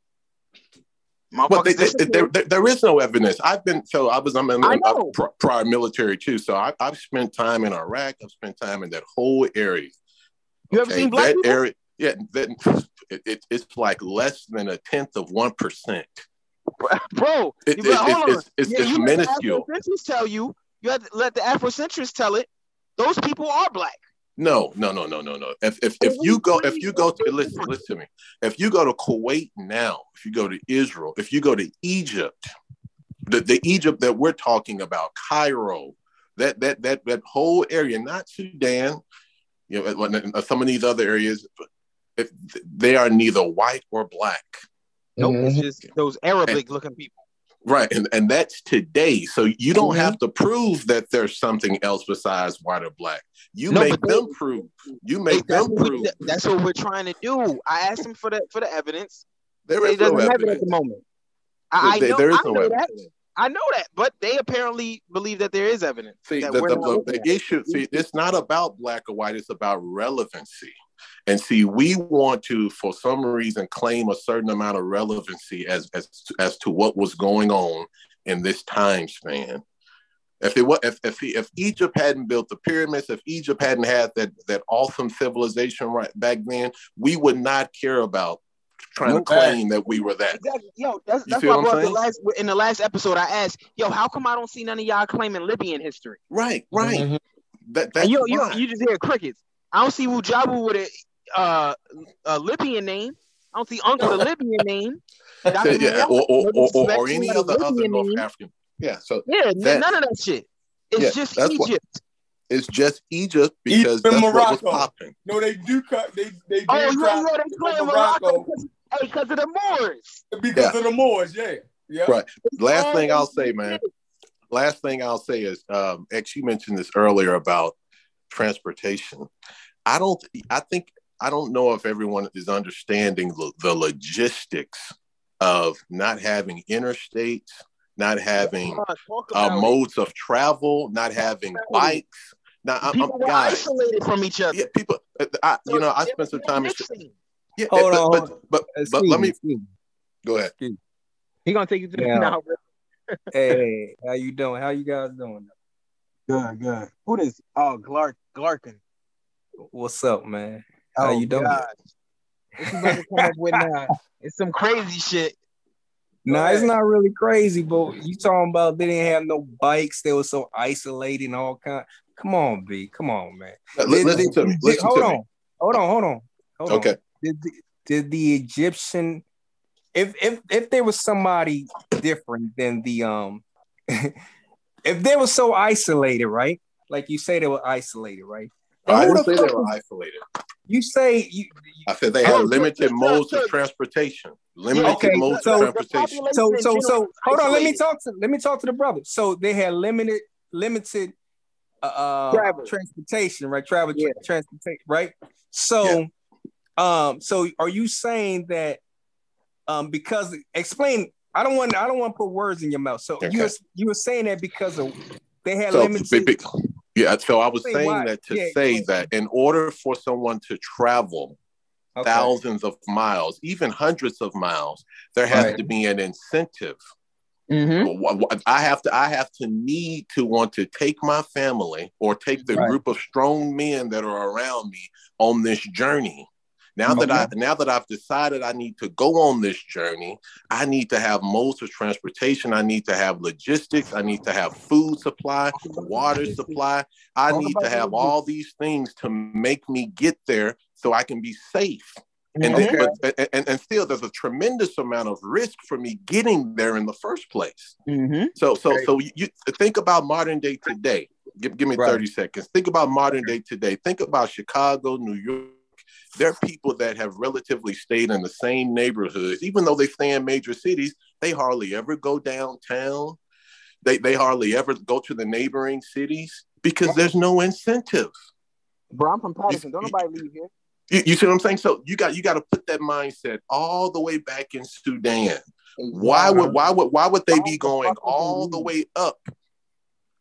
well, they, they, there, there, is no evidence. I've been so I was I'm in I a know. pr- prior military too. So I, I've spent time in Iraq. I've spent time in that whole area. You ever seen black that people? area? Yeah, that it, it, it's like less than a tenth of one percent. bro. It, it, hold it's, on. it's, it's, you let the minuscule. Afrocentrists tell you. You have to let the Afrocentrists tell it. Those people are black. No, no, no, no, no, no. If if, if you go if you go to listen listen to me. If you go to Kuwait now, if you go to Israel, if you go to Egypt, the, the Egypt that we're talking about, Cairo, that that that that whole area, not Sudan, you know, some of these other areas, if they are neither white or black. Nope, Mhm. it's just those Arabic looking people. Right, and, and that's today. So you don't Mhm. have to prove that there's something else besides white or black. You No, make but they- them prove. You make them prove. we, that's what we're trying to do. I asked them for the for the evidence. There is He no doesn't have it at the moment. I, I know, there is I no know that. evidence. I know that, but they apparently believe that there is evidence. See, the, the, the, the issue, see, it's not about black or white, it's about relevancy. And see, we want to, for some reason, claim a certain amount of relevancy as as as to what was going on in this time span. If it was, if if, he, if Egypt hadn't built the pyramids, if Egypt hadn't had that that awesome civilization right back then, we would not care about trying to claim that we were that. Exactly. Yo, that's, that's why I brought the last in the last episode. I asked, yo, how come I don't see none of y'all claiming Libyan history? Right, right. Mhm. That that's And you, you, you just hear crickets. I don't see Wujabu with a uh, a Libyan name. I don't see Uncle the Libyan name. Dr. yeah, or, or, or, or, disrespect or to any of the other Libyan North name. African. Yeah, so Yeah, That- none of that shit. It's Yeah, just that's what- Egypt. it's just Egypt because Egypt and that's what was Morocco. popping. No, they do cut. They they did Oh yeah, try yeah, they to claim Morocco. Morocco 'cause- Hey, because of the Moors. because Yeah. of the Moors. Yeah, yeah. Right. Last thing I'll say, man. Last thing I'll say is, um, X, you mentioned this earlier about transportation. I don't. I think I don't know if everyone is understanding the, the logistics of not having interstates, not having Come on, talk uh, modes of travel, not having bikes. Now, I'm, People I'm guys. isolated from each other. Yeah, people. uh, I, So you know, I spent some time in. mixing. Yeah, Hold but, on, but, hold but, but, Excuse let me, me excuse go ahead. He gonna take you through Yeah. now. Hey, how you doing? How you guys doing? Good, good. Who this? Oh, Clark, Glarkin. What's up, man? How Oh, you doing? God. What you about to come up with now? It's some crazy shit. Nah, it's not really crazy, but you talking about they didn't have no bikes, they were so isolated and all kind. Come on, B. Come on, man. Li- Did- listen did- to me. Listen hold to on. me. hold on, hold on, hold on. Okay. Did the, did the Egyptian, if if if there was somebody different than the um, if they were so isolated, right? Like you say, they were isolated, right? And I who didn't say they were isolated. You say you, I said they had limited modes of transportation. Limited Okay, modes so- of transportation. so so so hold on let me talk to let me talk to the brother so they had limited limited uh, uh Travel. transportation right travel Yeah. transportation right so um so are you saying that um because explain i don't want i don't want to put words in your mouth so you were, you were saying that because of they had So, limited big- big- yeah, so I was Say saying why. that to Yeah, say explain. that in order for someone to travel okay. thousands of miles, even hundreds of miles, there has Right. to be an incentive. Mm-hmm. I have to I have to need to want to take my family or take the Right. group of strong men that are around me on this journey. Now that I now that I've decided I need to go on this journey, I need to have modes of transportation. I need to have logistics. I need to have food supply, water supply. I need to have all these things to make me get there so I can be safe. And, Okay. then, but, and, and still, there's a tremendous amount of risk for me getting there in the first place. Mm-hmm. So, so, so you think about modern day today. Give, give me Right. 30 seconds. Think about modern day today. Think about Chicago, New York. There are people that have relatively stayed in the same neighborhoods, even though they stay in major cities. They hardly ever go downtown. They they hardly ever go to the neighboring cities because there's no incentive. Bro, I'm from Patterson. Don't nobody leave here. You, you see what I'm saying? So you got you got to put that mindset all the way back in Sudan. Why would why would why would they be going fuck would they all the way up?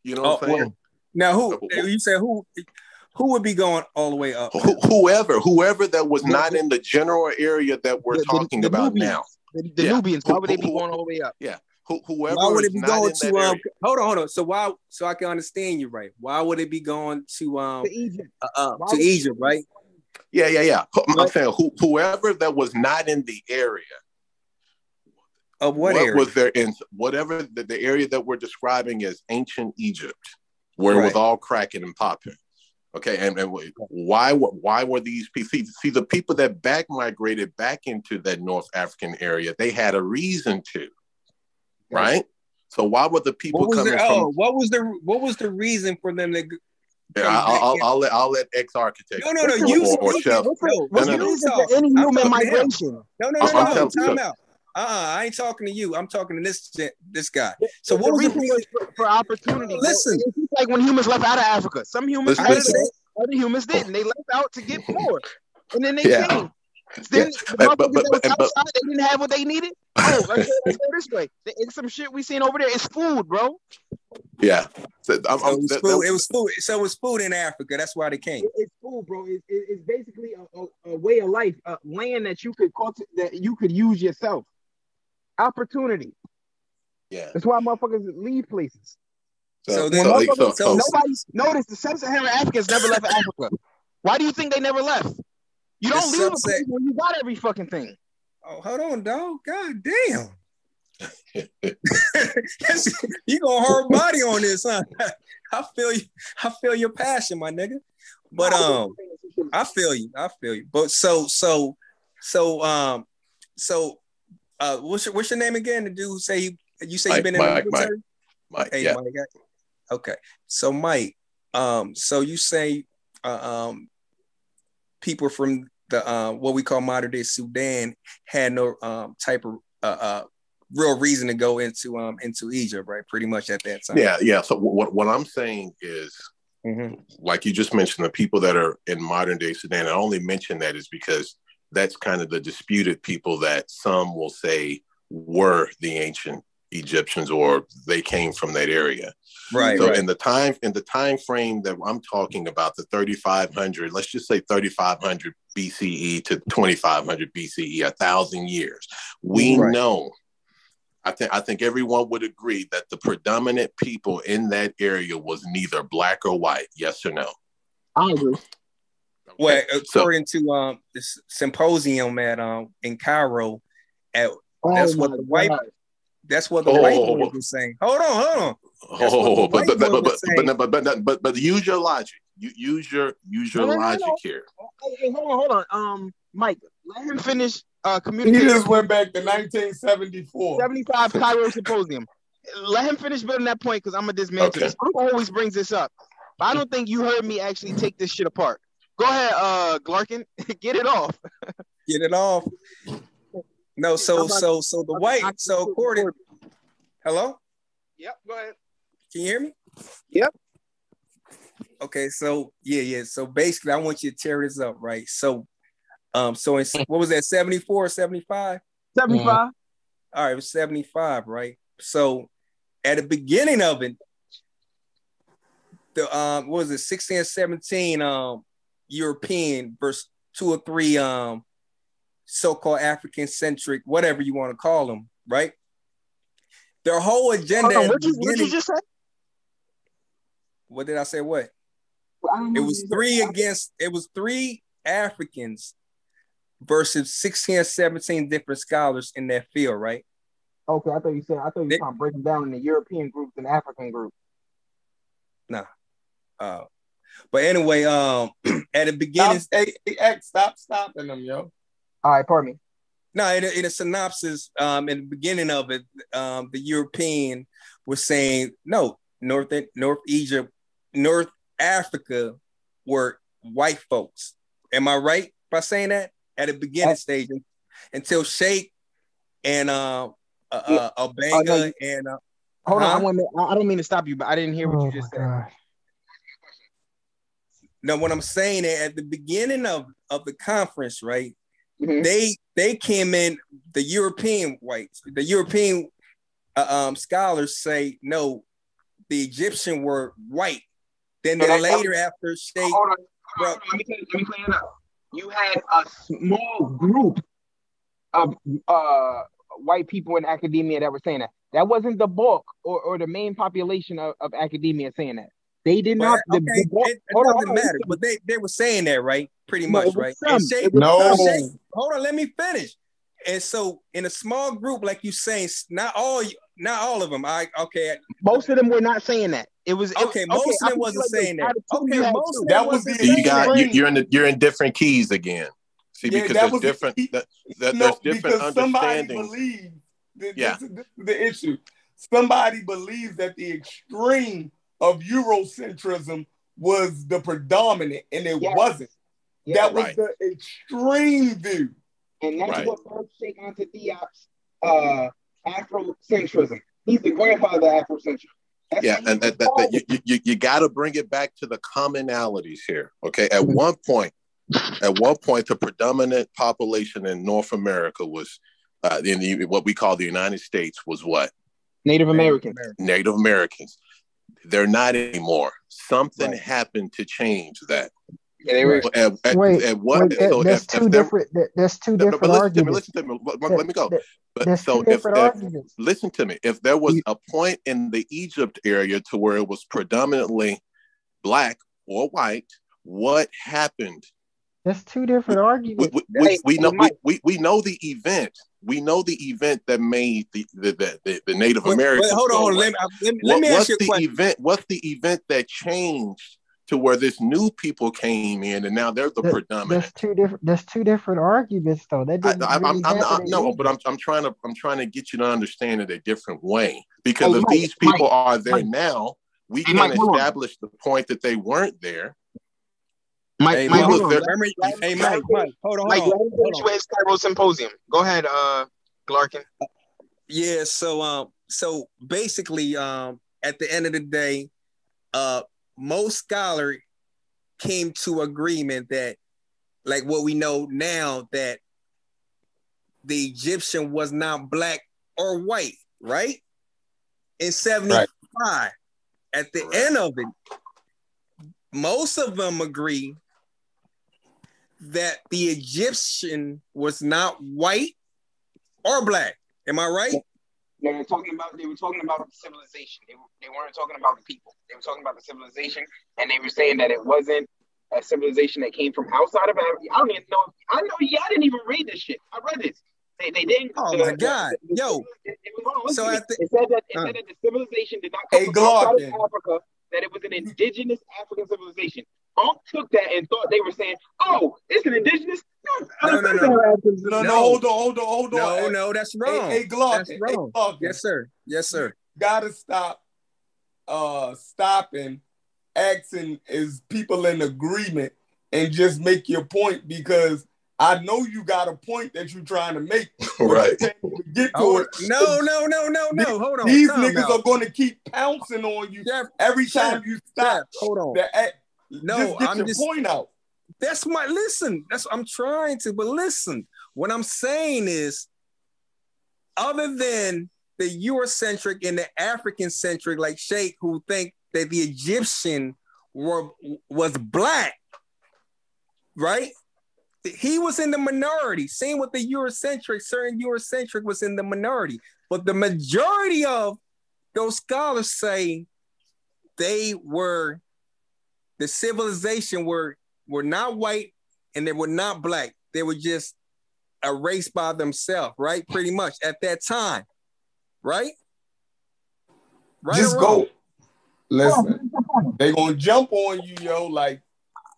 You know Oh, what I'm oh, saying? now who uh, you said who who would be going all the way up Who- whoever, whoever that was not in the general area that we're The- the- talking the about Nubians. now. The, the Yeah. Nubians, why would they be Who- who- going all the way up? Yeah. Who, whoever why would it be going to um hold on hold on so why so i can understand you right why would it be going to um To Egypt. uh, uh, to Egypt, right? Yeah, yeah, yeah. I'm Right. saying who, whoever that was not in the area. Of what, area? was there in whatever the, the area that we're describing as ancient Egypt, where it was all cracking and popping. Okay, and, and why why were these people see, see the people that back migrated back into that North African area? They had a reason to, right? So why were the people coming the from? oh, what was the what was the reason for them to? Yeah, I'll, I'll. I'll let I'll let ex architect No, no, no. Listen, You or, or speaking. chef. What's No, the, what's no, the no. you reason talk. for any I'm human talking to him. migration? No, no, no, I'm- no. I'm telling- Time so- out. Uh, I ain't talking to you. I'm talking to this this guy. So The what was the reason reason? was for, for opportunity. Listen. it's like when humans left out of Africa. Some humans Listen, wanted listen. to other humans didn't. They left out to get more, and then they Yeah. came. Then the But- but- but- that but- but- outside, they didn't have what they needed. Oh, let's go, let's go this way. It's some shit we seen over there. It's food, bro. Yeah, so I'm, So I'm- it was that- food. that- It was food. So it was food in Africa. That's why they came. It- It's food, bro. It's, it- it's basically a, a, a way of life, uh, land that you could culti- that you could use yourself. Opportunity. yeah. That's why motherfuckers leave places. So So, then- so, When so, motherfuckers, so, nobody's notice the sub-Saharan Africans never left Africa. Why do you think they never left? You don't leave a place when you got every fucking thing. Oh, hold on, dog. God damn. you gonna hard body on this, huh? I feel you. I feel your passion, my nigga. But um, I feel you. I feel you. But so so so um so uh what's your what's your name again? The dude who say he you say you've Mike, been in Mike, the Mike. military? Mike, Hey, yeah. Mike. Okay. So Mike, um, so you say uh, um people from the uh what we call modern day Sudan had no um type of uh, uh real reason to go into um into Egypt, right? Pretty much at that time. Yeah, yeah. So what what I'm saying is, Mhm. like you just mentioned, the people that are in modern day Sudan. I only mention that is because that's kind of the disputed people that some will say were the ancient Egyptians or they came from that area. Right, so right. in the time in the time frame that I'm talking about, the 3500, let's just say 3500 BCE to 2500 BCE, a thousand years. We Right. know. I think I think everyone would agree that the predominant people in that area was neither black or white. Yes or no? I agree. Well, So- according to um this symposium at um in Cairo, at Oh That's what the white- God. that's what the Oh. white boys were saying. Hold on, hold on. That's Oh, but but but but but but, but, but, but, but use your logic. You use your use your No, no, no, logic no. here. Hey, hey, hold on, hold on. Um, Mike, let him finish uh He just went back to 1974. 75 Cairo Symposium. Let him finish building that point because I'm gonna dismantle Okay. this. Uncle always brings this up, but I don't think you heard me actually take this shit apart. Go ahead, uh, Glarkin, get it off. Get it off. No, so so so the white. So according. Hello. Yep, go ahead. Can you hear me? Yep. Okay, so yeah, yeah. So basically, I want you to tear this up, right? So, um, so in, what was that, 74 or 75? 75. All right, it was 75, right? So at the beginning of it, the um, what was it, 16 and 17 um European versus two or three um so-called African centric, whatever you want to call them, right? Their whole agenda. On, what you, what you just said? what did I say? What? Don't It was three against it was three Africans versus 16 or 17 different scholars in that field, right? Okay, I thought you said I thought you were trying to break it down in the European groups and African group. Uh, but anyway, um at the Stop, beginning, hey, hey, X, stop stopping them, yo. All right, pardon me. no, in a, in a synopsis, um, in the beginning of it, um, the European was saying no, North North Egypt, North Africa were white folks. Am I right by saying that at the beginning stage until Cheikh and uh, uh, uh Obenga no, you- and uh, Hold on, Huh? I want to. I I don't mean to stop you, but I didn't hear what Oh you just said. God. No, what I'm saying is at the beginning of, of the conference, right? Mhm. They they came in the European whites, the European uh, um, scholars say no, the Egyptian were white. Then then that- that later after Cheikh, Hold on, hold on, let me let me clean it up. You had a small group of uh white people in academia that were saying that. That wasn't the bulk or, or the main population of, of academia saying that. They did well, not. The, okay, the bulk, it, it doesn't on, matter, but they, they were saying that, right? Pretty much, it was right? some. And Cheikh, It was No. some. Hold on, let me finish. And so in a small group, like you saying, not all not all of them. I okay, Most of them were not saying that. It was it- Okay, most of them wasn't like saying that. Out of two, Okay, you most two. of That was the You got you, you're in the, you're in different keys again. See, Yeah, because there's was the different key. that, that No, there's different because somebody believes. This, Yeah. this, is, this is the issue. Somebody believes that the extreme of Eurocentrism was the predominant, and it Yes. wasn't. Yeah, that was Right. the extreme view. and that's Right. what birthed Cheikh Anta Diop's uh, Afrocentrism. He's the grandfather of Afrocentrism. That's Yeah, and that, that, that you, you, you got to bring it back to the commonalities here. Okay, at one point, at one point, the predominant population in North America was uh, in the, what we call the United States was what Native Americans. Native Americans. They're not anymore. Something Right. happened to change that. Yeah, they were. At, at- Wait, at what? wait, so that's if- two if different. That, that's two no, no, different but listen to me. arguments. Listen to me. Let, let- let me go. That- But That's so two if, if listen to me, if there was a point in the Egypt area to where it was predominantly black or white, what happened? That's two different arguments. we, we, Hey, we know we, Mike. we, we know the event. We know the event that made the the, the, the, the Native But, Americans. but hold on, go hold on. Let, me- let, me- What, let me ask what's you a the question. event? What's the event that changed to where this new people came in and now they're the That- predominant? That's two different. That's two different arguments, though. That I, didn't I, really I'm, I'm happen no, but I'm, I'm trying to I'm trying to get you to understand it a different way because Hey, if Mike, these people Mike, are there Mike. now, we can Mike, establish the point that they weren't there. Mike, Hey, Mike, Mike, hold on. there- Remember, him- let him- hey, Mike, Mike, hold on, Mike, hold on, hold on. Cairo Symposium. Go ahead, uh, Glarkin. Yeah, so um, so basically, um, at the end of the day, uh, most scholar came to agreement that, like what we know now, that the Egyptian was not black or white, right? In 75. At the Correct. end of it, most of them agree that the Egyptian was not white or black. Am I right? They were talking about they were talking about the civilization. They, were, they weren't talking about the people. They were talking about the civilization, and they were saying that it wasn't a civilization that came from outside of Africa. I don't even know. I know. Yeah, I didn't even read this shit. I read this. They, they didn't. Oh my the- God. the- Yo. It, it was, So to at the- it said that it uh. said that the civilization did not come from outside of Africa. That it was an indigenous African civilization. Unk took that and thought they were saying, "Oh, it's an indigenous." No, no, no. No, no, No. hold on, hold on, hold on. No, no, that's wrong. hey, Glock. That's Hey, wrong. Glock. Yes, sir. Yes, sir. gotta stop uh stopping asking is people in agreement and just make your point because I know you got a point that you're trying to make. Right. can't Get to Oh, it. no, no, no, no, no. Hold on. These niggas out. are going to keep pouncing on you Jeff, every Jeff, time you stop. Jeff, hold on. The act- No, just get I'm your just- point out. That's my listen. That's I'm trying to, but listen. What I'm saying is, other than the Eurocentric and the African centric, like Cheikh, who think that the Egyptian were was black, right? He was in the minority. Same with the Eurocentric. Certain Eurocentric was in the minority, but the majority of those scholars say they were the civilization were were not white and they were not black. They were just a race by themselves, right? Pretty much at that time, right? Right just go. Listen, they gonna jump on you, yo. Like,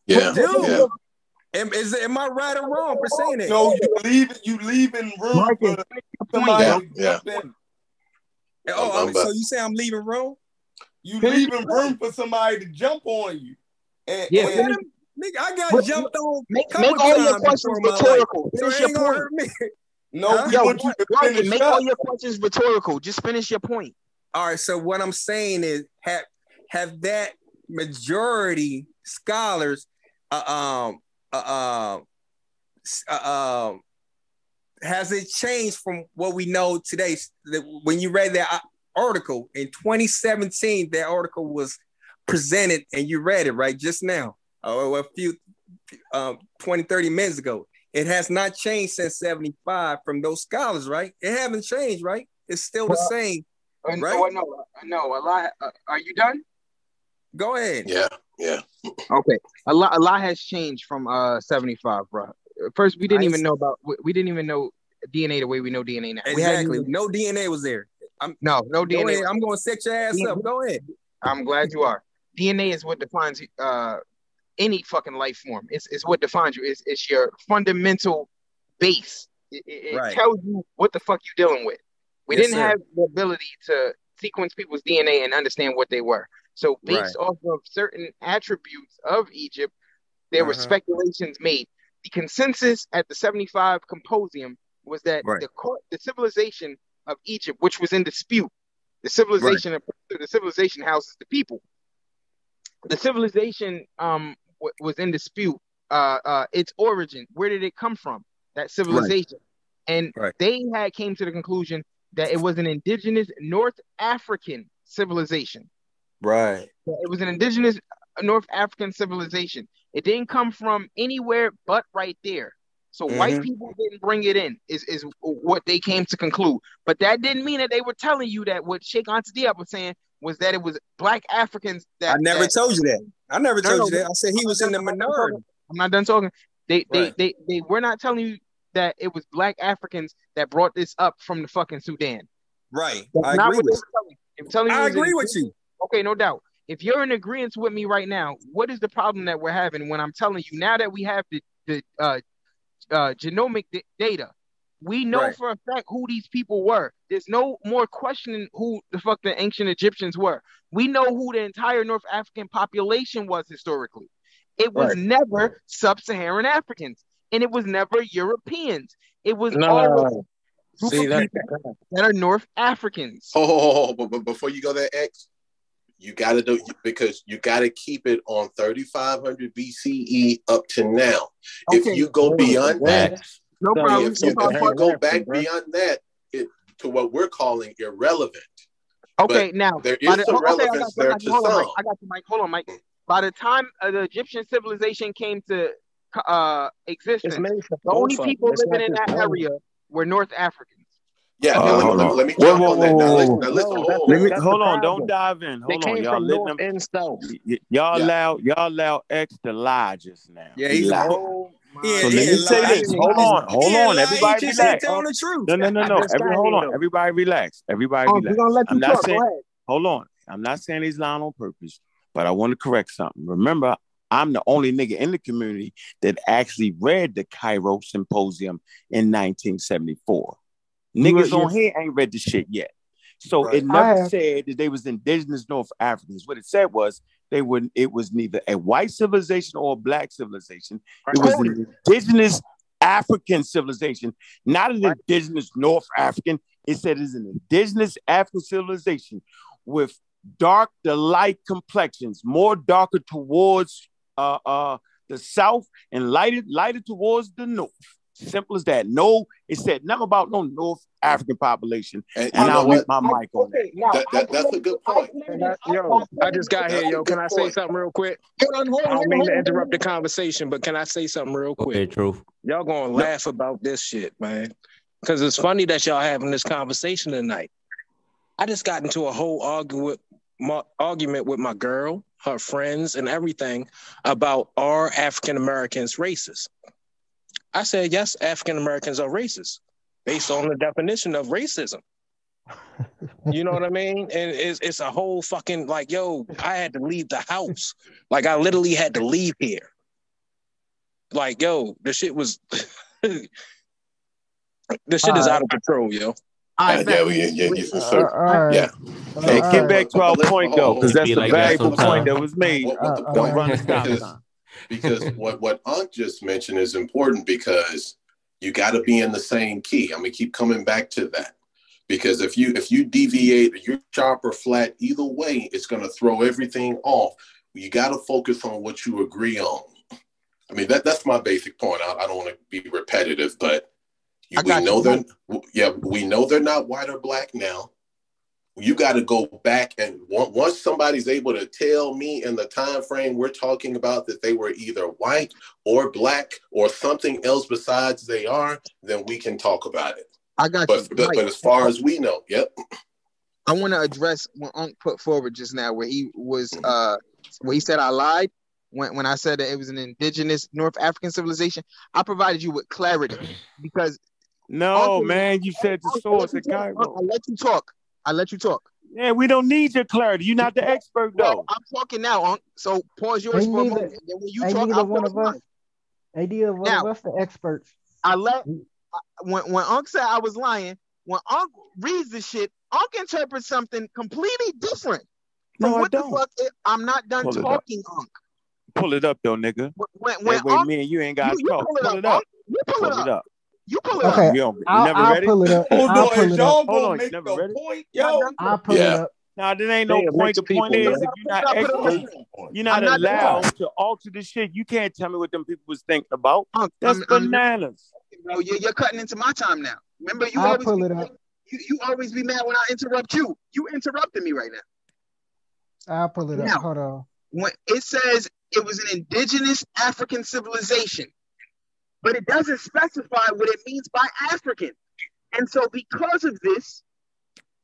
Yeah. Dude, yeah. am, is, am I right or wrong for saying it? no, you leave you leaving room Marcus, for somebody yo. to Yeah. in. Oh, I'm- I'm I'm- so you say I'm leaving room? You leaving room for somebody to jump on you. And, Yeah, and- Let nigga, I got But- jumped on Make, make all your questions before life, rhetorical. so Finish it your point. no, Huh? we Yo, want you to Marcus, finish make up. all your questions rhetorical. Just finish your point. All right, so what I'm saying is have have that majority scholars uh, um uh, um s- uh, um has it changed from what we know today that when you read that uh, article in 2017 that article was presented and you read it right just now or a few um 20 30 minutes ago it has not changed since 75 from those scholars right it haven't changed right it's still the Well, same Uh, Right. No, no, no. Allah, uh, are you done? go ahead Yeah. Yeah. Okay. A lot, a lot has changed from uh 75, bro. First, we didn't I even see. know about. We, we didn't even know DNA the way we know DNA now. Exactly. even- No DNA was there. I'm no, no DNA. ahead. I'm going to set your ass Yeah. up. Go ahead. I'm glad you are. DNA is what defines uh any fucking life form. It's it's what defines you. It's it's your fundamental base. It, it, Right. tells you what the fuck you're dealing with. We Yes, didn't sir. have the ability to sequence people's DNA and understand what they were. So based off of certain attributes of Egypt, there were Uh-huh. speculations made. The consensus at the 75 Composium was that Right. the co- the civilization of Egypt, which was in dispute, the civilization of the civilization houses the people. The civilization um w- was in dispute. Uh, uh, its origin. Where did it come from? That civilization, and Right. they had came to the conclusion that it was an indigenous North African civilization. Right. It was an indigenous North African civilization. It didn't come from anywhere but right there. So white Mhm. people didn't bring it in, is, is what they came to conclude. But that didn't mean that they were telling you that what Cheikh Anta Diop was saying was that it was black Africans that I never that, told you that. I never No, told no, you that. I said he was in the I'm minority. I'm not done talking. They they, Right. they they were not telling you that it was black Africans that brought this up from the fucking Sudan. Right. That's I not agree with telling you. Were telling you. I it was an agree with you. Okay, no doubt. If you're in agreement with me right now, what is the problem that we're having when I'm telling you now that we have the the uh, uh, genomic d- data, we know Right. for a fact who these people were. There's no more questioning who the fuck the ancient Egyptians were. We know who the entire North African population was historically. It was Right. never sub-Saharan Africans, and it was never Europeans. It was No, always a group see that. people that are North Africans. Oh, but, but before you go there, X, you got to do because you got to keep it on 3500 BCE up to now. If you go beyond that, No So, problem. if No you, problem. if you go back bro. beyond that, it to what we're calling irrelevant. Okay, now there is by the- some okay, I got relevance there got to Hold on, Mike. I got you, Mike. Hold on, Mike. By the time uh, the Egyptian civilization came to uh, existence, It's made for the only people. It's living in that just area were North Africans. Yeah, Uh, now let, me, hold let, me, on. let me Whoa, whoa, on that. whoa, Now listen, now listen. No, Hold that's on, that's hold on. Don't dive in. They Hold on, y'all. from Let them. and south. y- y- Y'all Yeah. allow y'all allow X to lie just now. Yeah, He he's lied. a Oh Yeah, So let yeah, me say lie. this. Hold on, hold Yeah, on. lie. Everybody He just ain't relax. telling the truth. No, no, no, no. Every hold on. though. Everybody relax. Everybody Oh, relax. gonna let you I'm not talk. saying hold on. I'm not saying he's lying on purpose, but I want to correct something. Remember, I'm the only nigga in the community that actually read the Cairo Symposium in 1974. You were- Niggas on here ain't read the shit yet. So Right. it never said that they was indigenous North Africans. What it said was they were it was neither a white civilization or a black civilization. It was an indigenous African civilization, not an indigenous North African. It said it's an indigenous African civilization with dark to light complexions, more darker towards uh, uh, the south and lighter lighter towards the north. Simple as that. No, it said nothing about no North African population. And, And I'll what? mute my mic on that. Okay, now That, that, that's a good point. I- yo, I just got here, yo. Can I say point. something real quick? Hold on, hold I don't mean to interrupt the conversation, but can I say something real quick? Okay, truth. Y'all gonna laugh about this shit, man. Because it's funny that y'all having this conversation tonight. I just got into a whole argument, my, argument with my girl, her friends, and everything about are African Americans racist? I said yes, African Americans are racist based on the definition of racism. You know what I mean? And it's it's a whole fucking like, yo, I had to leave the house. Like I literally had to leave here. Like, yo, the shit was the shit is Alright. out of control, yo. All Uh, yeah, yeah, yeah, Uh, so, yeah. Uh, Hey, get back to our But point though, because that's the valuable point that was made. What, what the Uh, Don't run us down, Because, what what Aunt just mentioned is important because you got to be in the same key. I'm gonna keep coming back to that because if you if you deviate, you're sharp or flat, either way, it's gonna throw everything off. You got to focus on what you agree on. I mean that that's my basic point. I, I don't want to be repetitive, but you, we know you. they're yeah we know they're not white or black now. You got to go back and once somebody's able to tell me in the time frame we're talking about that they were either white or black or something else besides they are, then we can talk about it. I got But you. but, Mike, but as far as we know, yep. I want to address what Unc put forward just now, where he was, uh, where he said I lied when when I said that it was an indigenous North African civilization. I provided you with clarity because No, Uncle- man, you said the Unc, I let source you at Cairo. I let you talk. I let you talk. Yeah, we don't need your clarity. You're not the expert Well, though. I'm talking now, Unc. So pause yours Ain't for a moment. And then when you talk, I'll one of us. mine. Ain't one Now- of us the experts. I let when when Unc said I was lying. When Unc reads the shit, Unc interprets something completely different. From No, I what don't. the fuck? I'm not done Pull talking, Unc. Pull it up though, nigga. When when, when That way Unc, me and you ain't got you, to talk. pull it up, it up. Unc. You pull, Pull it up. It up. You pull it Okay. up. You, don't, you I'll, never I'll read pull it up. Hold I'll on, pull it y'all up. Hold gonna on, you make never the read point, Not yo? I'll pull it Yeah. up. Now, there ain't no a point. mixed The point people, is, man. if you're not Put it up, put it expert, you're not not allowed to alter the shit. You can't tell me what them people was thinking about. Unc, That's I'm, I'm bananas. bro. You're, you're cutting into my time now. Remember, you I'll always pull be, it up. you, you always be mad when I interrupt you. You interrupting me right now. I'll pull it up. Hold on. when it says it was an indigenous African civilization, but it doesn't specify what it means by African. And so, because of this,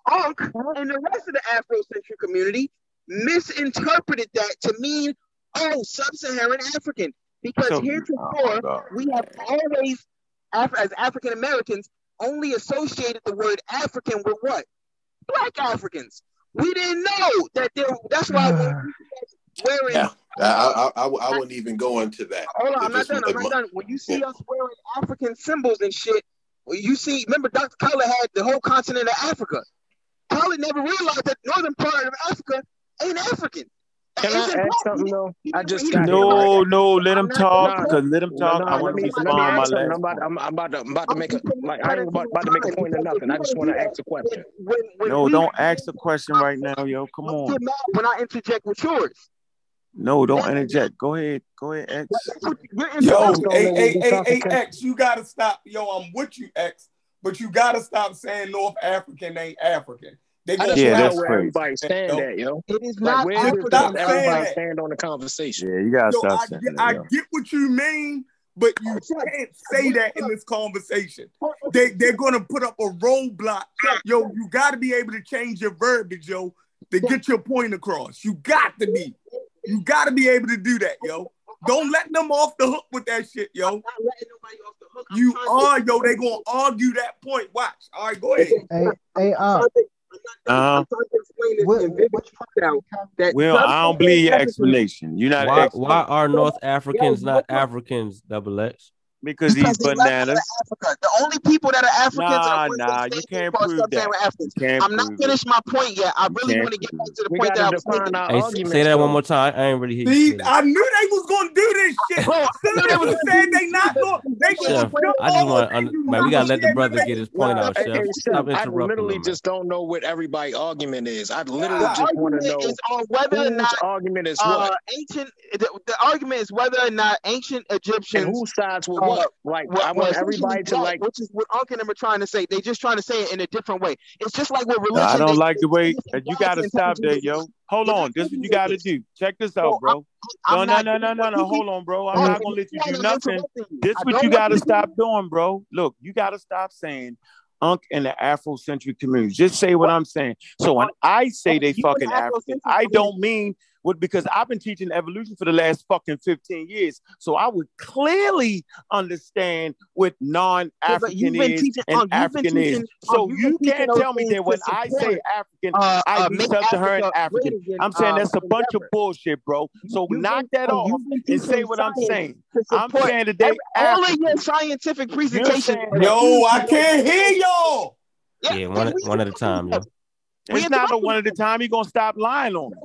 Unc and the rest of the Afrocentric community misinterpreted that to mean, oh, sub-Saharan African. Because So, oh my heretofore, God. we have always, Af- as African Americans, only associated the word African with what? Black Africans. We didn't know that there. That's why when we wearing. Yeah. I, I, I, I wouldn't even go into that. Hold on, I'm not done. I'm not done. When you see us wearing African symbols and shit, well, you see. Remember, Dr. Color had the whole continent of Africa. Color never realized that northern part of Africa ain't African. Can It's I ask important. something though? I just got didn't here. No, no, let him talk. Because let him talk. no, I want to let me respond my last I'm about. I'm, I'm about to I'm about to I'm make a like I credit ain't about, about to make a point or nothing. I just want to ask a question. when, when No, we don't ask a question right now, yo. Come on. get when I interject with yours. No, don't That- interject. Go ahead. Go ahead, X. You're Yo, interrupting. hey, hey, hey, hey. X, you gotta stop. Yo, I'm with you, X, but you gotta stop saying North African ain't African. They I gonna just Yeah, want to know that's where crazy. everybody stand yo. at, yo. It is Like not where does, stop saying everybody that. stand on the conversation? Yeah, you gotta Yo, stop I saying get, that, I yo. get what you mean, but you can't say that in this conversation. They they're gonna put up a roadblock. Yo, you gotta be able to change your verbiage, yo, to get your point across. You got to be. You gotta be able to do that, yo. Don't let them off the hook with that shit, yo. I'm not letting nobody off the hook. I'm you are, to- yo. They gonna argue that point. Watch. All right, go ahead. Hey, hey, uh, uh, uh-huh. well, I don't believe your explanation. You're not. Why, why are North Africans not Africans? Double X because, because these bananas. The only people that are Africans nah, are nah, you can't prove that. Can't I'm not finished it. my point yet. I really want to get back to the point that I was making. Hey, say that one more time. I ain't really hear. See, you. I knew they was gonna do this shit. Soon they was saying they not gonna. They Chef, sure. I just want, un- man, we gotta let the brother get his point out, Chef. Hey, Stop I literally just don't know what everybody argument is. I literally just want to know whether or not argument is uh, what. Ancient. The argument is whether or not ancient Egyptians. Who sides will want like what, I want everybody to like, which is what Unc and them are trying to say. They just trying to say it in a different way. It's just like what religion. No, I don't like the way you got to stop there, yo. Hold on, this what you got to do. Check this out, bro. No, no, no, no, no, no. Hold on, bro. I'm not gonna let you do nothing. This what you got to stop doing, bro. Look, you got to stop saying Unc and the Afrocentric community. Just say what I'm saying. So when I say they fucking African, I don't mean would because I've been teaching evolution for the last fucking 15 years. So I would clearly understand what non-African is and oh, African teaching, is. So oh, you can't tell me that when I say African, uh, I uh, be sub-Saharan African. African. I'm saying that's a bunch of bullshit, bro. So you knock been, that oh, off and say what I'm saying. I'm saying today. All of your scientific presentation. Yo, I can't hear y'all. Yeah, yeah, one, one at a time. Yo. It's not a one at a time. You're gonna stop lying on me.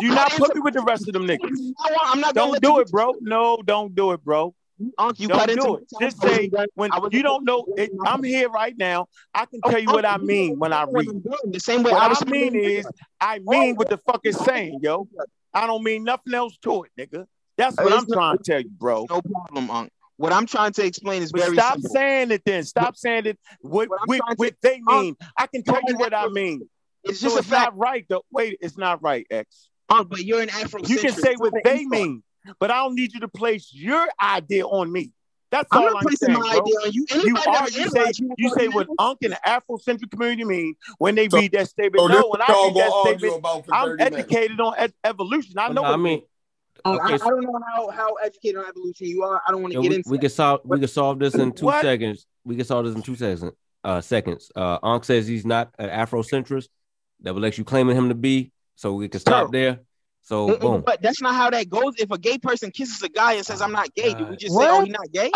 You're not put me with the rest of them niggas. I'm not don't do it, bro. No, don't do it, bro. Unc, you don't do it. Just say when you don't know. It, I'm here right now. I can tell you what I mean when I read. The same way I, I mean is I mean what the fuck is saying, yo. I don't mean nothing else to it, nigga. That's what I'm trying to tell you, bro. No problem, Unc. What I'm trying to explain is but very stop simple. saying it then. Stop saying it. What, what, what, what they mean. I can tell you what I mean. It's just so it's fact. not right. Though. Wait, it's not right, X. Oh, but you're an Afro. You can say what they mean, but I don't need you to place your idea on me. That's I'm all not I'm placing saying, my bro. idea on you. You, are, you, say, you, you say what Unc and the Afrocentric community mean when they so, read that statement. So no, when I read that statement, I'm educated minutes. on ed- evolution. I know. I mean, Oh, okay, I, so I, don't know how, how educated on evolution you are. I don't want to get we, into. We can solve. We can solve this in two what? seconds. We can solve this in two seconds. Uh, seconds. Uh, Ankh says he's not an Afrocentrist. That would let you claiming him to be. So we can stop no. there. So Mm-mm, boom. But that's not how that goes. If a gay person kisses a guy and says, "I'm not gay," do we oh, just what? say, "Oh, he's not gay"?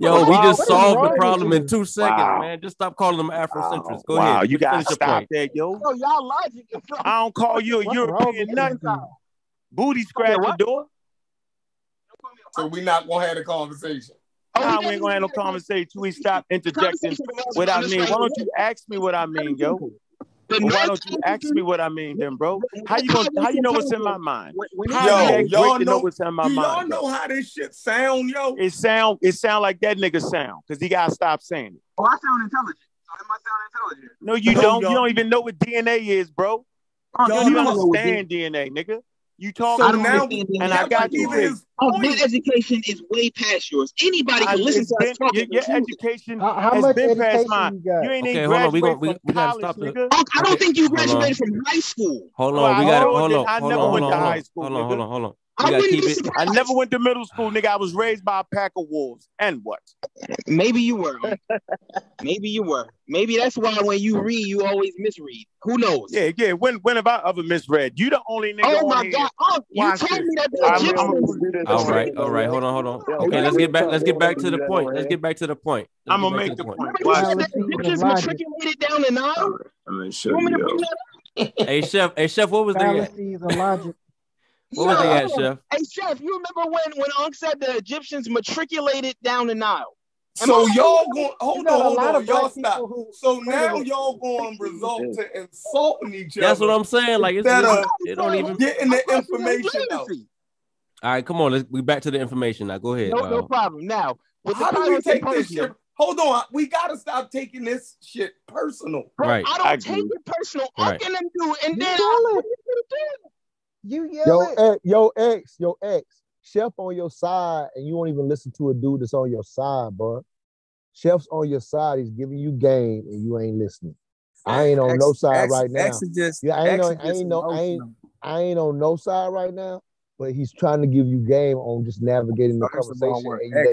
Yo, we just solved the problem in two seconds, wow. man. Just stop calling them Afrocentric. Oh, Go wow. ahead. You, gotta stop that, yo. Yo, y'all logic. I don't call you a What's European nothing. Booty scratch the door. So we not gonna have a conversation. Oh, nah, we ain't gonna have no conversation. We stop interjecting what I mean. Why don't you ask me what I mean, yo? Why don't you ask me what I mean, then, bro? How you gonna, how you know what's in my mind? How yo, y'all know, know, what's in my y'all mind? Y'all know how this shit sound, yo. It sound it sound like that nigga sound because he gotta stop saying it. Oh, I sound intelligent. So I sound intelligent. No, you don't. Yo, you don't even know what DNA is, bro. Oh, you don't even understand DNA, nigga. You talk so now, and I got you. Is, oh, my education is way past yours. Anybody can listen to been, us talking. Your, your education uh, how has much been education past mine. You, you ain't okay, even graduated from we, we college, stop nigga. The, oh, I don't think you graduated from high school. Hold on, we got hold. Hold on, hold on, hold on, hold on, hold on. I wouldn't be. It. I never went to middle school, nigga. I was raised by a pack of wolves. And what? Maybe you were. Maybe you were. Maybe that's why when you read, you always misread. Who knows? Yeah, yeah. When when have I ever misread? You the only nigga. Oh my god! Oh, you told me that the Egyptians. All right, all right. Hold on, hold on. Okay, let's get back. Let's get back to the point. Let's get back to the point. Let's I'm gonna make the point. point. Wow. Egyptians were tricking it down the Nile. I mean, shut hey chef, hey chef, what was the logic? What was they at, Yo, Chef? Hey, Chef, you remember when when Unc said the Egyptians matriculated down the Nile? Am So I- y'all going hold on, a hold lot on, of y'all stop. who- So now y'all going result to insulting each other. That's what I'm saying. Like it's, Instead it's- of it don't even. getting the I'm talking about information out. All right, come on. Let's we back to the information now. Go ahead. No, no uh, problem. Now, with the How do we take this shit? Hold on, we gotta stop taking this shit personal. Right. I don't I take agree. it personal. Right. Unc and them do, and You then yell I, it. what you? You Yo, ex, yo, ex, yo, ex. Chef on your side, and you won't even listen to a dude that's on your side, bro. Chef's on your side. He's giving you game, and you ain't listening. I ain't on no side X- right now. Just, Yeah, I ain't no, I ain't no, I ain't. I ain't on no side right now, but he's trying to give you game on just navigating the that's the wrong conversation. And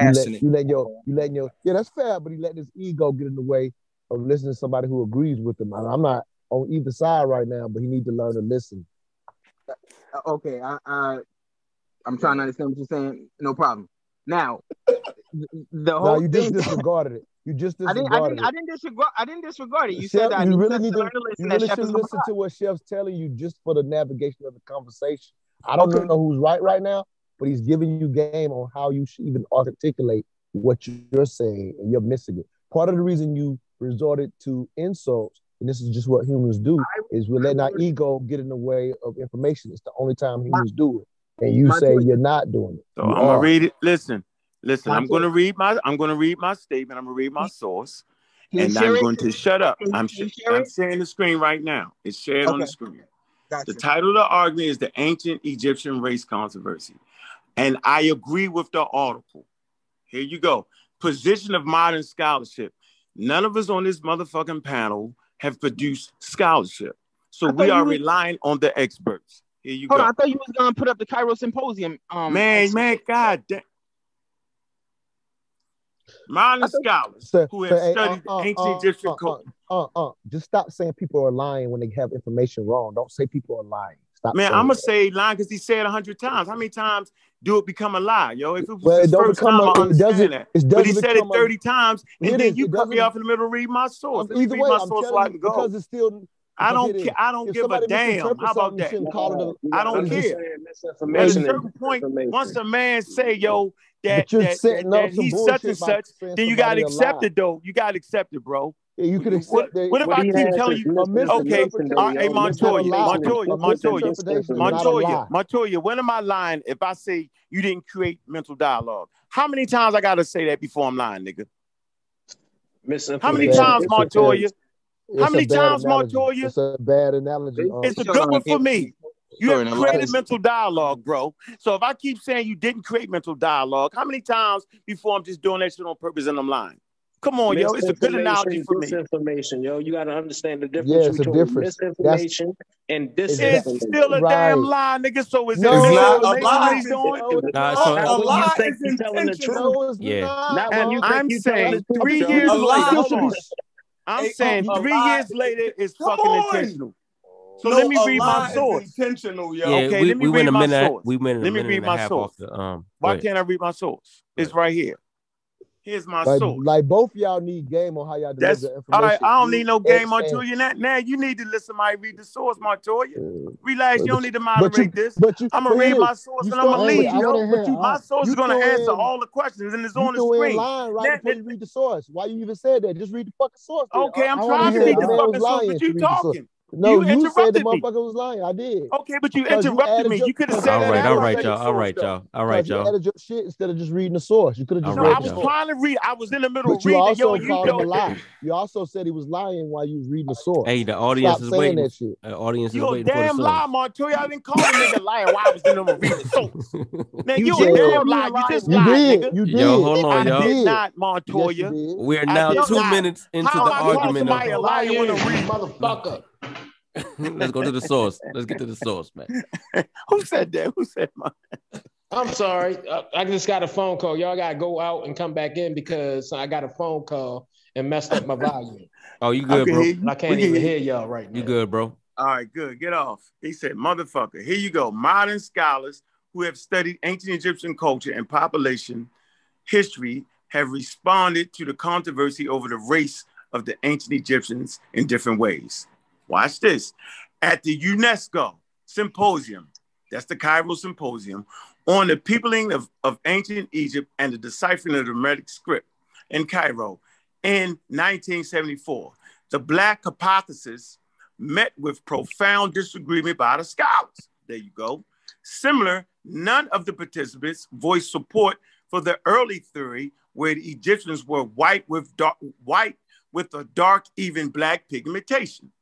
you letting your, you let your you letting your yeah, that's fair, but he let his ego get in the way of listening to somebody who agrees with him. I'm not on either side right now, but he need to learn to listen. Uh, Okay, I, I I'm trying to understand what you're saying. No problem. Now, the No, whole you just disregarded it. You just I didn't. I disregarded didn't. I didn't disregard. I didn't disregard it. You Chef, said that you really need to learn you listen. Really should listen to what Chef's telling you just for the navigation of the conversation. I don't Okay. know who's right right now, but he's giving you game on how you should even articulate what you're saying, and you're missing it. Part of the reason you resorted to insults, and this is just what humans do, is we're letting our ego get in the way of information. It's the only time humans do it, and you say you're not doing it. So You I'm gonna read it. Listen, listen. My I'm gonna read my. I'm gonna read my statement. I'm gonna read my source, and I'm it? going to shut up. I'm can sh- I'm sharing the screen right now. It's shared on the screen. got The title of the argument is the ancient Egyptian race controversy, and I agree with the article. Here you go. Position of modern scholarship. None of us on this motherfucking panel have produced scholarship, so we are was. relying on the experts. Here you Hold on. go, I thought you was gonna put up the Cairo Symposium. Um, man, ex- man. God damn. Modern scholars So, who so have hey, uh, studied uh, ancient uh, Egyptian uh, uh, culture. uh, uh, just stop saying people are lying when they have information wrong. Don't say people are lying. Stop Man, I'm gonna say lying because he said a hundred times. How many times do it become a lie, yo? If it was Well, it his don't first become time, a. I It understand doesn't. that. It But he said it become a. 30 times, and it then is. you cut me off in the middle to read my source. Um, either read way, my I'm source so I can go. because it's still. I don't care. I don't If give a damn. How about something, that? call it a. No, you I don't care. At a Well, misinformation is certain point, once a man say, yo, that but you're that that, up that he's such and such, then you gotta accept lie. it though. You gotta accept it, bro. Yeah, you could What that what if What I keep telling you? Okay, misinformation, all though, right, yo. misinterpretation is not a Montoya, lie. Misinformation is Montoya, A different than Montoya, misinterpretation is not a disinformation. lie. Montoya, Montoya. When am I lying if I say you didn't create mental dialogue? How many times I gotta say that before I'm lying, nigga? How many It's a Misinformation bad. times, is It's a, Montoya? How many times. Montoya? It's a bad analogy. It's a good one for me. You sure, have and a lot created is. mental dialogue, bro. So if I keep saying you didn't create mental dialogue, how many times before I'm just doing that shit on purpose and I'm lying? Come on, yo. It's a good analogy for me. disinformation, yo. You gotta understand the difference yeah, it's a between difference. That's misinformation and it's It's still a disinformation. damn lie, nigga. So is No, It's not a it's misinformation lie. he's doing? Nah, A, so not. a Not when you lie is you're telling the truth. intentional. Yeah. not, Not when bro. you I'm saying three years A could, it later. lie. still Hold should be. on. s- I'm oh, A, a, saying three years later is fucking intentional. So No, let me read my source. intentional, yo. Yeah, Okay, we, let me we went read a my minute. source. We went a Let me minute read and a my half source. off the um. Why ahead. can't I read my source? It's right here. Here's my Like, source. like both y'all need game on how y'all deliver That's the all right. I don't You need no game, X and Montoya. Now, now you need to listen. My read the source, Montoya. uh, Relax. You don't need to but you, moderate this. but you, I'm gonna read my source and I'm gonna Wait, leave, I want yo. to hear. But All my source you is gonna answer in. all the questions, and it's on the screen. lying right Now, before now- you read the source. Why you even said that? Just read the fucking source. Okay, I'm I want to trying to read the the y'all. man was fucking source, but you read the source. talking. No, You you said the interrupted me. was lying. I did. Okay, but you Cause you interrupted me. your, You could have said you All that right, added all after I your right, read shit. the y'all. All source, right, though. y'all. All right, Cause you y'all. added your shit instead of just reading the source. You could have just No, read I was y'all. source. trying to read. I was in the middle But of you reading, yo, also and you called him a lie. You also said he was lying while you was reading the source. Hey, the audience Stop is saying waiting. that shit. The audience is waiting. You a for the damn lie. Montoya. I didn't call you a nigga lying while I was in the middle of reading the source. Man, You you a damn me lie. You liar. just You lied, did. nigga. You Yo, hold on, You y'all. did did. not, Montoya. We're now two minutes into the am I calling argument of. somebody a liar when I'm motherfucker. Let's go to the source. Let's get to the source, man. Who said that? Who said my? I'm sorry. Uh, I just got a phone call. Y'all gotta go out and come back in because I got a phone call and messed up my volume. Oh, you good, can bro? hear And I can't We can even hear hear you. y'all right You good, bro? All right, good. Get off. He said, motherfucker. Here you go. Modern scholars who have studied ancient Egyptian culture and population history have responded to the controversy over the race of the ancient Egyptians in different ways. Watch this. At the UNESCO symposium, that's the Cairo symposium, on the peopling of, of ancient Egypt and the deciphering of the Meroitic script in Cairo in 1974, the Black hypothesis met with profound disagreement by the scholars. There you go. Similar, none of the participants voiced support for the early theory where the Egyptians were white with dark, white with a dark, even black pigmentation.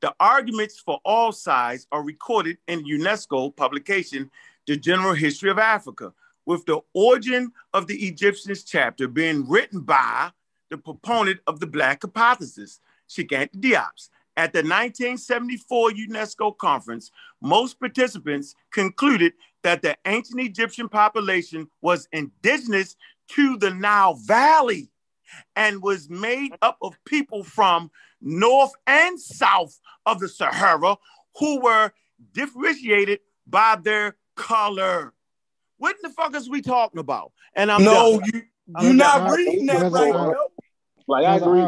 The arguments for all sides are recorded in UNESCO publication, The General History of Africa, with the origin of the Egyptians chapter being written by the proponent of the Black hypothesis, Shigant Diops, At the 1974 UNESCO conference, most participants concluded that the ancient Egyptian population was indigenous to the Nile Valley and was made up of people from north and south of the Sahara who were differentiated by their color. What the fuck is we talking about? And I'm no, done. you you're not reading that right. Art. Like I agree.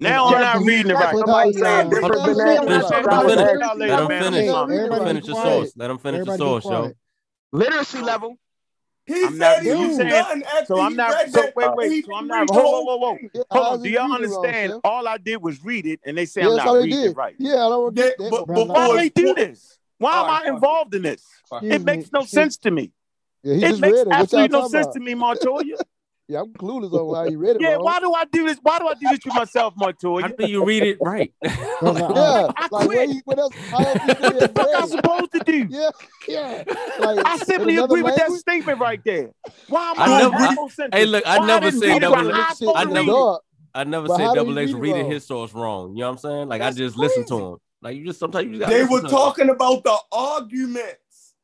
now I'm not reading it right. Somebody, Hold on, Brother let Brother him finish. Let him finish. Let him finish the quiet. source. Let him finish the Everybody be source, yo. Literacy level. He I'm said not- he you was saying- done after So I'm he not. read So that. wait, wait. So I'm not. Whoa, whoa, whoa, whoa. Hold on. Do y'all reading wrong, understand? All I did was read it, and they say Yeah, I'm not reading it right. Yeah, I don't get that. but Brother Why do before they do this? Why am All right, I fuck it. involved in this? Fuck It makes no Excuse- sense to me. Yeah, he It just makes read it. Absolutely no sense about? to me, Montoya. Yeah, I'm clueless on how he read it Yeah, wrong. why do I do this? Why do I do this to myself, How Montoya? do you read it right? Brother Like, Yeah, I like what, quit. he, what else? How else What the fuck I it? supposed to do? Yeah, yeah. Like I simply another agree with that statement right there. Why am I I, never- I- sentence? hey, look, I Why never didn't say double- right? I I to in read the never- I never But say double he X reading his source wrong. You know what I'm saying? Like That's I just listen to him. Like you just sometimes you gotta They were talking about the arguments.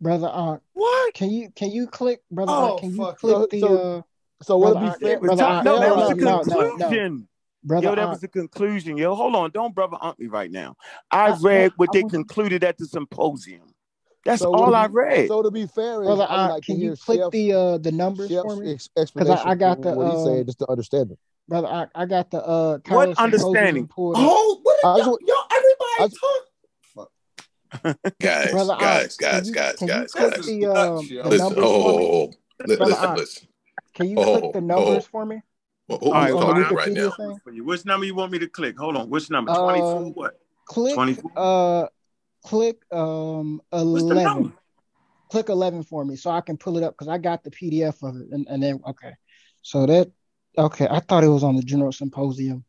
Brother Art, What? can you can you click, Brother Oh, Art? Can you fuck. click So- the so- uh, So would it be fair? was Brother no, that was or the no, no, no, no. conclusion. Yo, that Art, was the conclusion. Yo, hold on. Don't brother ump me right now. I I- read what I they was- concluded at the symposium. That's So all it I read. So to be fair, is Brother I like to can you click Chef's, the uh the numbers Chef's for me? ex- explanation I got the, what he um, said, just to understand it. Brother Art, I got the uh What understanding? Oh, what I are y'all, y'all everybody I talk. guys, Brother Art, guys, guys, guys, guys, guys. the Nuts, um the Listen, numbers oh, Brother listen, listen. Can you Oh, click the oh. numbers for me? Who, who All are right, on the on. talking I right now? thing? Which number you want me to click? Hold on. Which number? Um, 24 what? Click 24? uh click um eleven. Click eleven for me so I can pull it up because I got the PDF of it and, and then okay. So that okay, I thought it was on the general symposium.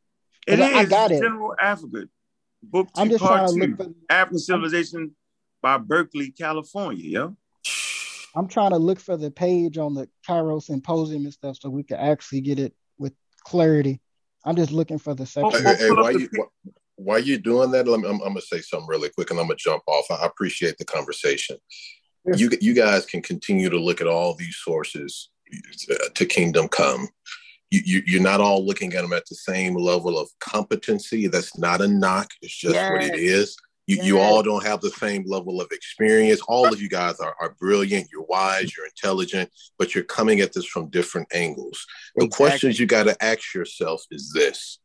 It I- I got it. General Africa. Book two, I'm just part trying to two. look for African Civilization by Berkeley, California, yo. I'm trying to look for the page on the Cairo Symposium and stuff so we can actually get it with clarity. I'm just looking for the section. Hey, hey, hey, why you pic- wh- while you doing that? Let me, I'm, I'm gonna say something really quick, and I'm gonna jump off. I appreciate the conversation. You you guys can continue to look at all these sources uh, to kingdom come. You, you you're not all looking at them at the same level of competency. That's not a knock. It's just what it is. You, you all don't have the same level of experience. All of you guys are, are brilliant. You're wise. You're intelligent, but you're coming at this from different angles. The Exactly. questions you got to ask yourself is this: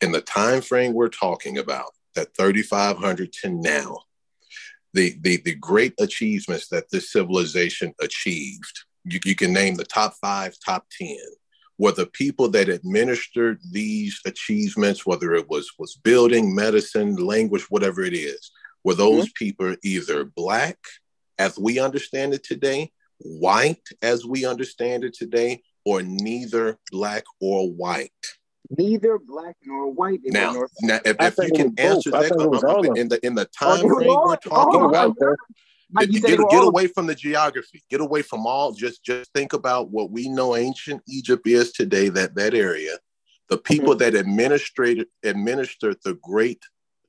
in the time frame we're talking about, that 3,500 to now, the, the the great achievements that this civilization achieved. You, you can name the top five, top ten. Were the people that administered these achievements, whether it was was building, medicine, language, whatever it is, were mm-hmm. those people either black, as we understand it today, white, as we understand it today, or neither black or white? Neither black nor white. Now, North- now if, if you can was both. answer that think it was all of in the in the Oh, time frame we're oh, talking oh, about, Mike, you get, get, get away from the geography. Get away from all. Just just think about what we know ancient Egypt is today. That that area, the people that administrated administered the great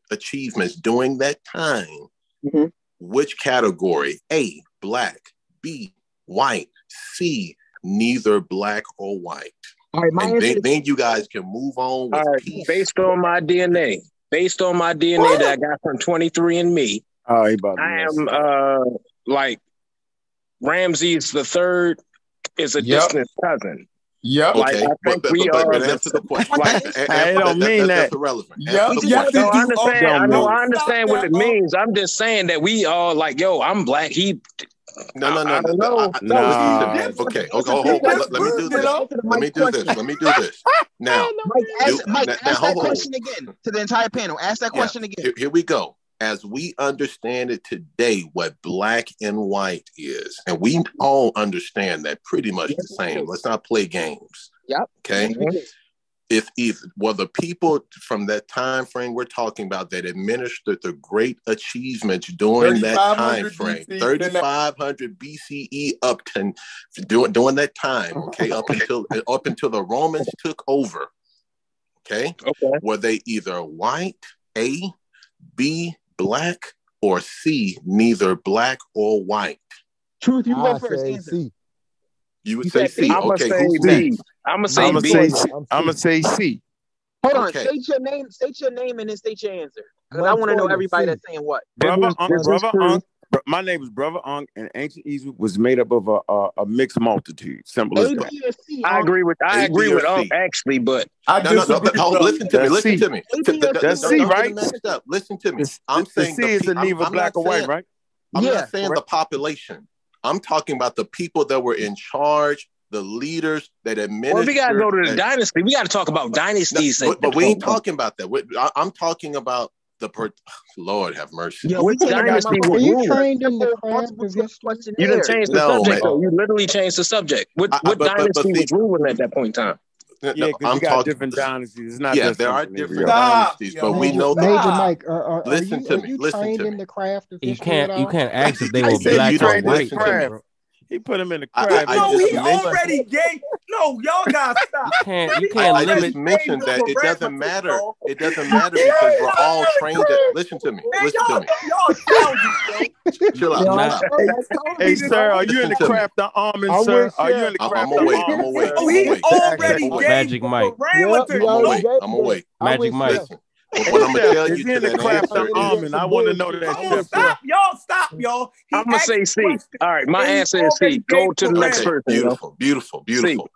achievements during that time. Mhm. Which category? A black. B white. C neither black or white. All right, my And then, is then you guys can move on with All right, peace. based on my DNA, based on my DNA that I got from 23andMe, Oh, he about I am uh like Ramses the third is a Yep. distant cousin. Yep. Like Okay, I think but, we but, but are. answer the question. Like, A- a- I answer don't that- mean that's, that. That's irrelevant. Yep. Answer the no, I understand. I know. I understand what it means. I'm just saying that we are like, yo, I'm black. He, No, no, no. I don't no. I- I- No, listen he to me. different. Okay, okay. a Hold, hold, let, let me do this. Unc. Answer the Let me do this. Let me do this. Now, Mike, do, ask, Mike, now, ask now, that hold, hold. question again to the entire panel. Ask that Yeah. question again. Here, here we go as we understand it today, what black and white is, and we all understand that pretty much the same. Let's not play games. Yep. Okay. Mm-hmm. If if well, the people from that time frame we're talking about that administered the great achievements during that time frame, thirty five hundred BCE up to during, during that time, okay, up until up until the Romans took over. Okay? okay. Were they either white, A, B, black or C, neither black or white? Truth, you I go first. C. You would you say, say C. I'm okay, say B. I'm gonna say I'm B. I'm gonna say C. Hold on. Okay. State your name. State your name and then state your answer. Because I want to know everybody C. that's saying what. Brother, brother, brother, my neighbor's brother Ankh and ancient Egypt was made up of a a, a mixed multitude. Simple as that. I agree with I agree with actually, but I no, no, no, listen to me, listen to me. That's C, right? Listen to me. I'm saying C is the neither black or white, right? I'm not saying the population. I'm talking about the people that were in charge, the leaders that administer. Well, we gotta go to the and, dynasty. We gotta talk about dynasties. No, but, but we ain't oh, oh. talking about that. I, am talking about the per- Lord have mercy. Yo, we kind of got you trained in the. You didn't change the no, subject, man. though. You literally changed the subject. What, I, I, but, dynasty but, but, was ruling at that point in time? No, yeah, no, I'm you got talking, different dynasties. It's not yeah, there are different stop. dynasties, but we know that. Major Mike, are, are, listen are you, to me. Listen to me. The craft of you can't. You can't ask if they were black or white. He put him in the crowd. I, no, he already gay. No, y'all gotta stop. You can't. You can't I limit. just mentioned that it doesn't matter. Bro. It doesn't matter because we're all trained. To, listen to me. Man, listen to me. Chill out. Hey, sir, are you in the craft of almond, sir? Wish, yeah. Are you in the craft I'm, I'm? I'm away. Oh, he already gay. Magic Mike. I'm. I'm away. Magic Mike. But I'm gonna tell you to that answer almond. I want to know that. Oh, stop, y'all! Stop, y'all! He I'm gonna say C. Questions. All right, my answer is C. Go to the next person. Beautiful, beautiful, beautiful.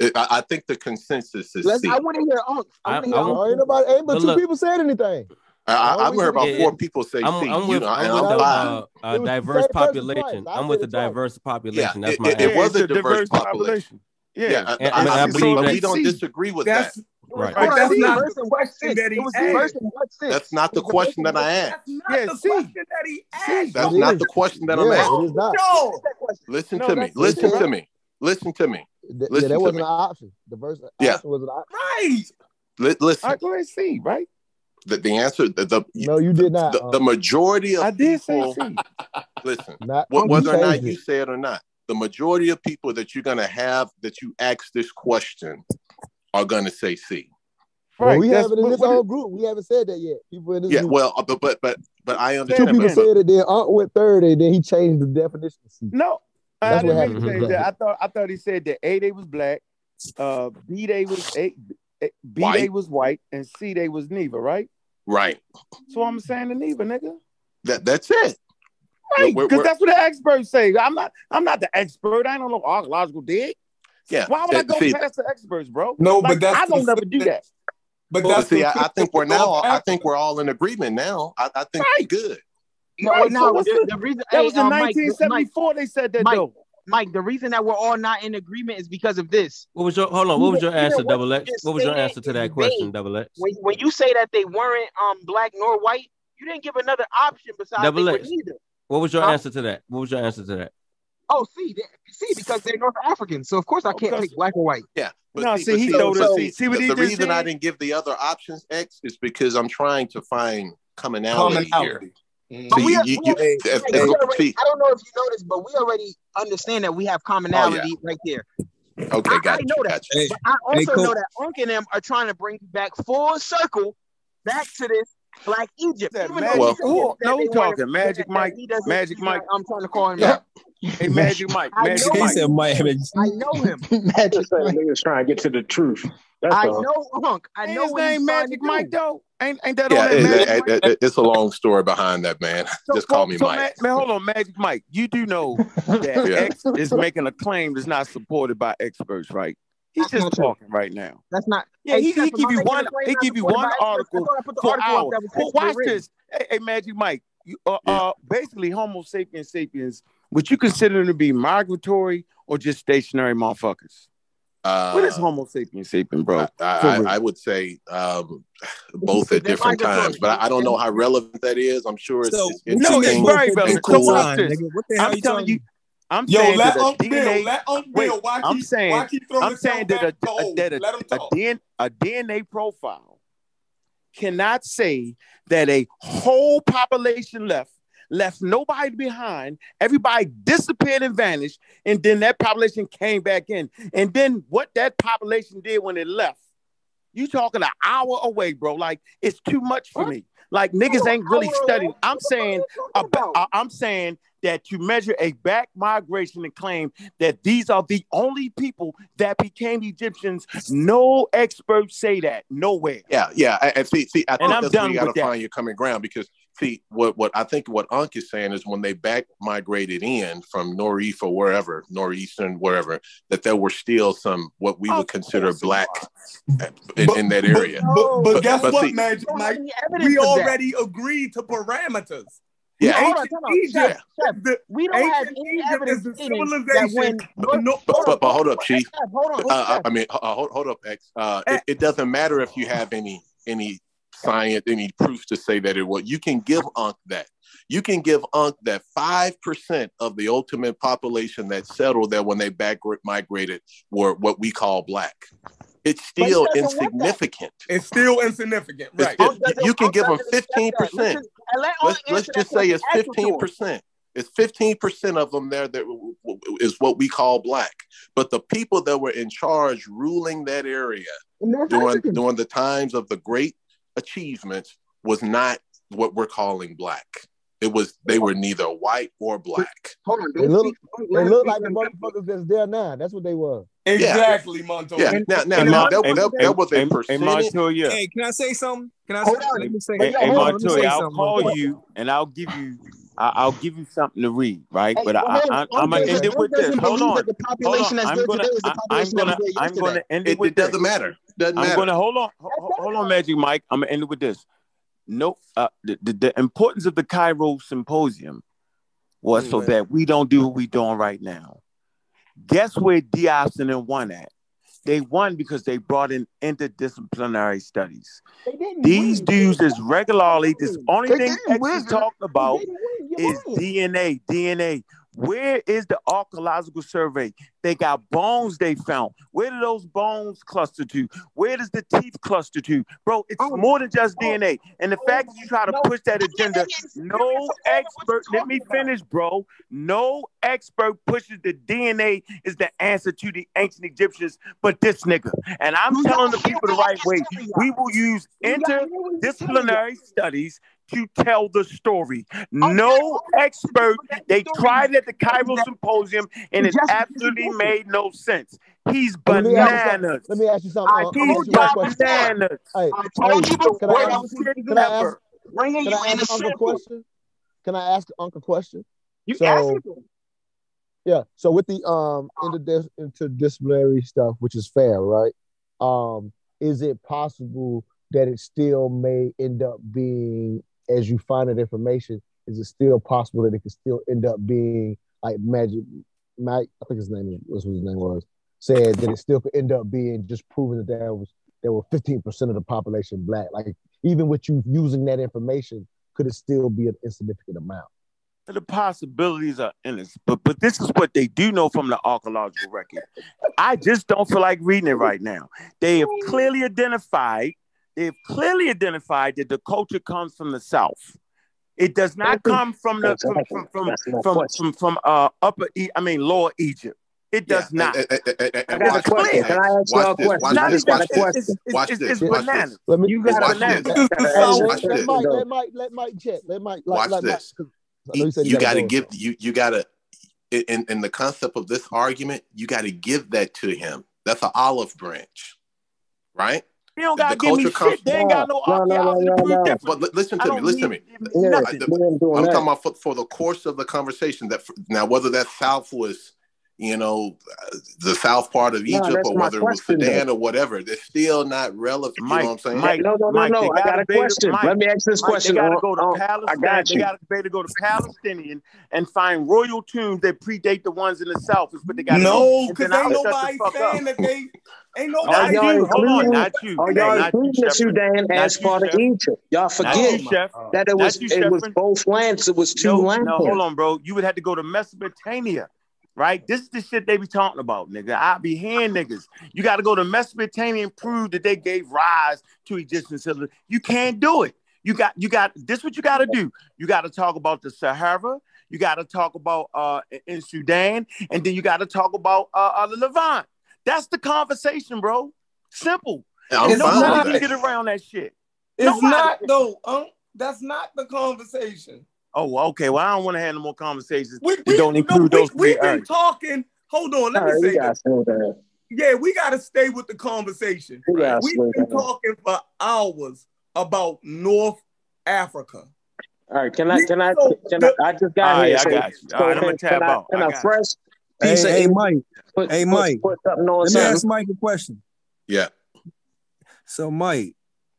I, I, think the consensus is. Let's, C. I want to hear. Um, I, I, hear I, I, ain't nobody. Ain't but well, two look, people said anything. I've heard about four people say I'm, C. I'm you with, know, I'm with a, uh, uh, a diverse population. I'm with a diverse population. That's my. It, it, was a diverse population. Yeah, yeah I, I, believe, but we don't disagree with that. Right. right. That's, that's not the question that he asked. That's not the question that I asked. That's not the question that I'm asking. No. Listen to me. Listen to me. Listen to me. Listen yeah, that wasn't an option. The verse yeah. was an option. Right. listen. I go ahead see, right? The, the answer the, the no you did not the, um, the majority of I did people, say see. listen not, whether or not you say it or not the majority of people that you're going to have that you ask this question are going to say C. Right. We haven't in this whole group. We haven't said that yet. People in this yeah, group. well, uh, but but but but I understand. Two people said it. Then Aunt went third, and then he changed the definition. No, That's I didn't happened. that. I thought I thought he said that A they was black, uh, B they was A, B white. they was white, and C they was neither. Right. Right. So I'm saying the neither, nigga. That that's it. Right, because that's what the experts say. I'm not. I'm not the expert. I don't know archaeological dig. Yeah. Why would I go see, past the experts, bro? No, like, but that's I don't never do that. But well, that's see, I, I, think we're now. I think we're all in agreement now. I, I think right. good. No, right, no. So the, the, reason that hey, was in 1974. Mike, they said that Mike, though. Mike, the reason that we're all not in agreement is because of this. What was your hold on? What was your answer, yeah, Double X? What was your answer to that question, Double X? When, when you say that they weren't um black nor white, you didn't give another option besides double X. What was your answer to that? What was your answer to that? Oh, see, see, because they're North African, so of course I can't take black or white. Yeah, but no, see, see, he so, so, see, see what the, he the reason did? I didn't give the other options X is because I'm trying to find commonality, here. I don't know if you noticed, but we already understand that we have commonality oh, yeah. right there. Okay, I, gotcha, I know that. Gotcha. Hey, I also hey, cool. know that Unc and them are trying to bring back full circle back to this Black Egypt. That Magic, well, who, no, who talking? Magic Mike. Magic Mike. I'm trying to call him. Yeah. Hey, Magic Mike. Magic Mike. Said Mike. I know him. Magic Mike. Niggas trying to get to the truth. That's I know Hunk. I ain't know his name Magic Mike though. Ain't ain't that yeah, all that it, it, it, It's a long story behind that man. So, Just call me so Mike. Ma- man, hold on, Magic Mike. You do know that yeah. X is making a claim that's not supported by experts, right? He's just talking right now. That's not. Yeah, hey, he, he give you one. He give you one article for hours. Well, watch this. Hey, hey, Magic Mike. You, uh, yeah. uh, basically, Homo sapiens sapiens. Would you consider them to be migratory or just stationary motherfuckers? Uh, what is Homo sapiens sapiens, bro? I, I, I would say um, both at different times, but I don't know how relevant that is. I'm sure it's, so, it's no, it's very relevant. Cool. So watch this. I'm telling you, I'm Yo, saying let that a Unc Bill, DNA. let Unc Wait, Bill. Why I'm keep saying. why keep throwing I'm saying that a, a- that a, a. DNA, a DNA profile cannot say that a whole population left, left nobody behind, everybody disappeared and vanished, and then that population came back in. And then what that population did when it left, You talking an hour away, bro. Like it's too much for me. Like niggas ain't really studying. I'm saying about, I- I'm saying that you measure a back migration and claim that these are the only people that became Egyptians. No experts say that nowhere. Yeah, yeah. I, I see, see, I And think I'm that's done where you got with to find your common ground because see what what I think what Unc is saying is when they back migrated in from North or wherever, northeastern wherever, that there were still some what we would consider black in, in that area. But, but guess but what, see- Magic Mike? We of that. already agreed to parameters. Yeah. Hold on, Ancient. Chef, Egypt, Chef, the we don't have any Egypt evidence is a that civilization. when But, but, but, but hold up, Chief. Chef, hold on, Uh, I, mean, uh, hold, hold up, X. Uh, it, it doesn't matter if you have any any science, any proof to say that it was. You can give Unc that. You can give Unc that five percent of the ultimate population that settled there when they back migrated were what we call black. It's still doesn't want that. insignificant. It's still insignificant, right? still- you can give them fifteen percent. Just- and let Unc Let's let's just say it's Ask him to fifteen him. percent. It's fifteen percent of them there that is what we call black. But the people that were in charge, ruling that area during during the times of the great achievements, was not what we're calling black. It was they were neither white or black. Hold on, They don't look, they look like the motherfuckers that's there now. That's what they were. Exactly, Montoya. Yeah. Now now, And now Mon- that, and- that, that was a and- and percentage. Montoya, Hey, can I say something? Can I Hold say, on. let me say, Hey, hey, hold on, let me Montoya, I'll something call you and I'll give you, I- I'll give you something to read, right? Hey, But I, I, I'm, I'm gonna end it with this. Hold on, that the hold on. that's I'm gonna, the I, I'm population that was gonna, I'm gonna end it It, with it doesn't this. matter. Doesn't I'm matter. gonna hold on, ho- ho- hold on, Magic Mike. I'm gonna end it with this. No, uh, the, the, the importance of the Cairo Symposium was so that we don't do what we're doing right now. Guess where Diaz and won at? They won because they brought in interdisciplinary studies. These win. dudes is regularly, this only They thing X is talking about didn't win. You're is. DNA, DNA. Where is the archaeological survey? They got bones they found. Where do those bones cluster to? Where does the teeth cluster to? Bro, it's Oh, more than just oh, DNA. And the oh, fact that you try to no. push that agenda, no serious. I know what expert, let me about. finish, bro. No expert pushes the DNA is the answer to the ancient Egyptians, but this nigga. And I'm telling the people the right way. We will use Do y'all hear what he's telling y'all? interdisciplinary studies to tell the story. Okay, No expert. They tried at the Cairo Symposium and it absolutely made no sense. He's Let me ask you something. bananas. Let me ask you something. I Uh, He's you question. before. bananas. Hey, I hey, told you can I before ask? Can I ask? bringing Can you I in ask Uncle a question? Can I ask Uncle a question? You So asked him. yeah, so with the um interdis- interdisciplinary stuff, which is fair, right? Um, is it possible that it still may end up being, as you find that information, is it still possible that it could still end up being like Magic Mike? I think his name is what his name was said that it still could end up being just proving that there was there were 15% of the population black. Like even with you using that information, could it still be an insignificant amount? The possibilities are endless, but but this is what they do know from the archaeological record. I just don't feel like reading it right now. They have clearly identified. They have clearly identified that the culture comes from the south. It does not come from the from from from That's my from, from, from uh upper e- I mean lower Egypt. It Yeah, does not. and, and, and, and, I and got a watch question. Can I ask y'all a question? Watch Not I this. even a Watch this. question. it's, it's, Watch it's, this. it's bananas. this. Let me You It's got Watch a bananas. this. This is Hey, South. let, Watch let this. Mike, let Mike, let Mike check. Let Mike, like, Watch like Mike, this. 'cause I know you You you got gotta to go. give you you got to in in the concept of this argument. You got to give that to him. That's an olive branch, right? They don't The, the gotta give me culture comes. shit. They ain't got No, no no, no, no, no, no. But li- listen to me. Listen to me. Yeah. I- we ain't doing I'm talking about for, for the course of the conversation. That now whether that South was, you know, uh, the South part of Egypt that's or whether it was question though. Sudan or whatever, they're still not relevant. You know what I'm saying? Mike, no, no, no, Mike, they no. I got a question. Mike, Let me ask this Mike, they question. gotta On, go to on, I Palestine. got They you. gotta pay to go to Palestinian and find royal tombs that predate the ones in the south. Is what they gotta. No, because then ain't nobody saying that they ain't Are Not nobody y'all you. Hold on. including? Not you. Are Hey, y'all Not you, including Sheffrin. Sudan Not as you, part of Egypt? Y'all forget you, that it was you, it was both lands. It was two No, lands. no, hold on, bro. You would have to go to Mesopotamia, right? This is the shit they be talking about, nigga. I be hearing niggas. You got to go to Mesopotamia and prove that they gave rise to Egyptian civilization. You can't do it. You got, you got. This what you got to do. You got to talk about the Sahara. You got to talk about uh in Sudan, and then you got to talk about uh, uh the Levant. That's the conversation, bro. Simple. I'm It's fine not- with can get around that shit. It's Nobody not can- though. Um, that's not the conversation. Oh, okay. Well, I don't want to have no more conversations We, we, don't include we, those three we've been talking. Hold on, let All me right, say we this. Yeah, we got to stay with the conversation. We got to We've been down. talking for hours about North Africa. All right, can I? Can I? Can I? I just got All right, here. I got you. so All right, I'm can- gonna tap can I, out. Can I I got you. Hey, piece of hey, info Mike. put, Hey, put- Mike. put something on Let me something? ask Mike a question. Yeah. So, Mike,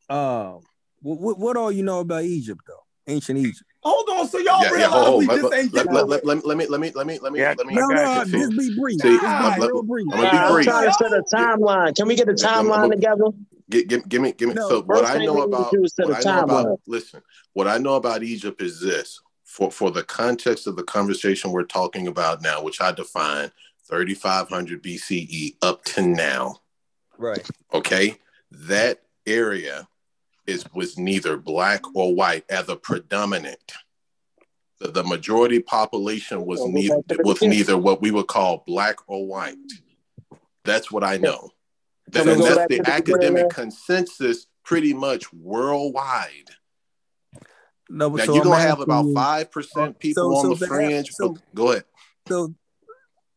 uh, what, what, what all you know about Egypt, though? Ancient Egypt. Hold on, so y'all Yeah, yeah. realize Hold, hold. we Let, just let, ain't let, let, let, let, let me let me let me let me Yeah, let me No, no, just be brief. see, Just be God. real brief. I'm gonna be Nah, I'm brief. trying to set a timeline. Can we get a timeline together? Give, give, give me, give me. No, so what I know we need to about, do is what a I know about, listen, what I know about Egypt is this. For for the context of the conversation we're talking about now, which I define 3,500 BCE up to now. Right. Okay, that area is was neither black or white as a predominant. The, the majority population was neither was neither what we would call black or white. That's what I know. That, and that's the to the beginning academic consensus pretty much worldwide. No, Now so you're gonna have about five percent people so- on so the the- fringe. so- go ahead. So,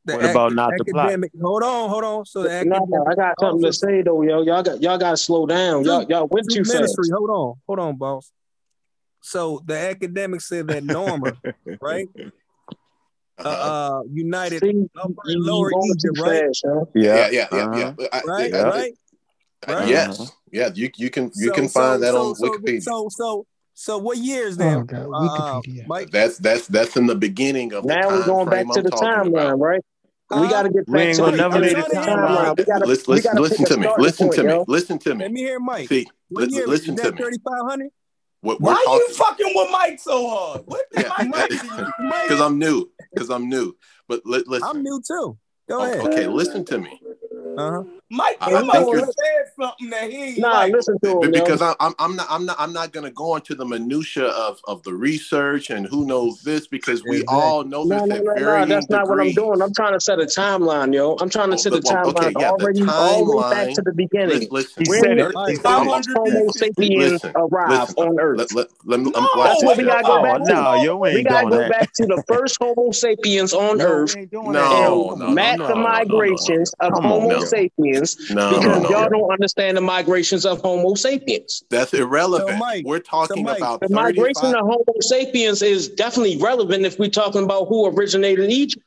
the What about ac- not the plot? Hold on, hold on. So the No, academic. no, I got something to say though, yo. Y'all got y'all got to slow down. Y'all y'all went too fast. ministry. Hold on, hold on, boss. So the academics said that Norma, right? Uh, Uh-huh. uh, United See, Upper Lower Egypt, right? fast, yo. yeah, yeah, yeah, uh-huh. yeah. I- Right, I- I- right, right. Yes, yeah. You you can you So- can so- find that so- on so, Wikipedia. So, so, so, what year is that? Oh god, uh, Mike, that's that's that's in the beginning of the Now we're going back to I'm the timeline, about. right? We got to get back to the never I'm lay trying the to hear timeline. Mike. timeline. We got to Listen, we listen, got to listen to me. Listen point, to me. Listen to me. Let me hear Mike. See, What li- year listen is to me. Thirty five hundred. What we're Why talking. you fucking with Mike so hard? What Yeah, Mike do to you? Mike, because I'm new. Because I'm new. But li- listen. I'm new too. Go ahead. Okay, listen to me. Uh huh. Mike, I- you I think you're- said something that he ain't Nah, like. listen to Be- him, because I, I'm, I'm not, I'm not, I'm not going to go into the minutia of, of the research and who knows this because we Exactly. all know No, this no, at no, no. varying That's not what I'm doing. I'm trying to set a timeline, yo. I'm trying to Oh, set the- a well, okay, timeline yeah, the already, all the way back timeline- to the beginning. Listen, listen, He When said did it. He right. said when it. did Homo sapiens listen, arrive on Earth? Let, let, let me, No, I'm, watch That's what we gotta go Oh back to. no, yo, we We gotta go back to the first Homo sapiens on No, Earth we ain't doing and that. No, Come no, on, no, map no, the no, no, no, migrations of Come on, Homo yo. Sapiens no, no, because no. y'all don't understand the migrations of Homo sapiens. That's irrelevant. So, Mike, We're talking Mike, about The migration of Homo sapiens is definitely relevant if we're talking about who originated Egypt.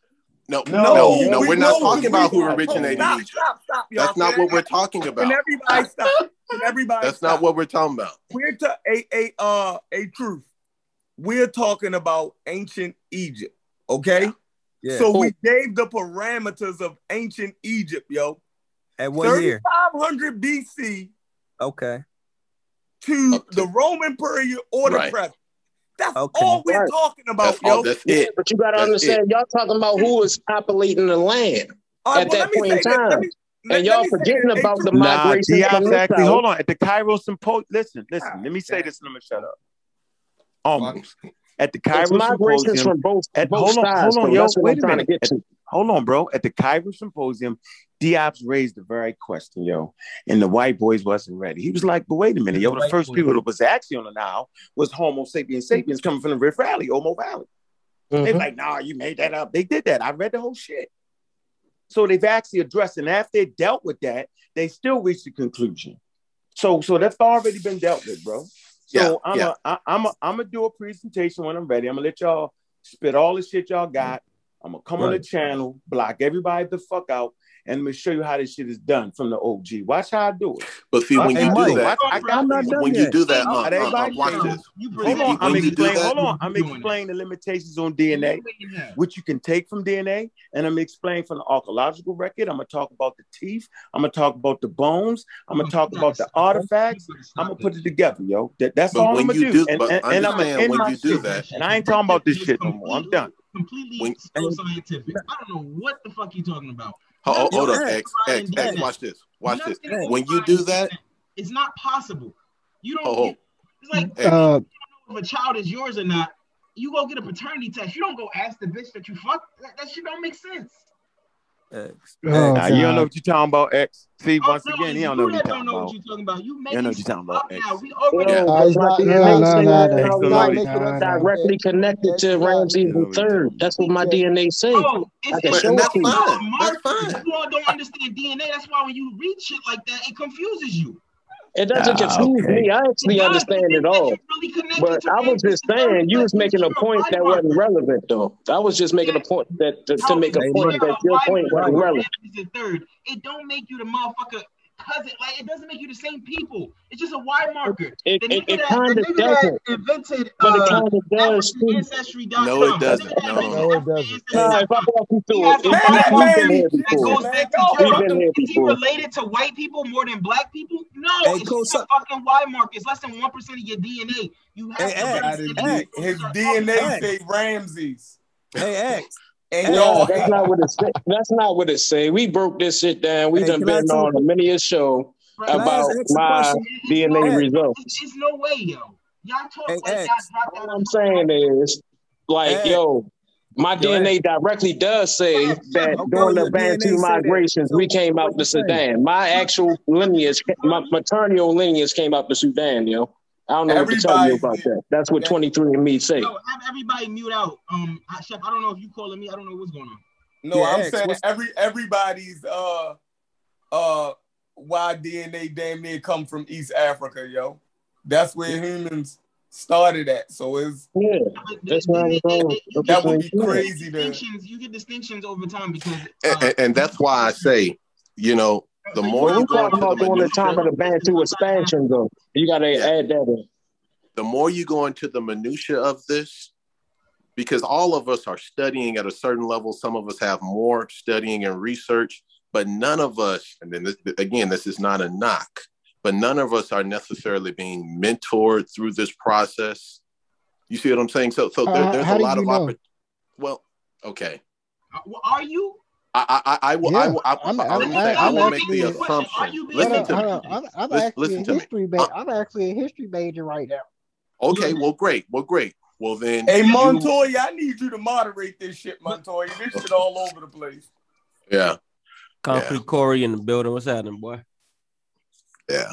No, No, no, No, no, we we're not no, talking we- about who originated stop, Egypt. Stop, stop, y'all. That's not what we're everybody- talking Can about. everybody stop? Can everybody That's stop? not what we're talking about. We're to a a uh a truth. We're talking about ancient Egypt. Okay. Yeah. So we gave the parameters of ancient Egypt, yo. At what year? 3500 BC Okay. to Up to- the Roman period or the Right. present. That's Okay. all we're Right. talking about, That's all. yo. That's Yeah, it. but you gotta That's understand, y'all talking about who is populating the land All right, at well, that let point in say this. Time. me, And let y'all me say forgetting this. About the Drew, Nah, migrations Diop exactly. south. Hold on. At the Cairo symposium, listen, listen. Ah, let me say this and I'm gonna shut up. Um, Almost. At the It's Cairo migrations symposium. from both At, both hold on, sides, hold on, yo. Wait a minute. to get At- hold on, bro. At the Cairo symposium, Diop's raised the very question, yo, and the white boys wasn't ready. He was like, "But wait a minute, yo. The first people that was actually on the Nile was Homo sapiens sapiens coming from the Rift Valley, Omo Valley." They're like, "Nah, you made that up." They did that. I read the whole shit. So they've actually addressed, and after they dealt with that, they still reached the conclusion. So, so that's already been dealt with, bro. So Yeah, I'm yeah. a, I, I'm a, I'm gonna do a presentation when I'm ready. I'm gonna let y'all spit all the shit y'all got. I'm gonna come on the channel, block everybody the fuck out, and let me show you how this shit is done from the OG. Watch how I do it. But see, when Watch you how I Mike. do do that, I got I'm not this. done when you do that, All uh, right, uh, uh, watch this. You Hold pretty on, I'm explaining. that, Hold on, I'm explaining the limitations on DNA, which you can take from DNA, and I'm explaining from the archaeological record. I'm gonna talk about the teeth. I'm gonna talk about the bones. I'm gonna talk about the artifacts. I'm gonna put it together, yo. That, that's But all I'm gonna do. do- And, and, and I'm gonna understand end when my you do shit. that- And I ain't talking about this shit no more. I'm done. Completely When- pseudoscientific. I don't know what the fuck you talking about. Hold, hold, hold up, X, X, X, X. X. Watch this. Watch this. Nothing is When you do that, It's not possible. You don't. Oh, oh. it's like X. Uh, if a child is yours or not. You go get a paternity test. You don't go ask the bitch that you fuck. That, that shit don't make sense. X. Oh, you don't know what you're talking about, X. See, once again, you don't know what you're talking about. You don't know what you're talking about. You know what you're talking about. We already know. directly connected to Ramses the third. That's what my DNA says. Oh, I can show it you. People don't understand DNA. That's why when you read shit like that, it confuses you. It doesn't ah, confuse okay. me. I actually understand it all. But I was just saying, you was making a point that wasn't relevant, though. I was just making a point that to, to make a point that your point wasn't relevant. It don't make you the motherfucker cousin. Like it doesn't make you the same people. It's just a Y marker. It, it, it kind of doesn't. Invented, but uh, it kind of does. No, it doesn't. No, no it doesn't. Nah, if I walk you through it, is he related to white people more than black people? No, hey, it's just a fucking Y marker. It's less than one percent of your DNA. You have hey, to. Act, act. His DNA say Ramses. Hey, X. And no, that's not what it's that's not what it say. We broke this shit down. We hey, done been on many a show about my DNA results. There's no way, yo. Y'all talk hey, like What I'm saying is, like, hey. yo, my Go DNA ahead. directly does say that during the Bantu migrations, we came out the Sudan. My actual lineage, my maternal lineage came out the Sudan, yo. I don't know everybody, what to tell you about that. That's what twenty three and me say. Have everybody mute out. Um, Chef, I don't know if you calling me. I don't know what's going on. No, yeah, I'm X, saying every everybody's uh uh why DNA damn near come from East Africa, yo. That's where humans started at. So it's yeah, that's where I'm. That would be crazy. Distinctions, you get distinctions over time because, uh, and, and, that's why I say, you know, the more you, go into about during the time of the Bantu expansion, though, you got to yeah. add that in. The more you go into the minutia of this, because all of us are studying at a certain level. Some of us have more studying and research, but none of us. And then this, again, this is not a knock, but none of us are necessarily being mentored through this process. You see what I'm saying? So, so there, uh, there's a lot of opportunity. Well, okay. Uh, well, are you I I I will yeah, I will I, will make I'm actually, make the assumption. Listen to me. I'm, actually listen a history major. Uh, I'm actually a history major right now. Okay, well, great. Well, great. Well then, hey Montoya, you, I need you to moderate this shit, Montoya. This shit all over the place. Yeah. Concrete yeah. Corey in the building. What's happening, boy? Yeah.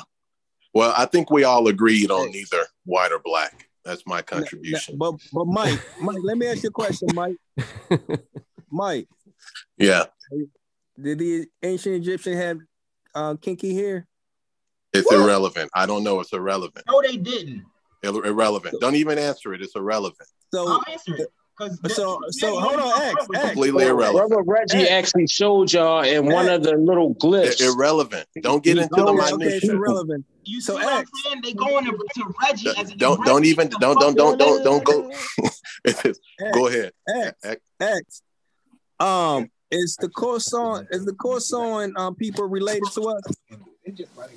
Well, I think we all agreed on neither white or black. That's my contribution. But but Mike, Mike, let me ask you a question, Mike. Mike, yeah. Did the ancient Egyptian have uh, kinky hair? It's what? irrelevant. I don't know. It's irrelevant. No, they didn't. Irrelevant. Don't even answer it. It's irrelevant. So I'll answer it. So, so hold on, X, X. completely irrelevant. Brother Reggie X. actually showed y'all in one of the little glyphs. Irrelevant. Don't get into the minutiae. Okay, it's irrelevant. You see so what X. I'm saying? They going to, to Reggie as a don't don't even don't don't don't don't don't go. go ahead. X, X. Um, is the Khoisan is the Khoisan um, people related to us?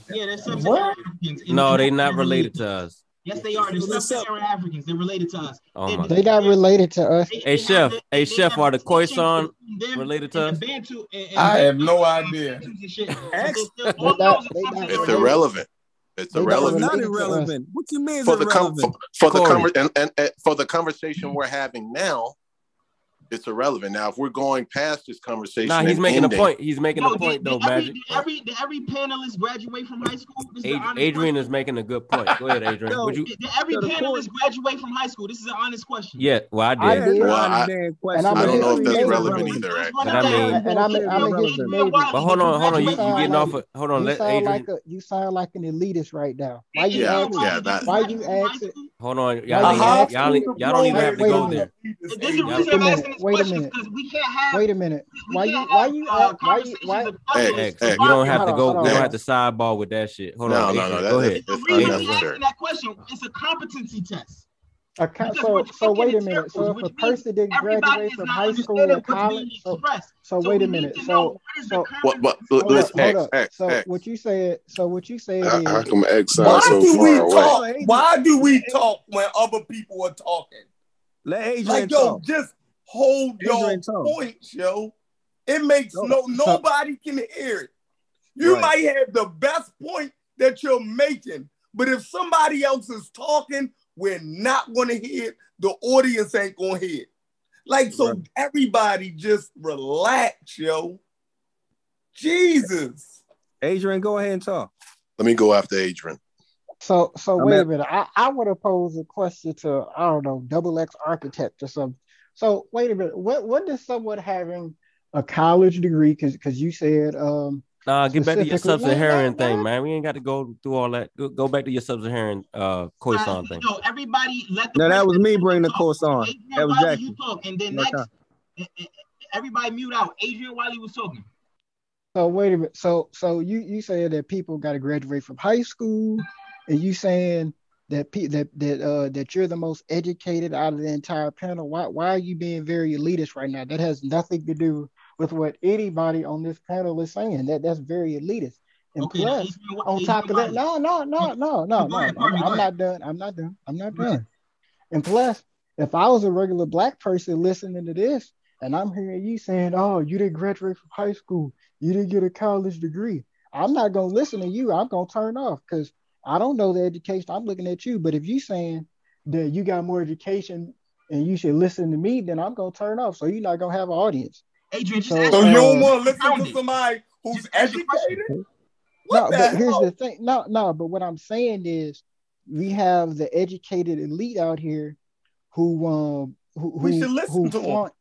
Yeah, they're what? Africans. No, they're not related to us. Yes, they are. They're sub-Saharan Africans. They're related to us. Oh! They not related to us. Hey, Chef. the- Hey, Chef, are the distinctions Khoisan related to and Bantu and- and- I have no idea. It's irrelevant. It's They irrelevant not irrelevant. What you mean for the com- for, for the and, and, and for the conversation we're having now it's irrelevant. Now, if we're going past this conversation, nah, he's making ending, a point. He's making no, a point, did, though. Did every, Magic. Did every, did every panelist graduate from high school? Ad, Adrian question. is making a good point. Go ahead, Adrian. no, Would you, did, every panelist graduate from high school? This is an honest question. Yeah, well, I did. I did. Well, I, and I'm I don't know if that's relevant, either. Actually. And I mean, and I'm, I'm, but hold on, hold on. You, you getting off? Of, hold on, you let Adrian. Like a, you sound like an elitist right now. Why you yeah, asking? Yeah, that, why you asking? Hold on, y'all, y'all, y'all, y'all don't even have to go there. This is the reason I'm asking wait a minute. we can't have. Wait a minute. Why you? Why you? Uh, uh, why you? Why? Hey, hey, you don't have to go. You don't have to sideball with that shit. Hold no, on. No, no, no. Go ahead. The reason we asking that question is a competency test. A co- so, so wait a minute. So if a person didn't graduate from high school or college, so, so, so wait a minute. So, so what? But let's X, X, So X. what you said? So what you said I, is how come X why so do we away? talk? Why do we talk when other people are talking? Let Adrian like yo, talk. just hold your Adrian talk. points, yo. It makes No, no nobody can hear it. You Right. might have the best point that you're making, but if somebody else is talking, we're not gonna hear it. The audience ain't gonna hear it. Like so, Right. everybody just relax, yo. Jesus. Adrian, go ahead and talk. Let me go after Adrian. So so I'm wait a minute. I, I would have posed a question to I don't know double X architect or something. So wait a minute. What what does someone having a college degree? Because because you said um Nah, get back to your sub-Saharan Nah, thing, man. We ain't got to go through all that. Go, go back to your sub-Saharan uh croissant thing. No, everybody let the No, that was me president bringing the talk. Khoisan. Adrian That was Wiley, Jackie. you talk, and then No next, time. eh, eh, everybody mute out. Adrian Wiley was talking. So wait a minute. So so you you saying that people got to graduate from high school, and you saying that pe- that that uh that you're the most educated out of the entire panel. Why why are you being very elitist right now? That has nothing to do with what anybody on this panel is saying. That that's very elitist. And Okay, plus, on top of that, no no no no no no. I'm, pardon me, go I'm not done. I'm not done. I'm not done. And plus, if I was a regular black person listening to this, and I'm hearing you saying, "Oh, you didn't graduate from high school, you didn't get a college degree," I'm not gonna listen to you. I'm gonna turn off because I don't know the education. I'm looking at you. But if you saying that you got more education and you should listen to me, then I'm gonna turn off. So you're not gonna have an audience. Adrian, just So, ask So you don't uh, want to listen to somebody who's Just ask the question. educated? No, What the but here's the thing. No, no, but what I'm saying is we have the educated elite out here who um who We who should listen who to 'em. flaunt.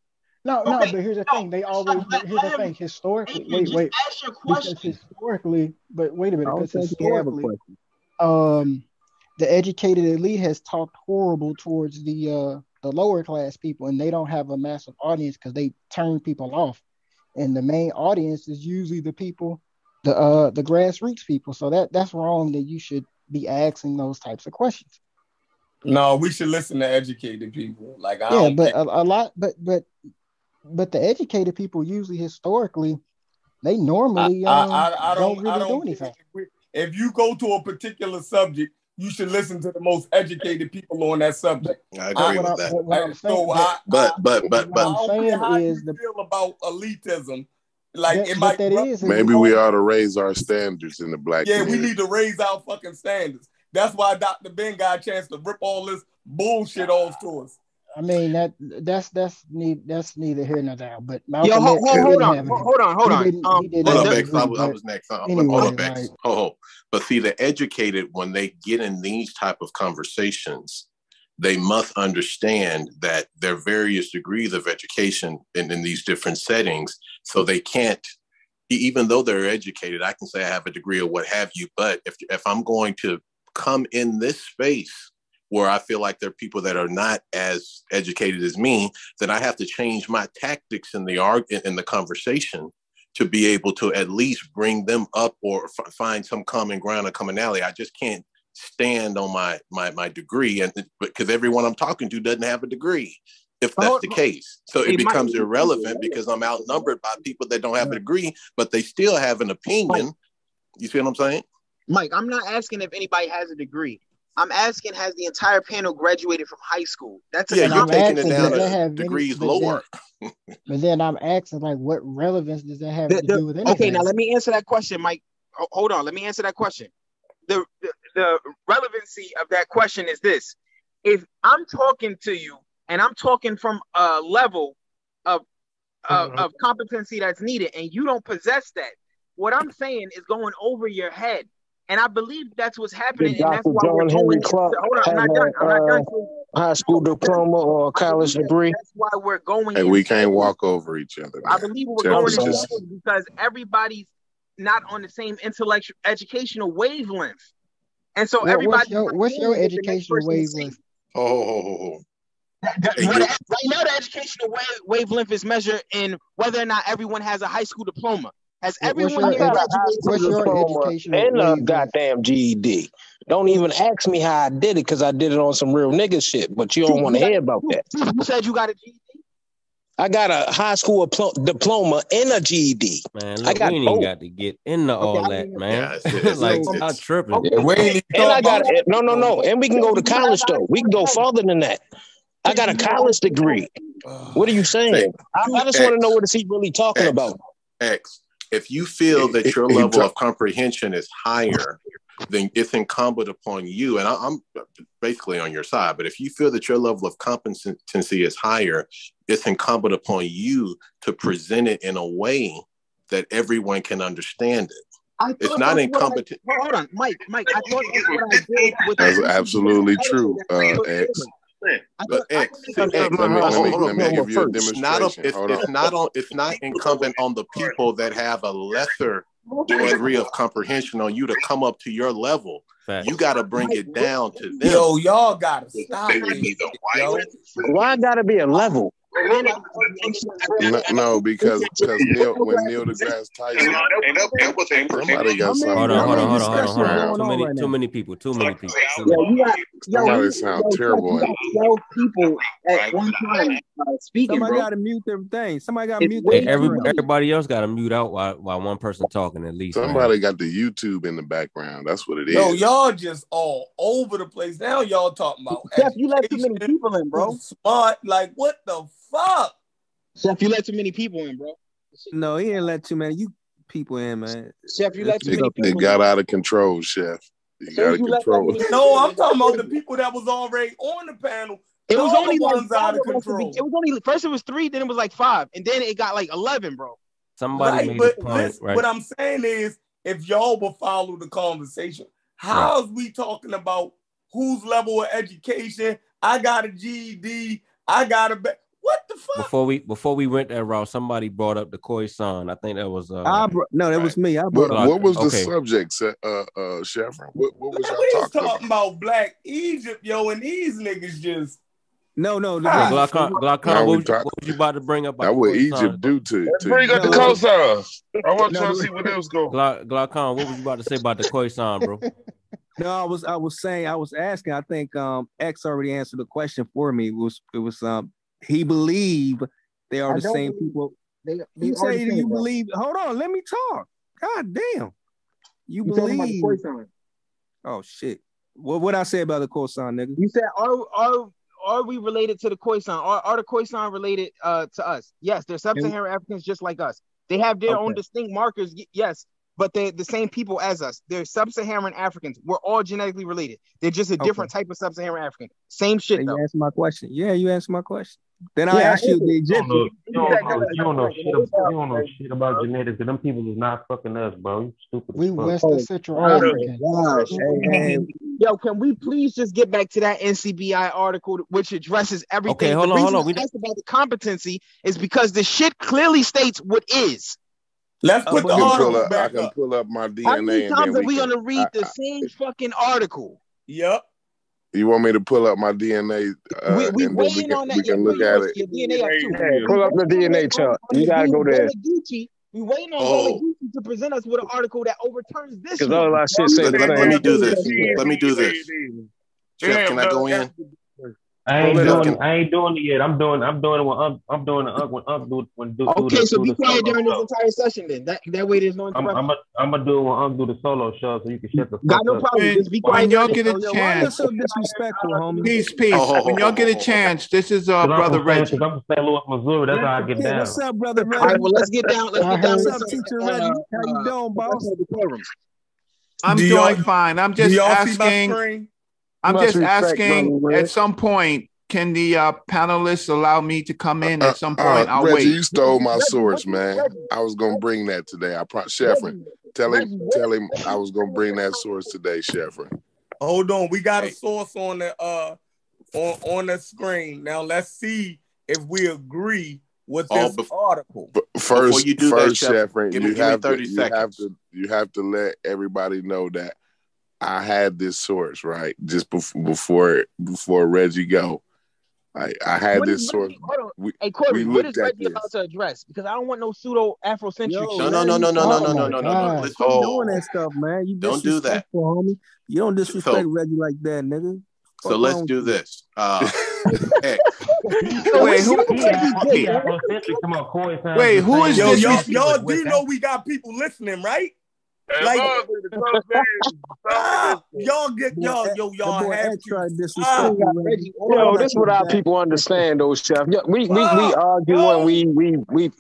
No, no, Okay, but here's the no, thing. They always up. Let, here's let the him. thing. Historically, Adrian, wait, just wait, ask your because question. historically, but wait a minute, don't because think he have a historically, question. Um the educated elite has talked horrible towards the uh the lower class people and they don't have a massive audience because they turn people off and the main audience is usually the people the uh the grassroots people so that that's wrong that you should be asking those types of questions No, we should listen to educated people. Like I yeah but care. a, a lot but but but the educated people usually historically they normally I, um I, I don't don't really do don't care anything if, we, if you go to a particular subject, you should listen to the most educated people on that subject. I agree I, with that. what, what I, i'm so but I, I But but but what but I i'm don't care saying how you is the feel about elitism. Like that it might that rub is you elite Maybe we ought to raise our standards in the black Yeah, we need to raise our fucking standards. That's why Dr. Ben got a chance to rip all this bullshit off to us. I mean that that's that's need that's neither here nor there. But Yo, hold, X hold, hold on, hold, degree. hold on, hold He on. didn't Um, he didn't hold have up, a the, X. I degree. was I But was next. Uh, Hold anyway, up, X. like Ho ho. But see, the educated when they get in these type of conversations, they must understand that there are various degrees of education in, in these different settings. So they can't, even though they're educated, I can say I have a degree or what have you. But if if I'm going to come in this space where I feel like there are people that are not as educated as me, then I have to change my tactics in the argument in the conversation to be able to at least bring them up or f- find some common ground or commonality. I just can't stand on my my my degree, and because everyone I'm talking to doesn't have a degree. If that's the case, so it becomes irrelevant because I'm outnumbered by people that don't have a degree, but they still have an opinion. You see what I'm saying? Mike, I'm not asking if anybody has a degree. I'm asking has the entire panel graduated from high school? That's a Yeah, but you're I'm taking it asking down does that to have degrees but then lower. but then I'm asking like what relevance does that have The, to do with anything? okay, now let me answer that question, Mike. Ho- Hold on, let me answer that question. The, the the relevancy of that question is this: if I'm talking to you and I'm talking from a level of of, mm-hmm. of competency that's needed, and you don't possess that, what I'm saying is going over your head. And I believe that's what's happening, and that's Dr. why we're John going Henry into. Hold on, I'm not done. I'm not done. uh, high school diploma or college degree? that's why we're going And we can't walk over each other, I believe we're Tell going me into just because everybody's not on the same intellectual educational wavelength. And so What what's your what's your hearing what the next educational person is saying. wavelength? Oh. That- that- Hey, what- you right now, the educational wave, wavelength is measured in whether or not everyone has a high school diploma. Has What, what's everyone your here I got a edu- graduated from what's your diploma and a goddamn GED. Don't even ask me how I did it because I did it on some real nigga shit, but you don't want to hear about that. You said you got a GED. I got a high school apl- diploma and a GED. Man, I look, we got ain't even both. got to get into Okay, all I that, man. yeah, it's it's like, it's, stop it's tripping. Okay, Yeah, we ain't okay. even And I got it. No, no, no. And we can go to You got a college though. We can go farther than that. I got a you got a high college degree. What are you saying? I, I just want to know what is he really talking X about. X. If you feel that he, your he level ta- of comprehension is higher, then it's incumbent upon you, and I, I'm basically on your side. But if you feel that your level of competency is higher, it's incumbent upon you to present it in a way that everyone can understand it. I It's not that's what I- incompetent. Hold hold on, Mike. Mike, I thought that's what I did with That's absolutely true, uh, X. But X, see, X, let me- let me- let me give you a It's not, a, it's, it's on. not on. It's not incumbent on the people that have a lesser degree of comprehension on you to come up to your level. You got to bring it down to them. Yo, y'all gotta stop it. Yo. Why gotta be a level? No, no, because because Neil when Neil deGrasse Tyson, somebody got something Hold on, hold on, hold on, hold on, hold on. background. Too many, too many people. Too many people. Too Yo, many. you got, yo, Somebody you, sound yo, terrible. You got twelve people at one time uh, speaking, Somebody got to mute their thing. Somebody got to mute way Hey, every, everybody else got to mute out while, while one person talking at least. man. Somebody got the YouTube in the background. That's what it is. Yo, y'all just all over the place. Now y'all talking about Chef, you let too many people in, bro. smart. Like what the fuck? Chef, you let too many people in, bro. No, he didn't let too many you people in, man. Chef, you let too It, many it got in. out of control, Chef. It Soon got out of you let that control. many No, I'm talking about the people that was already on the panel. It was only the like ones out of of us. to be- control. It was only first it was three, then it was like five, and then it got like eleven, bro. Somebody right, made but a point, listen, right? what I'm saying is, if y'all will follow the conversation, how's we talking about whose level of education? I got a GED. I got a. Be- what the fuck? Before we before we went that route, somebody brought up the Khoisan. I think that was uh I br- no, that was me. I What, brought up. what was the Okay. subject, Se- uh, uh, Chevron? What, what was we y'all was talking talking about? about Black Egypt, yo, and these niggas just No, no, the Ah. Glaucon, Glaucon, Now what, we was you, what was you about to bring up? about That what Khoisan? Egypt do to, to Bring up the No, Khoisan. I want No, y'all to see what else going. Glau- Glaucon, what was you about to say about the Khoisan, bro? No, I was I was saying I was asking. I think um X already answered the question for me. It was it was um he believe they are I the same people. They, they You say you bro. believe. Hold on, let me talk. God damn. You, You talking about the believe. Oh shit. What what I say about the Khoisan, nigga? You said are are are we related to the Khoisan? Are are the Khoisan related uh to us? Yes, they're sub-Saharan Africans just like us. They have their own distinct markers, yes, but they're the same people as us. They're sub-Saharan Africans. We're all genetically related. They're just a different type of sub-Saharan African. Same shit You though. answer my question. Yeah, you answer my question. Then I Yeah, I asked you the it. You don't know, Egyptian. you don't know, you don't know shit. ab- You don't know shit about genetics. and Them people is not fucking us, bro. You stupid. We as fuck. Western oh, Central Oh my African. gosh. Hey, hey, Yo, can we please just get back to that NCBI article which addresses everything? Okay, hold the on, hold on. We I asked about the competency is because the shit clearly states what is. Let's Uh, put the I can article pull up. I can up. pull up my How many DNA, and then times are we we gonna read I, the I, same fucking article? Yep. you want me to pull up my DNA, uh, we we and then we waiting can on that. we Yeah, can look at it. your DNA up too. Yeah, Pull up the DNA on, chart. You gotta D- go there. Delagucci. We waiting on Oh. Delagucci to present us with an article that overturns this Because one. all our shit say Let, let me do this. Let me do this. Chef, can I go in? I ain't Pull it doing. I ain't doing it yet. I'm doing. I'm doing it when Unc. I'm doing it Unc when Unc do when do, do Okay, the so be quiet solo during this entire session then. That that way there's no I'm. I'm a, I'm gonna do it when Unc do the solo show, so you can shut the Got fuck no up. problem. When, Just be when y'all get a Yo, why you chance, so disrespectful, homie? peace, peace. Oh, ho, ho, When y'all get a ho, ho. chance, this is uh Cause I'm brother. Reggie. I'm from St. Louis, Missouri. That's how I get down. what's up, brother All right, Reggie? well let's get down. Let's get down What's up, teacher Reggie? How you uh, doing, boss? I'm doing fine. I'm do just y'all see my asking. Screen? I'm Much just respect, asking. brother. At some point, can the uh, panelists allow me to come in? Uh, At some uh, point, I'll Reggie, wait. you stole my source, man. I was gonna bring that today. I pro- Sheffrin, tell him, tell him I was gonna bring that source today, Sheffrin. Hold on, we got a source on the uh on on the screen. Now let's see if we agree with all this bef- article. But before first, you do first, Chef, Sheffrin, give me you give me have to, 30 you have to, you have to let everybody know that I had this source right just before before before Reggie go. I I had what this is source. Hold on. We Hey Corey, what looked is at about this. to address? Because I don't want no pseudo Afrocentric Yo. No, no, no, no, no, no, no, Oh no, no, no, no. God. Let's Quit doing oh, that stuff, man. You don't do that. homie. You don't disrespect So Reggie like that, nigga. so Fuck let's wrong do this. Uh, X. Wait, who? shit He Reggie Afro, get, he man? Afrocentric. Come on, Corey Wait, who is same Yo, this? y'all You Reggie, speak? y'all do know we got people listening, right? And Like boss, the something, ah, something. y'all get y'all yo y'all boy have X to tried to disrespect stop. We you, got Reggie. Reggie I all Yo, this your what our people understand, though, Chef. Yeah, we we we Fuck, argue and we we we.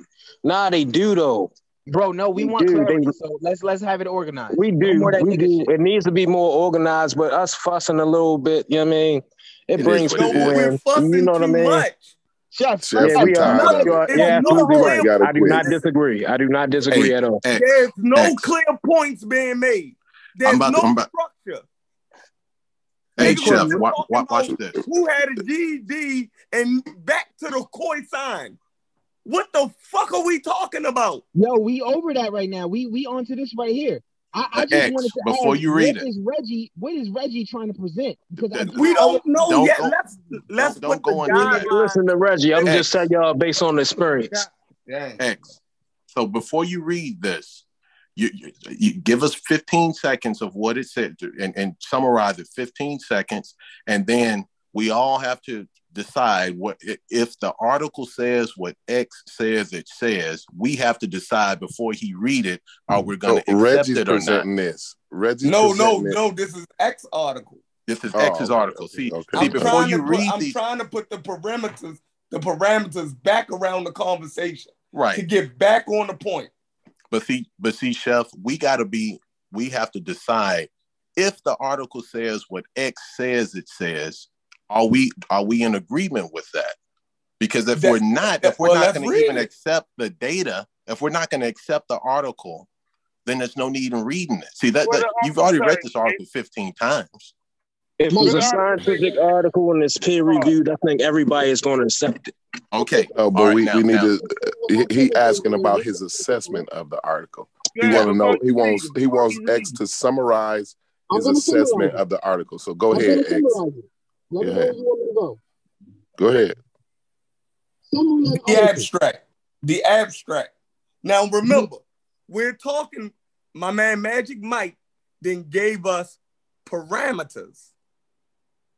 Nah, they do though. Bro, no, we They want do. They clarity. So let's let's have it organized. we do. more of We do. shit. It needs to be more organized, but us fussing a little bit, you know what I mean? It It is brings what people but is. we're in. You know what I mean? much. Chef, Chef, yeah, I'm we tired are. of it. Are There's no absolutely clear right. I do quit. not disagree. I do not disagree Hey, at all. X, There's no X. clear points being made. There's I'm about no to. I'm about. structure. Hey, Nigga, Chef, we wa- talking wa- watch this. Who had a GED and back to the Khoisan? What the fuck are we talking about? Yo, we over that right now. We we on to this right here. I, I just X, wanted to before ask, you read what it. is Reggie? What is Reggie trying to present? Because I, We don't know Don't yet. go- Let's let's don't put go the into We that. listen to Reggie. I'm X. just telling y'all based on experience. X. So before you read this, you, you, you give us 15 seconds of what it said and, and summarize it 15 seconds, and then we all have to decide what if the article says what X says it says. We have to decide before he read it, are we going to So accept Reggie's it or not? this. Reggie's No, no, presenting it. no. This is X article. This is Oh, X's article. okay, See, okay. see, I'm before you put, read I'm the trying to put the parameters, the parameters back around the conversation right? to get back on the point. but see, but see, Chef, we got to be. We have to decide if the article says what X says it says. Are we are we in agreement with that? Because if That- we're not, if we're well, not going to even accept the data, if we're not going to accept the article, then there's no need in reading it. See that, that you've already read this article 15 times. If it's a scientific article and it's peer reviewed, I think everybody is going to accept it. Okay. Oh, but All right, we, now- we need now- to. He, he asking about his assessment of the article. He want to know. He wants. He wants. X to summarize his assessment of the article. So go ahead, X. summarize it. Let me Go know ahead. where you want me to go. Go ahead. Summary the The abstract. The abstract. Now remember, we're talking. My man Magic Mike then gave us parameters.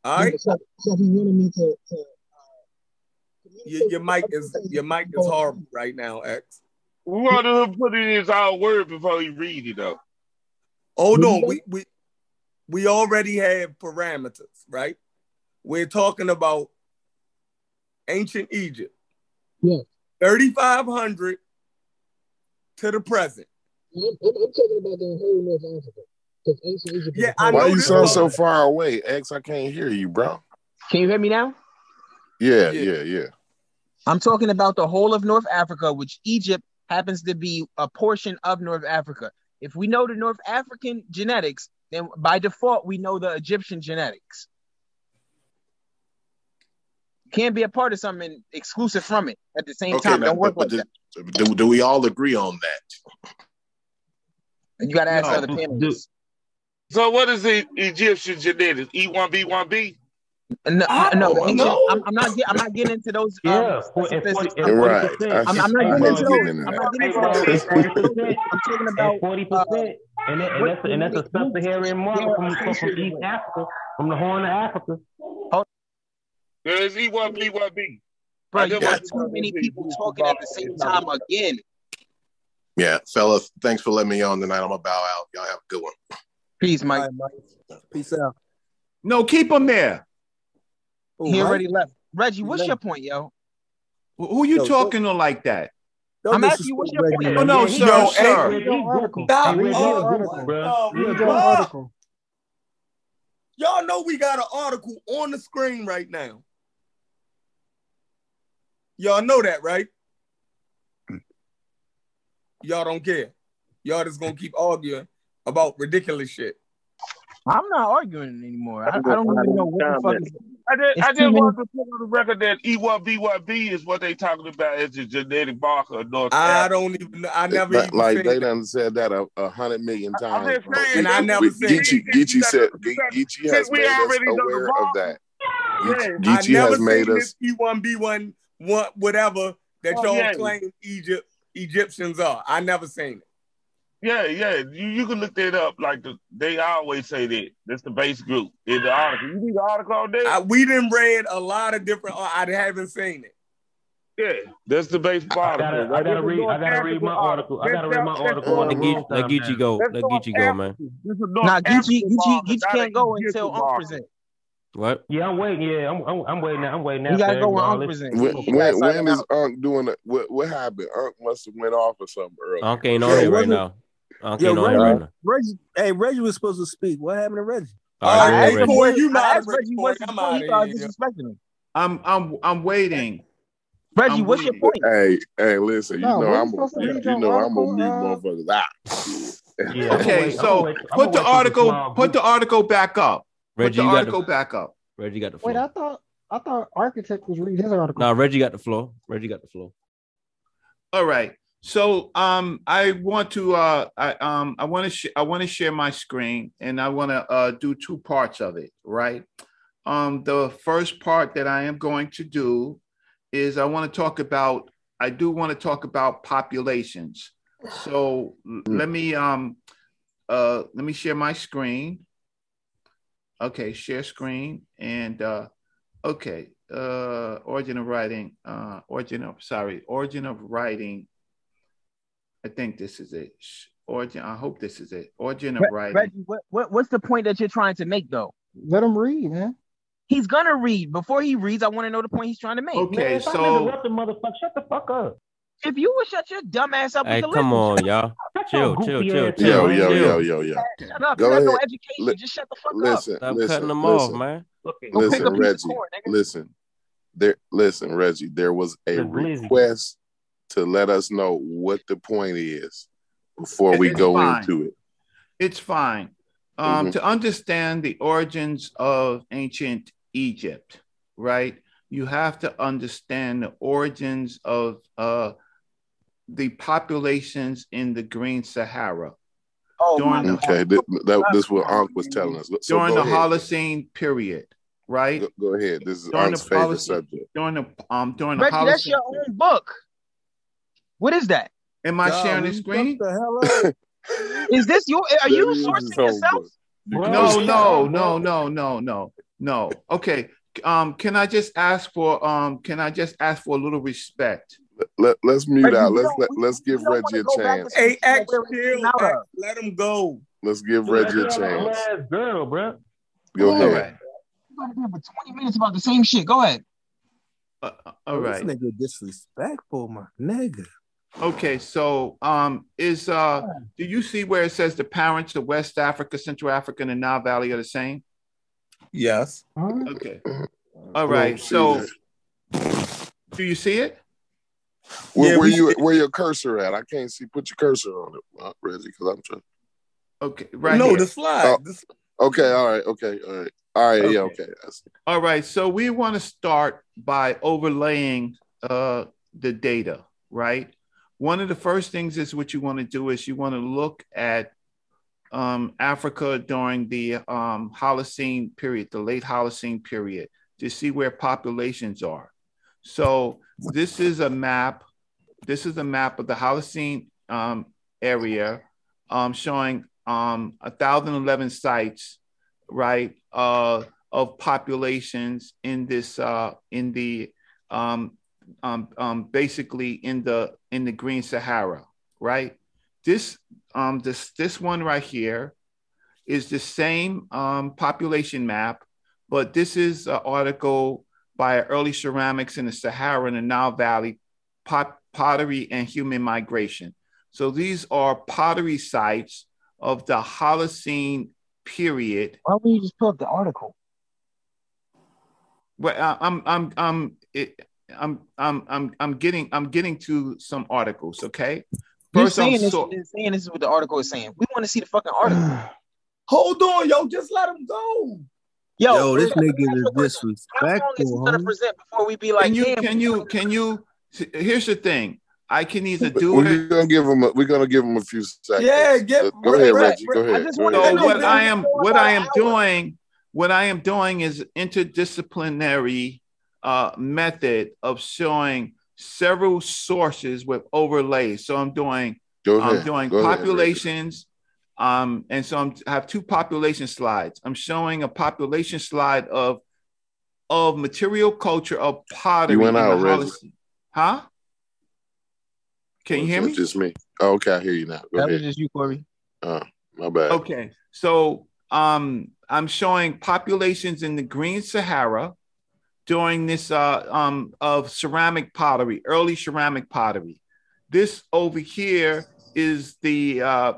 All right. So, so he wanted me to, to uh, Your, your mic is your mic is horrible right now, X. We want to put it in his own word before he read it though. Hold on, we we we already have parameters, right? We're talking about ancient Egypt, yeah. 3500 to the present. I'm, I'm, I'm talking about the whole North Africa. Because ancient Egypt. Yeah, a I part Why know you sound so far away, X? I can't hear you, bro. Can you hear me now? Yeah, Yeah. yeah, yeah. I'm talking about the whole of North Africa, which Egypt happens to be a portion of North Africa. If we know the North African genetics, then by default we know the Egyptian genetics. Can't be a part of something exclusive from it at the same Okay, time. now, Don't work but, like but that. do, do we all agree on that? And you got to ask No, other panelists. So what is the Egyptian genetics? E one B one B. No, oh, no, ancient, no. I'm, I'm not. Get, I'm not getting into those. Yeah, um, for- and forty- I'm, Right. I, I'm, I'm not I getting know into those. getting in I'm not getting into those. I'm talking, about and forty uh, percent, and, that, and that's and that's a genetic groups sub-Saharan marker from, from, from East. Africa, from the Horn of Africa. There's E one B one B. Bro, I you just got too many people talking at the same time again. Yeah, fellas, thanks for letting me on tonight. I'm gonna bow out. Y'all have a good one. Peace, Mike. Peace out. No, keep him there. Oh, He Mike? already left. Reggie, what's left. your point, yo? Who who you Yo, talking to like that? I'm asking you, what's disrespect your Reggie, point? No, no, he- sir, Yo, sir. Read article. Stop. Hey, Reggie, Read he your a article. bro. Oh, He a Read goofy. your fuck. article. Y'all know we got an article on the screen right now. Y'all know that, right? Y'all don't care. Y'all just gonna keep arguing about ridiculous shit. I'm not arguing anymore. I, I don't even know what the fuck. I, did, I just want to put on the record that EYBYB is what they talking about. It's a genetic marker of North. I Africa. don't even. I never like, even like they done said that a, a hundred million times. Saying, and I never said Geechee, Geechee said Geechee has made us aware of that. Geechee has made us E1B1 what whatever that oh, y'all yeah. claim Egypt Egyptians are. I never seen it. Yeah, yeah. You you can look that up. Like the, they always say that. That's the base group. Is the article. You need the article all day. I, we didn't read a lot of different. Uh, I haven't seen it. Yeah, that's the base article. I gotta, I gotta read. I gotta read my article. I gotta read my article on the Geechee. Let Geechee go. Let Geechee go, man. Nah, Geechee, Geechee, Geechee can't go until I'm present. What? Yeah, I'm waiting. Yeah, I'm, I'm, I'm waiting. Now. I'm waiting now. You after gotta go when Unc acknowledge. present. When He, he when, gotta sign when it is out. Unc doing it? What what happened? Unc must have went off or something earlier. Unc ain't Yo, on here right now. Unc yo ain't on Reggie? right now. Reggie, hey, Reggie was supposed to speak. What happened to Reggie? All All right, right, I ahead, hey asked him Reggie. Corey, what you I asked moderate. Reggie Corey, what's his I'm point. He of disrespecting him. I'm I'm I'm waiting. Reggie, I'm what's your point? Hey, hey, listen. You No, know I'm supposed to gonna, read you know I'm article, gonna mute uh, motherfuckers out. Yeah, Okay, wait. So wait. Put the wait till the article. Put the article back up. Put Reggie, the you got article the back up. Reggie got the floor. Wait. I thought I thought architect was reading his article. No, Reggie got the floor. Reggie got the floor. All right. So um I want to uh I um I want to sh- I want to share my screen and I want to uh do two parts of it, right? Um the first part that I am going to do is I want to talk about I do want to talk about populations. So l- let me um uh let me share my screen. Okay, share screen and uh okay, uh origin of writing, uh origin of sorry, origin of writing I think this is it. Origin. I hope this is it. Origin of Re- writing. Reggie, what, what what's the point that you're trying to make though? Let him read, man. He's gonna read. Before he reads, I want to know the point he's trying to make. Okay, Stop so interrupting, motherfucker. Shut the fuck up. If you would shut your dumb ass up, Hey, come on, y'all. Shut Chill, chill, chill, chill. Yo, yo, yo, yo, yo. Shut up. Go you have no education. Just shut the fuck up. listen, Stop listen, cutting them off, listen, man. Okay. Listen, a piece Reggie. corn. Listen, there. Listen, Reggie. There was a The request to let us know what the point is before we It's go fine. into it. it's fine. Um, Mhm. To understand the origins of ancient Egypt, right? You have to understand the origins of uh, the populations in the Green Sahara Oh during my the Okay, this, that, this is what Unc was telling us. So during the ahead. Holocene period, right? Go, go ahead. This is During Unc's the favorite policy- subject. During the um during the Reggie, that's Holocene. your own book. What is that? Am I God, sharing will the screen? the hell? Is this your? Are you sourcing yourself? book. Bro, No, no, no, no, no, no, no. Okay. Um, can I just ask for um can I just ask for a little respect? Let, let's mute Reggie, out. Let's let, let's give Reggie a go back to chance. Hey, X, we're chill. out X, of. let him go. Let's give Reggie a that's your little chance. ass girl, bro. Go ahead. right. We're gonna be for 20 minutes about the same shit. Go ahead. Uh, uh, all Oh, right. This nigga disrespectful, my nigga. Okay, so um is uh do you see where it says the parents of West Africa, Central Africa, and the Nile Valley are the same? Yes. Okay. I All don't right. see So do you see it? Where, Yeah, where we you where your cursor at? I can't see. Put your cursor on it, uh, Reggie, because I'm trying. Okay, right no, here. the slide. Oh. This- Okay, all right, okay, all right, all right. Yeah, Okay. okay. I see. All right, so we want to start by overlaying uh, the data, right? One of the first things is what you want to do is you want to look at um, Africa during the um, Holocene period, the late Holocene period, to see where populations are. So this is a map. This is a map of the Holocene um, area um, showing um, 1,011 sites, right, uh, of populations in this uh, in the um, um, um, basically in the in the Green Sahara, right? This um, this this one right here is the same um, population map, but this is an article by early ceramics in the Sahara and the Nile Valley, pot, pottery and human migration. So these are pottery sites of the Holocene period. Why don't you just pull up the article? Well, I'm I'm I'm it, I'm I'm I'm I'm getting I'm getting to some articles. Okay, You're saying this, so saying this is what the article is saying. We want to see the fucking article. Hold on, yo. Just let him go. Yo, Yo, this nigga is a question. How long is he disrespectful, gonna present before we be like, can you damn, can you can you here's the thing. I can either do We're it. gonna give him. A, we're gonna give him a few seconds. Yeah, get Go ahead, Reg- Reggie. Go Reg- I ahead. just Go ahead. So what I am what I am doing what I am doing is interdisciplinary uh, method of showing several sources with overlays. So I'm doing Go I'm doing Go ahead, populations. Um, and so I'm, I have two population slides. I'm showing a population slide of of material culture of pottery. You went in out, Reggie. Holocene. Huh? Can you hear me? that Just me. Oh, okay, I hear you now. Go that was just you, Corey. Uh, my bad. Okay. So um, I'm showing populations in the Green Sahara during this uh, um, of ceramic pottery, early ceramic pottery. This over here is the uh,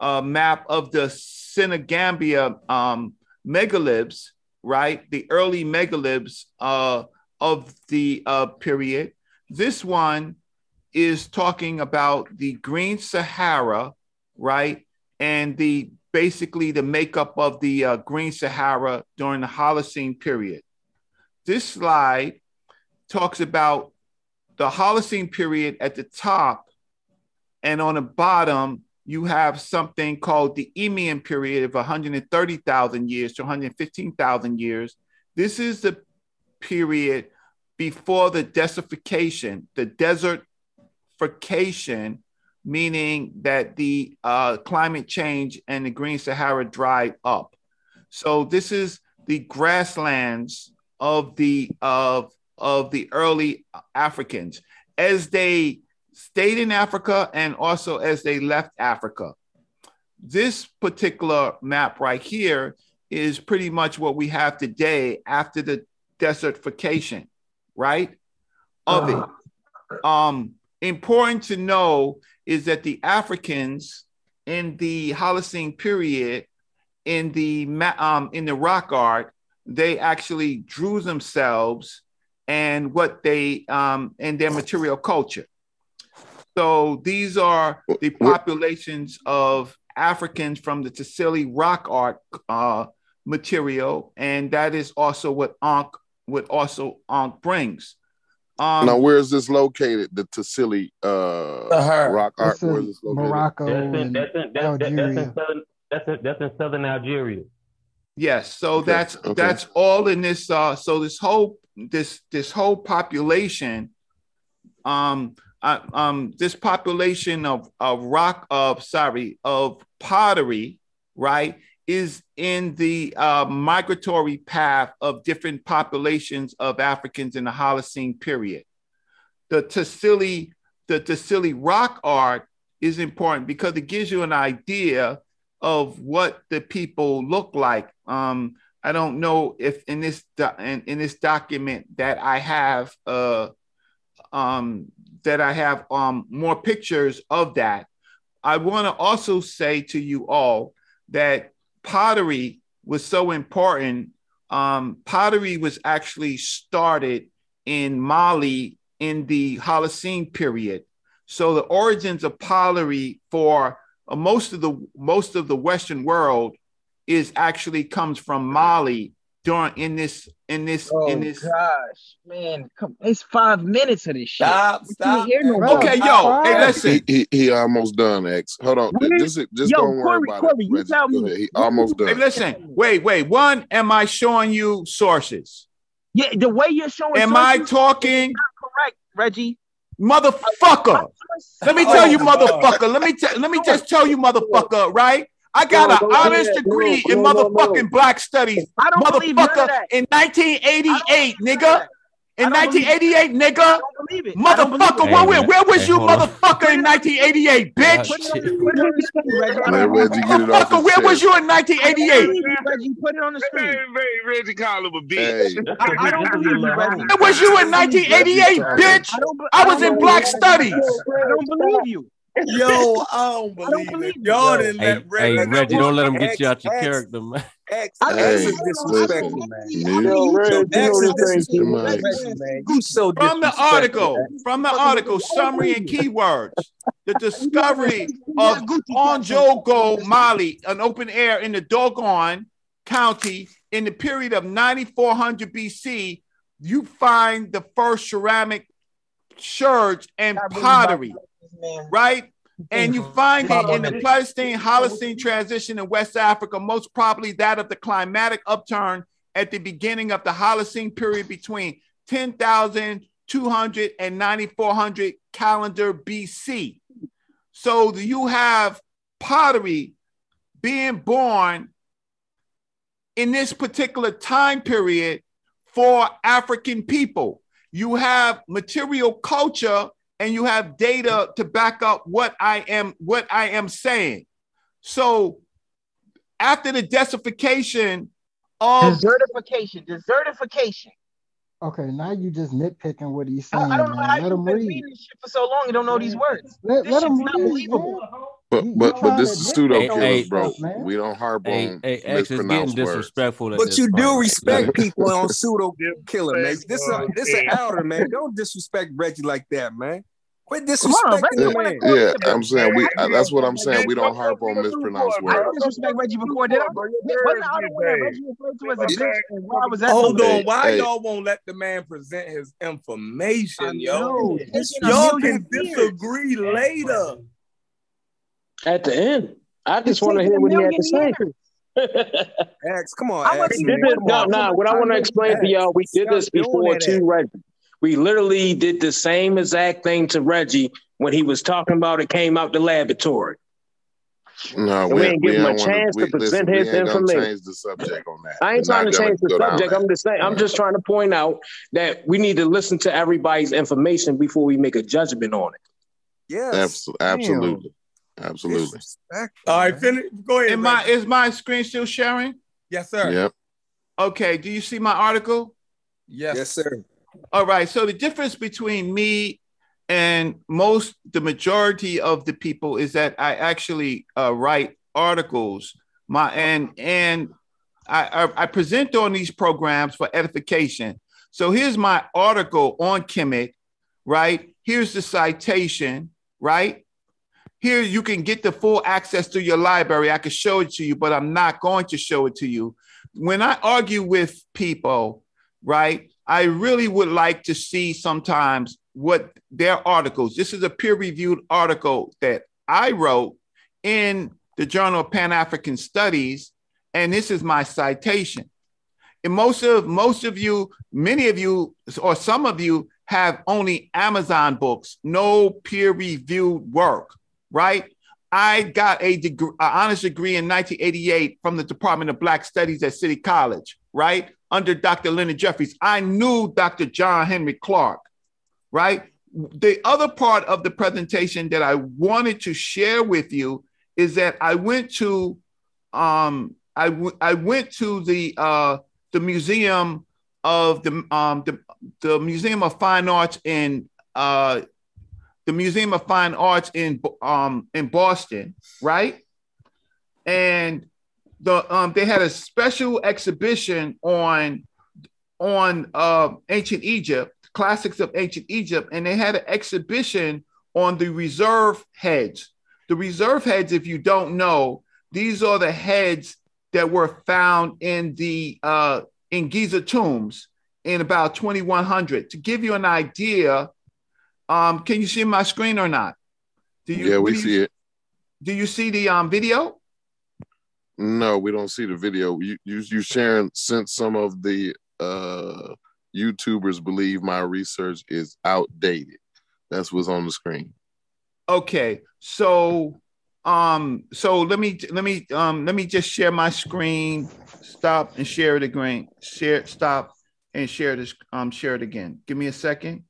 uh, map of the Senegambia um, megaliths, right? The early megaliths uh, of the uh, period. This one is talking about the Green Sahara, right? And the basically the makeup of the uh, Green Sahara during the Holocene period. This slide talks about the Holocene period at the top, and on the bottom, you have something called the Eemian period of 130,000 years to 115,000 years. This is the period before the desertification, the desertification, meaning that the uh, climate change and the Green Sahara dried up. So this is the grasslands of the of of the early Africans as they stayed in Africa and also as they left Africa. This particular map right here is pretty much what we have today after the desertification, right? Of it. Um, important to know is that the Africans in the Holocene period, in the um, in the rock art, they actually drew themselves and what they um, and their material culture. So these are the populations of Africans from the Tassili rock art uh, material, and that is also what Ankh what also Ankh brings. Um, now, where is this located? The Tassili uh, rock art. This is Where is this located? Morocco That's in, that's in, that, that, that's in Algeria. southern that's in, that's in southern Algeria. Yes, so Okay, that's okay. that's all in this. Uh, so this whole this this whole population, um, uh, um, this population of of rock of sorry of pottery, right, is in the uh, migratory path of different populations of Africans in the Holocene period. The Tassili the Tassili rock art is important because it gives you an idea of what the people look like. Um, I don't know if in this do- in, in this document that I have uh, um, that I have um, more pictures of that. I want to also say to you all that pottery was so important. Um, pottery was actually started in Mali in the Holocene period. So the origins of pottery for uh, most of the most of the Western world is actually comes from Mali during in this in this Oh in this. gosh, man, come, it's five minutes of this shit. Stop, stop. hear no Bro. Okay, yo, hey, listen. He, he he almost done. X. Hold on. Where- Just just Yo, don't worry Corey, about Corey, it. you Reggie. tell me. He Where almost Hey, done. listen. Wait, wait. One, am I showing you sources? Yeah, the way you're showing Am I talking, correct, Reggie. motherfucker? Let me tell you, Oh, motherfucker. Let me tell. Oh, let me just tell you, motherfucker. Right? I got No, an don't honors degree No, in no, no, motherfucking no. black studies, I don't believe motherfucker. that. In I don't 1988, believe none of nigga. that. In I don't believe it. 1988, nigga. I don't believe it. I don't believe Motherfucker, where, where, where was Hey, you, motherfucker, in 1988, bitch? Put it on shit. the, put it on the screen, Reggie. I Let don't Reggie believe get it. it off Motherfucker, where was you in 1988? you, Reggie. Put it on the screen. Reggie call him a bitch. I, because I he don't believe a you, Reggie. Where was you in 1988, bitch? I don't. be- I I was in black studies. I don't believe you. Yo, I don't I don't believe it. you. Y'all didn't Hey, let hey, Reggie. Reggie, don't let him get X, you out your X, character, man. X, I don't X hey, is. I don't disrespectful, man. believe. I Yo, believe Reg, so you bad. know You this don't ain't Mr. cool. believe Mike. Reggie, Reggie. man. You so From the article, X. from the article, believe. I don't summary and keywords. The discovery of got on. Ounjougou, Mali, an open air in the Dogon County in the period of 9400 BC. You find the first ceramic sherds and Not really pottery, this man. Right? And you find it in the Father. Pleistocene Holocene transition in West Africa, most probably that of the climatic upturn at the beginning of the Holocene period between 10,200 and 9,400 calendar BC. So you have pottery being born in this particular time period for African people. You have material culture and you have data to back up what I am what I am saying. So after the desertification of Desertification. Desertification. Okay, now you just nitpicking what he's saying, I don't know how man. Let you've been read. reading this shit for so long. You don't know these words. Let, This let him shit's not read, believable. Man. But but but this is admit pseudo Hey, killers, bro. man. We don't harp Hey, on hey, X mispronounced words. disrespectful at But you do respect people on pseudo killer, man. This a this an elder, man. Don't disrespect Reggie like that, man. Quit Come on, disrespecting Reggie the the man. Yeah, I'm saying we. I uh, That's what I'm saying. We don't What harp on mispronounced for it, I didn't words. disrespect Reggie before, did I? Bro, your Wasn't I the one. Reggie referred to as a bitch? And why was that Hold on. Why hey, y'all won't let the man present his information, yo? know. It's been a Y'all can disagree later. At the end, I just want to hear what he had to say. years. X, come on, I X, wasn't We did this. No, no. What I want to explain to y'all, we did this before that, to Reggie. We literally did the same exact thing to Reggie when he was talking about it came out the laboratory. no, we we ain't we give him a ain't want to. chance to present listen. His information. change the subject on that. I ain't We're trying to change the subject. I'm just saying, I'm just trying to point out that we need to listen to everybody's information before we make a judgment on it. Yes. Abs- Damn. Absolutely, absolutely. All right, man. finish. Go ahead, Am my is my screen still sharing? Yes, sir. Yep. Okay. Do you see my article? Yes. Yes, sir. All right. So the difference between me and most, the majority of the people is that I actually uh, write articles. My and and I, I I present on these programs for edification. So here's my article on Kemet, right? Here's the citation, right? Here you can get the full access to your library. I could show it to you, but I'm not going to show it to you. When I argue with people, right, I really would like to see sometimes what their articles. This is a peer-reviewed article that I wrote in the Journal of Pan-African Studies, and this is my citation. And most of most of you, many of you, or some of you have only Amazon books, no peer-reviewed work, right? I got a degree, an honors degree in 1988 from the Department of Black Studies at City College, right? Under Dr. Leonard Jeffries. I knew Dr. John Henrik Clarke, right? The other part of the presentation that I wanted to share with you is that I went to um I, w- I went to the uh the museum of the um the, the Museum of Fine Arts in uh the Museum of Fine Arts in um in Boston, right? And the um they had a special exhibition on on uh ancient Egypt, classics of ancient Egypt, and they had an exhibition on the reserve heads. The reserve heads, if you don't know, these are the heads that were found in the uh in Giza tombs in about 2100. To give you an idea, um, can you see my screen or not? Do you? Yeah, we you- see it. Do you see the um video? No, we don't see the video. You you you sharing since some of the uh YouTubers believe my research is outdated. That's what's on the screen. Okay, so um, so let me let me um let me just share my screen. Stop and share it again. Share stop and share this um share it again. Give me a second.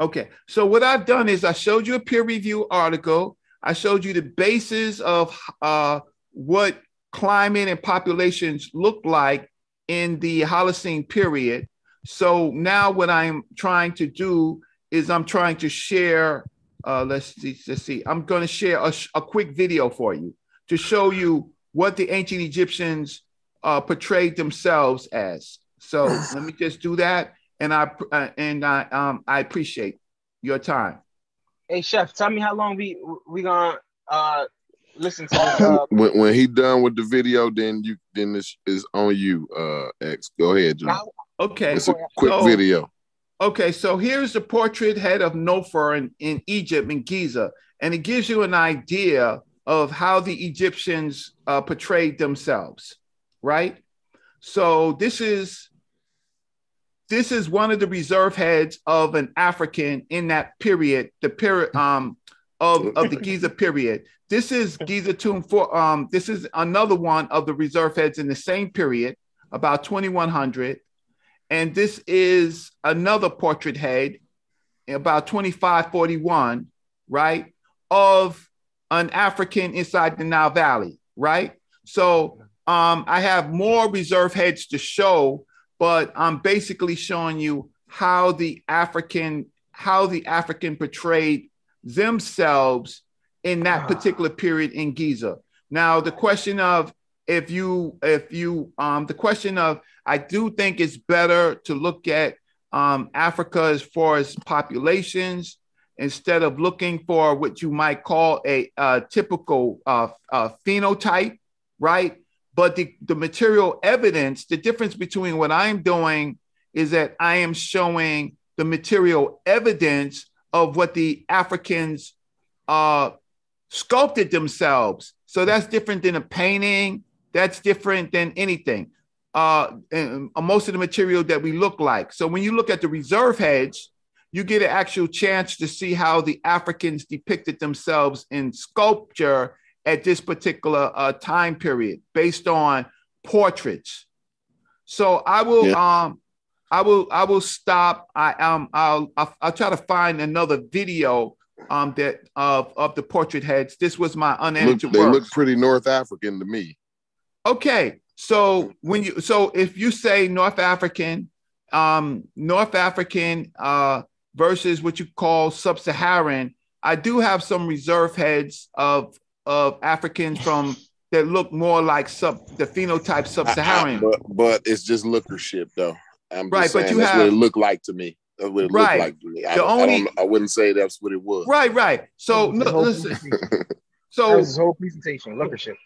Okay, so what I've done is I showed you a peer review article. I showed you the basis of uh, what climate and populations look like in the Holocene period. So now what I'm trying to do is I'm trying to share. Uh, let's see. Let's see. I'm going to share a, a quick video for you to show you what the ancient Egyptians uh, portrayed themselves as. So let me just do that, and I uh, and I um I appreciate your time. Hey, chef, tell me how long we we gonna uh listen to this. Uh, When when he done with the video, then you then this is on you, uh X. Go ahead, John. Okay. It's a quick So- video. Okay, so here's the portrait head of Nofer in, in Egypt, in Giza, and it gives you an idea of how the Egyptians uh, portrayed themselves, right? So this is this is one of the reserve heads of an African in that period, the period um, of, of the Giza period. This is Giza tomb for um, this is another one of the reserve heads in the same period, about 2100 and this is another portrait head about 2541 right of an african inside the nile valley right so um, i have more reserve heads to show but i'm basically showing you how the african how the african portrayed themselves in that particular period in Giza. Now, the question of if you if you um the question of I do think it's better to look at um, Africa as far as populations instead of looking for what you might call a, uh typical uh, uh, phenotype, right? But the, the material evidence, the difference between what I'm doing is that I am showing the material evidence of what the Africans uh, sculpted themselves. So that's different than a painting. That's different than anything. Uh, and most of the material that we look like. So when you look at the reserve heads, you get an actual chance to see how the Africans depicted themselves in sculpture at this particular uh, time period based on portraits. So I will Yeah. um I will I will stop. I um I'll I'll, I'll try to find another video um that of of the portrait heads. This was my Look, unedited they work. look pretty North African to me. Okay, so when you so if you say North African, um, North African uh, versus what you call sub-Saharan, I do have some reserve heads of of Africans from that look more like sub the phenotype I- I- sub-Saharan. but but it's just lookership though. I'm just Right, but you that's what have- it looked like to me. That's what it Right. looked like to me. I, The don't, I, only- don't, I wouldn't say that's what it was. Right, right. So The no, listen. So that was his whole presentation. Lookership.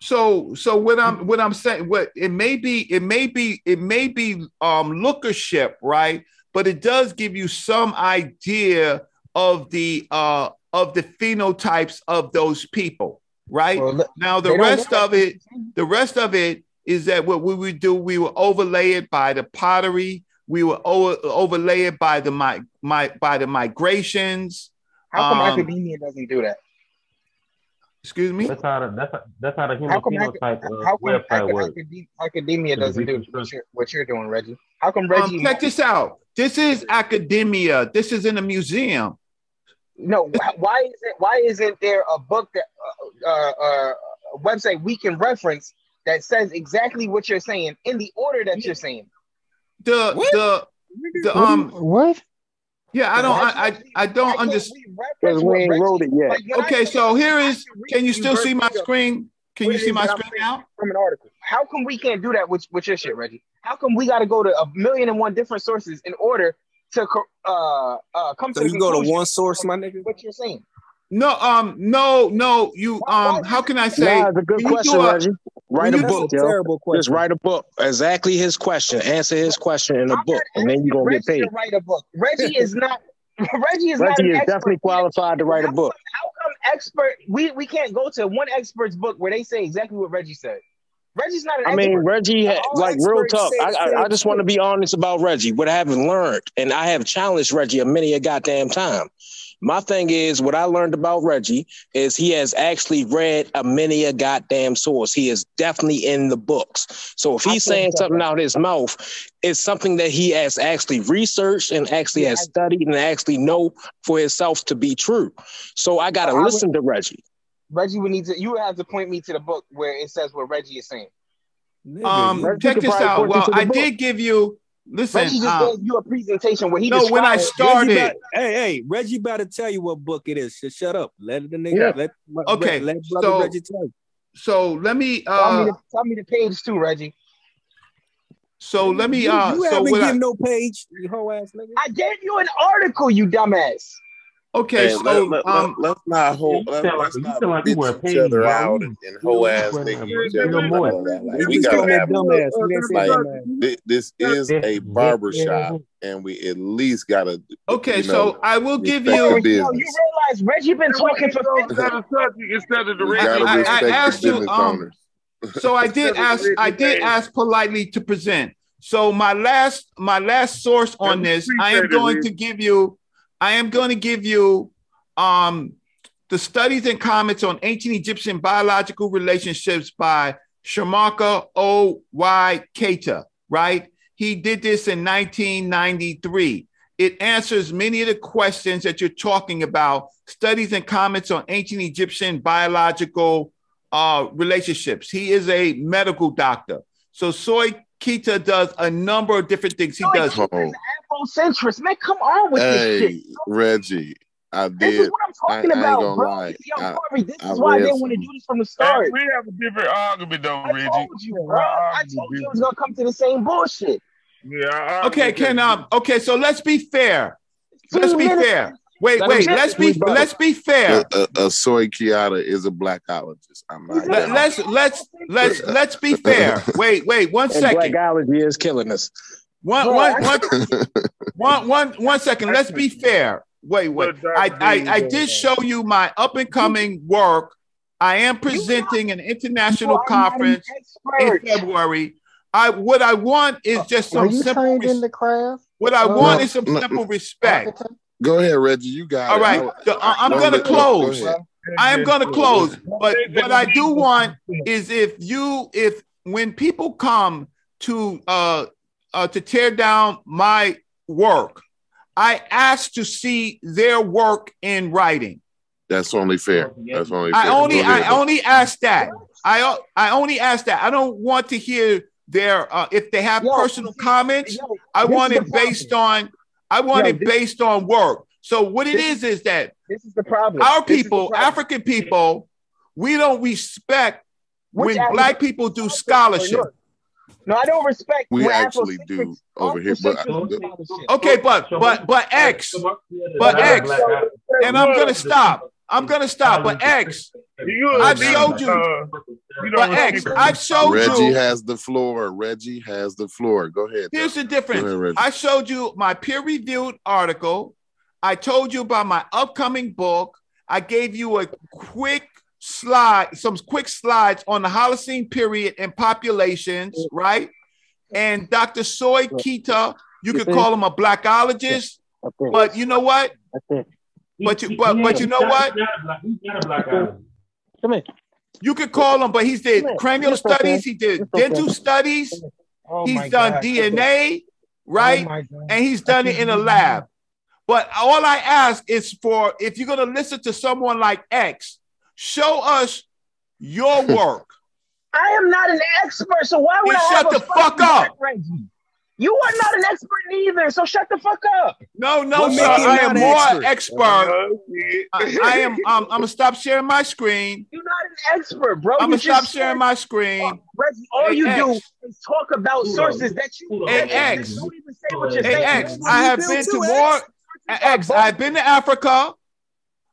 So so what I'm what I'm saying what it may be it may be it may be um lookership right but it does give you some idea of the uh of the phenotypes of those people right Well, now the rest of it the rest of it is that what we would do we would overlay it by the pottery we would over, overlay it by the my, my by the migrations How come um, academia doesn't do that? excuse me That's how the that's how, that's how the human How come, ac- phenotype uh, how come website ac- works. academia, academia doesn't do what you're, what you're doing, Reggie? How come Um, Reggie? check this out. This is academia. This is in a museum. No, why isn't why isn't there a book that uh, uh, uh, a website we can reference that says exactly what you're saying in the order that you're saying? The the the um what? yeah. I don't I I, I don't understand. Because we ain't wrote it yet. Okay, so here is. Can you still see my screen? Can you see my screen now? From an article. How come we can't do that with, with your shit, Reggie? How come we got to go to a million and one different sources in order to uh uh come So to the you go to one source, my nigga. What you're saying? No, um, no, no. You um, how can I say? Nah, it's a good you question, a- Reggie. Write a when you book, do- yo. Just write a book. Exactly his question. Answer his question in a book, and then you're gonna get paid. to write a book. Reggie is not. Reggie is not Reggie an is expert. definitely qualified to write a book. How come expert? We we can't go to one expert's book where they say exactly what Reggie said. Reggie's not an I mean, expert. Reggie, had, like real talk. I, I, I just want to be honest about Reggie. What I haven't learned, and I have challenged Reggie a many a goddamn time. My thing is, what I learned about Reggie is he has actually read a many a goddamn source. He is definitely in the books. So if he's saying something out his mouth, it's something that he has actually researched and actually has studied and actually know for himself to be true. So I got to I would- listen to Reggie. Reggie would need to. You would have to point me to the book where it says what Reggie is saying. Um, Reggie check this out. Well, I book. did give you. Listen, Reggie just um, gave you a presentation where he no, when I started- Reggie about- hey, hey, Reggie about to tell you what book it is. Shut, shut up. Let the nigga. Yeah. Let, let, Okay, Let brother so- Reggie tell you. so let me. tell, me Uh, the, tell me the page too, Reggie. so let me. You, Uh, you so haven't what I, given no page, you whole ass nigga. I gave you an article, you dumbass. Okay, Hey, so let, let, um, let, us not hold. You Let, sound like- let's not sound like bitch weren't each paid, other bro. out and, and whole ass went nigga in each other. More- Like, we gotta called me a have. dumbass. You didn't Like this is a barber shop, and we at least gotta. okay, you so I will give you. Yo, you realize Reggie been talking for 50 instead of the We I- I asked you, um, so I did ask. I did ask politely to present. So my last, my last source on this, I am going to give you. I am going to give you um, the studies and comments on ancient Egyptian biological relationships by Shomarka O. Y. Keita, right? He did this in 1993. It answers many of the questions that you're talking about. Studies and comments on ancient Egyptian biological uh, relationships. He is a medical doctor. So Soy Keita does a number of different things. He does. Afrocentrist. Man, come on with this hey, shit. Reggie. I This did. is what I'm I, I talking about, gonna bro. lie. Yo, I, Corey, this I is why I didn't want to do this from the Hey, start. we have a different argument though, I Reggie. told you, Our bro. I told you it was gonna come to the same bullshit. Yeah, Okay, can um okay, so let's be fair. Let's be fair. Wait, Let wait, let's be rebuttal. let's be fair. a, a soy Keita is a blackologist. I'm not. Let, let's let's let's let's be fair. Wait, wait, one And second. blackology is killing us. One Bro, one one one one one second. Let's be fair. Wait, wait. I I, I did show you my up and coming work. I am presenting an international You are not an conference in. February. I what I want is just some simple. trained in the craft? What I Uh, want No, is some no, simple respect. Go ahead, Reggie. You got All it. right, I, the- I- I'm don't gonna let- go, close. I am gonna close, but what I do want is if you if when people come to uh, uh to tear down my work, I ask to see their work in writing. That's only fair. That's only fair. I only Go ahead, I though. only ask that. I o- I only ask that. I don't want to hear their uh, if they have Yo, personal comments. Yo, I this want it based on I want Yo, it based on work. So what it This is is that This is the problem. our This people, problem. African people, we don't respect Which when African- black people do Look, scholarship. No, I don't respect. We actually do over here, but I, Afrocentrics. Okay, but but but X, but X, and I'm gonna stop. I'm gonna stop. But X, You I've showed you. uh, But don't X, respect- I've showed Reggie you. has the floor. Reggie has the floor. Go ahead. Here's the difference. Ahead, I showed you my peer-reviewed article. I told you about my upcoming book. I gave you a quick slide, some quick slides on the Holocene period and populations, right? And Dr. Soy Keita, you could call him a blackologist, but you know what? But you, but but you know what? Come here. You could call him, but he's did cranial studies, he did dental studies, Oh he's done DNA, right? Oh my God. and he's done it in a lab. But all I ask is for if you're gonna listen to someone like X, show us your work. I am not an expert, so why would Then I shut have a the fuck up. Reggie? You are not an expert either, so shut the fuck up. No, no, What sir. I am more expert? expert. I, I am. Um, I'm gonna stop sharing my screen. You're not an expert, bro. I'm You gonna stop sharing my screen. Reggie, all Hey, you do is talk about sources that you Hey, X. don't even say what you're Hey saying. X, I have been to more. X, I've been to Africa.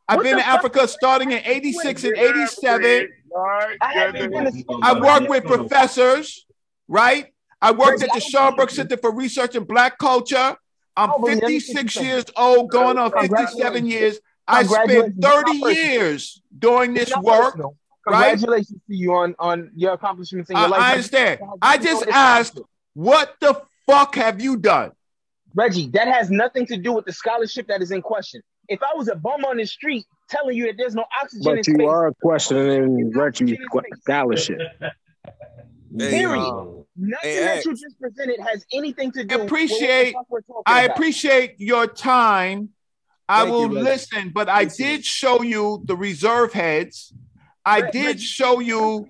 I've been the to Africa starting in '86 and '87. I haven't been to I worked with professors, right? I worked at the Schomburg Center for Research in Black Culture. I'm Oh, but let me 56 years old, going on 57 years. I spent 30 It's not personal. years doing this work, right? Congratulations to you on, on your accomplishments in I, your life. I understand. I just asked, what the fuck have you done? Reggie, that has nothing to do with the scholarship that is in question. If I was a bum on the street telling you that there's no oxygen in But space, you are questioning Reggie's scholarship. period. um, Nothing hey, that X. you just presented has anything to do with Appreciate, what we're talking I about. appreciate your time. I Thank will Reggie. listen, but I did show you the reserve heads. I Re- did Reggie, show you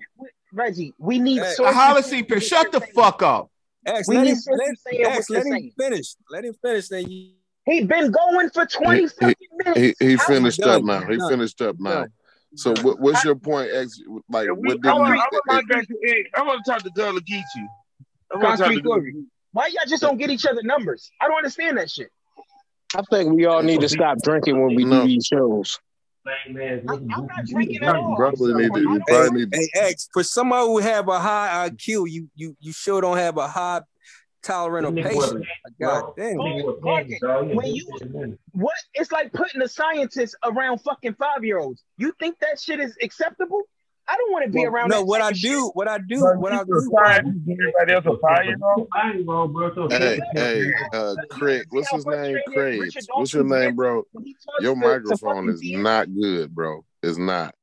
Reggie, we need Hey, the sources. Holocene period. Shut the fuck up. X, We let need him, let, X, let him saying. finish. Let him finish. Then you. He been going for 20 He, fucking he, minutes. he How- finished up now. He Done. finished up now. Done. So what, what's your point? X, like we, what I did want, you? I want to it- talk to, hey, I want to talk to Gullah Geechee. I want to talk Concrete to Glory. Why y'all just don't get each other numbers? I don't understand that shit. I think we all need to stop drinking when we No. do these shows. I'm not drinking at all. probably need to. You Hey, probably need to. hey, X, for someone who have a high IQ, you you you sure don't have a high tolerant of patience. God damn. When you what it's like putting a scientist around fucking five year olds. You think that shit is acceptable? I don't want to be around. No, that what I of shit. do, what I do, Bro, what you I a do. scientist, everybody else a five-year-old? Hey, hey, uh, Craig, what's his name? Craig. What's your name, bro? when he talks Your to- to microphone is not good, bro. It's not.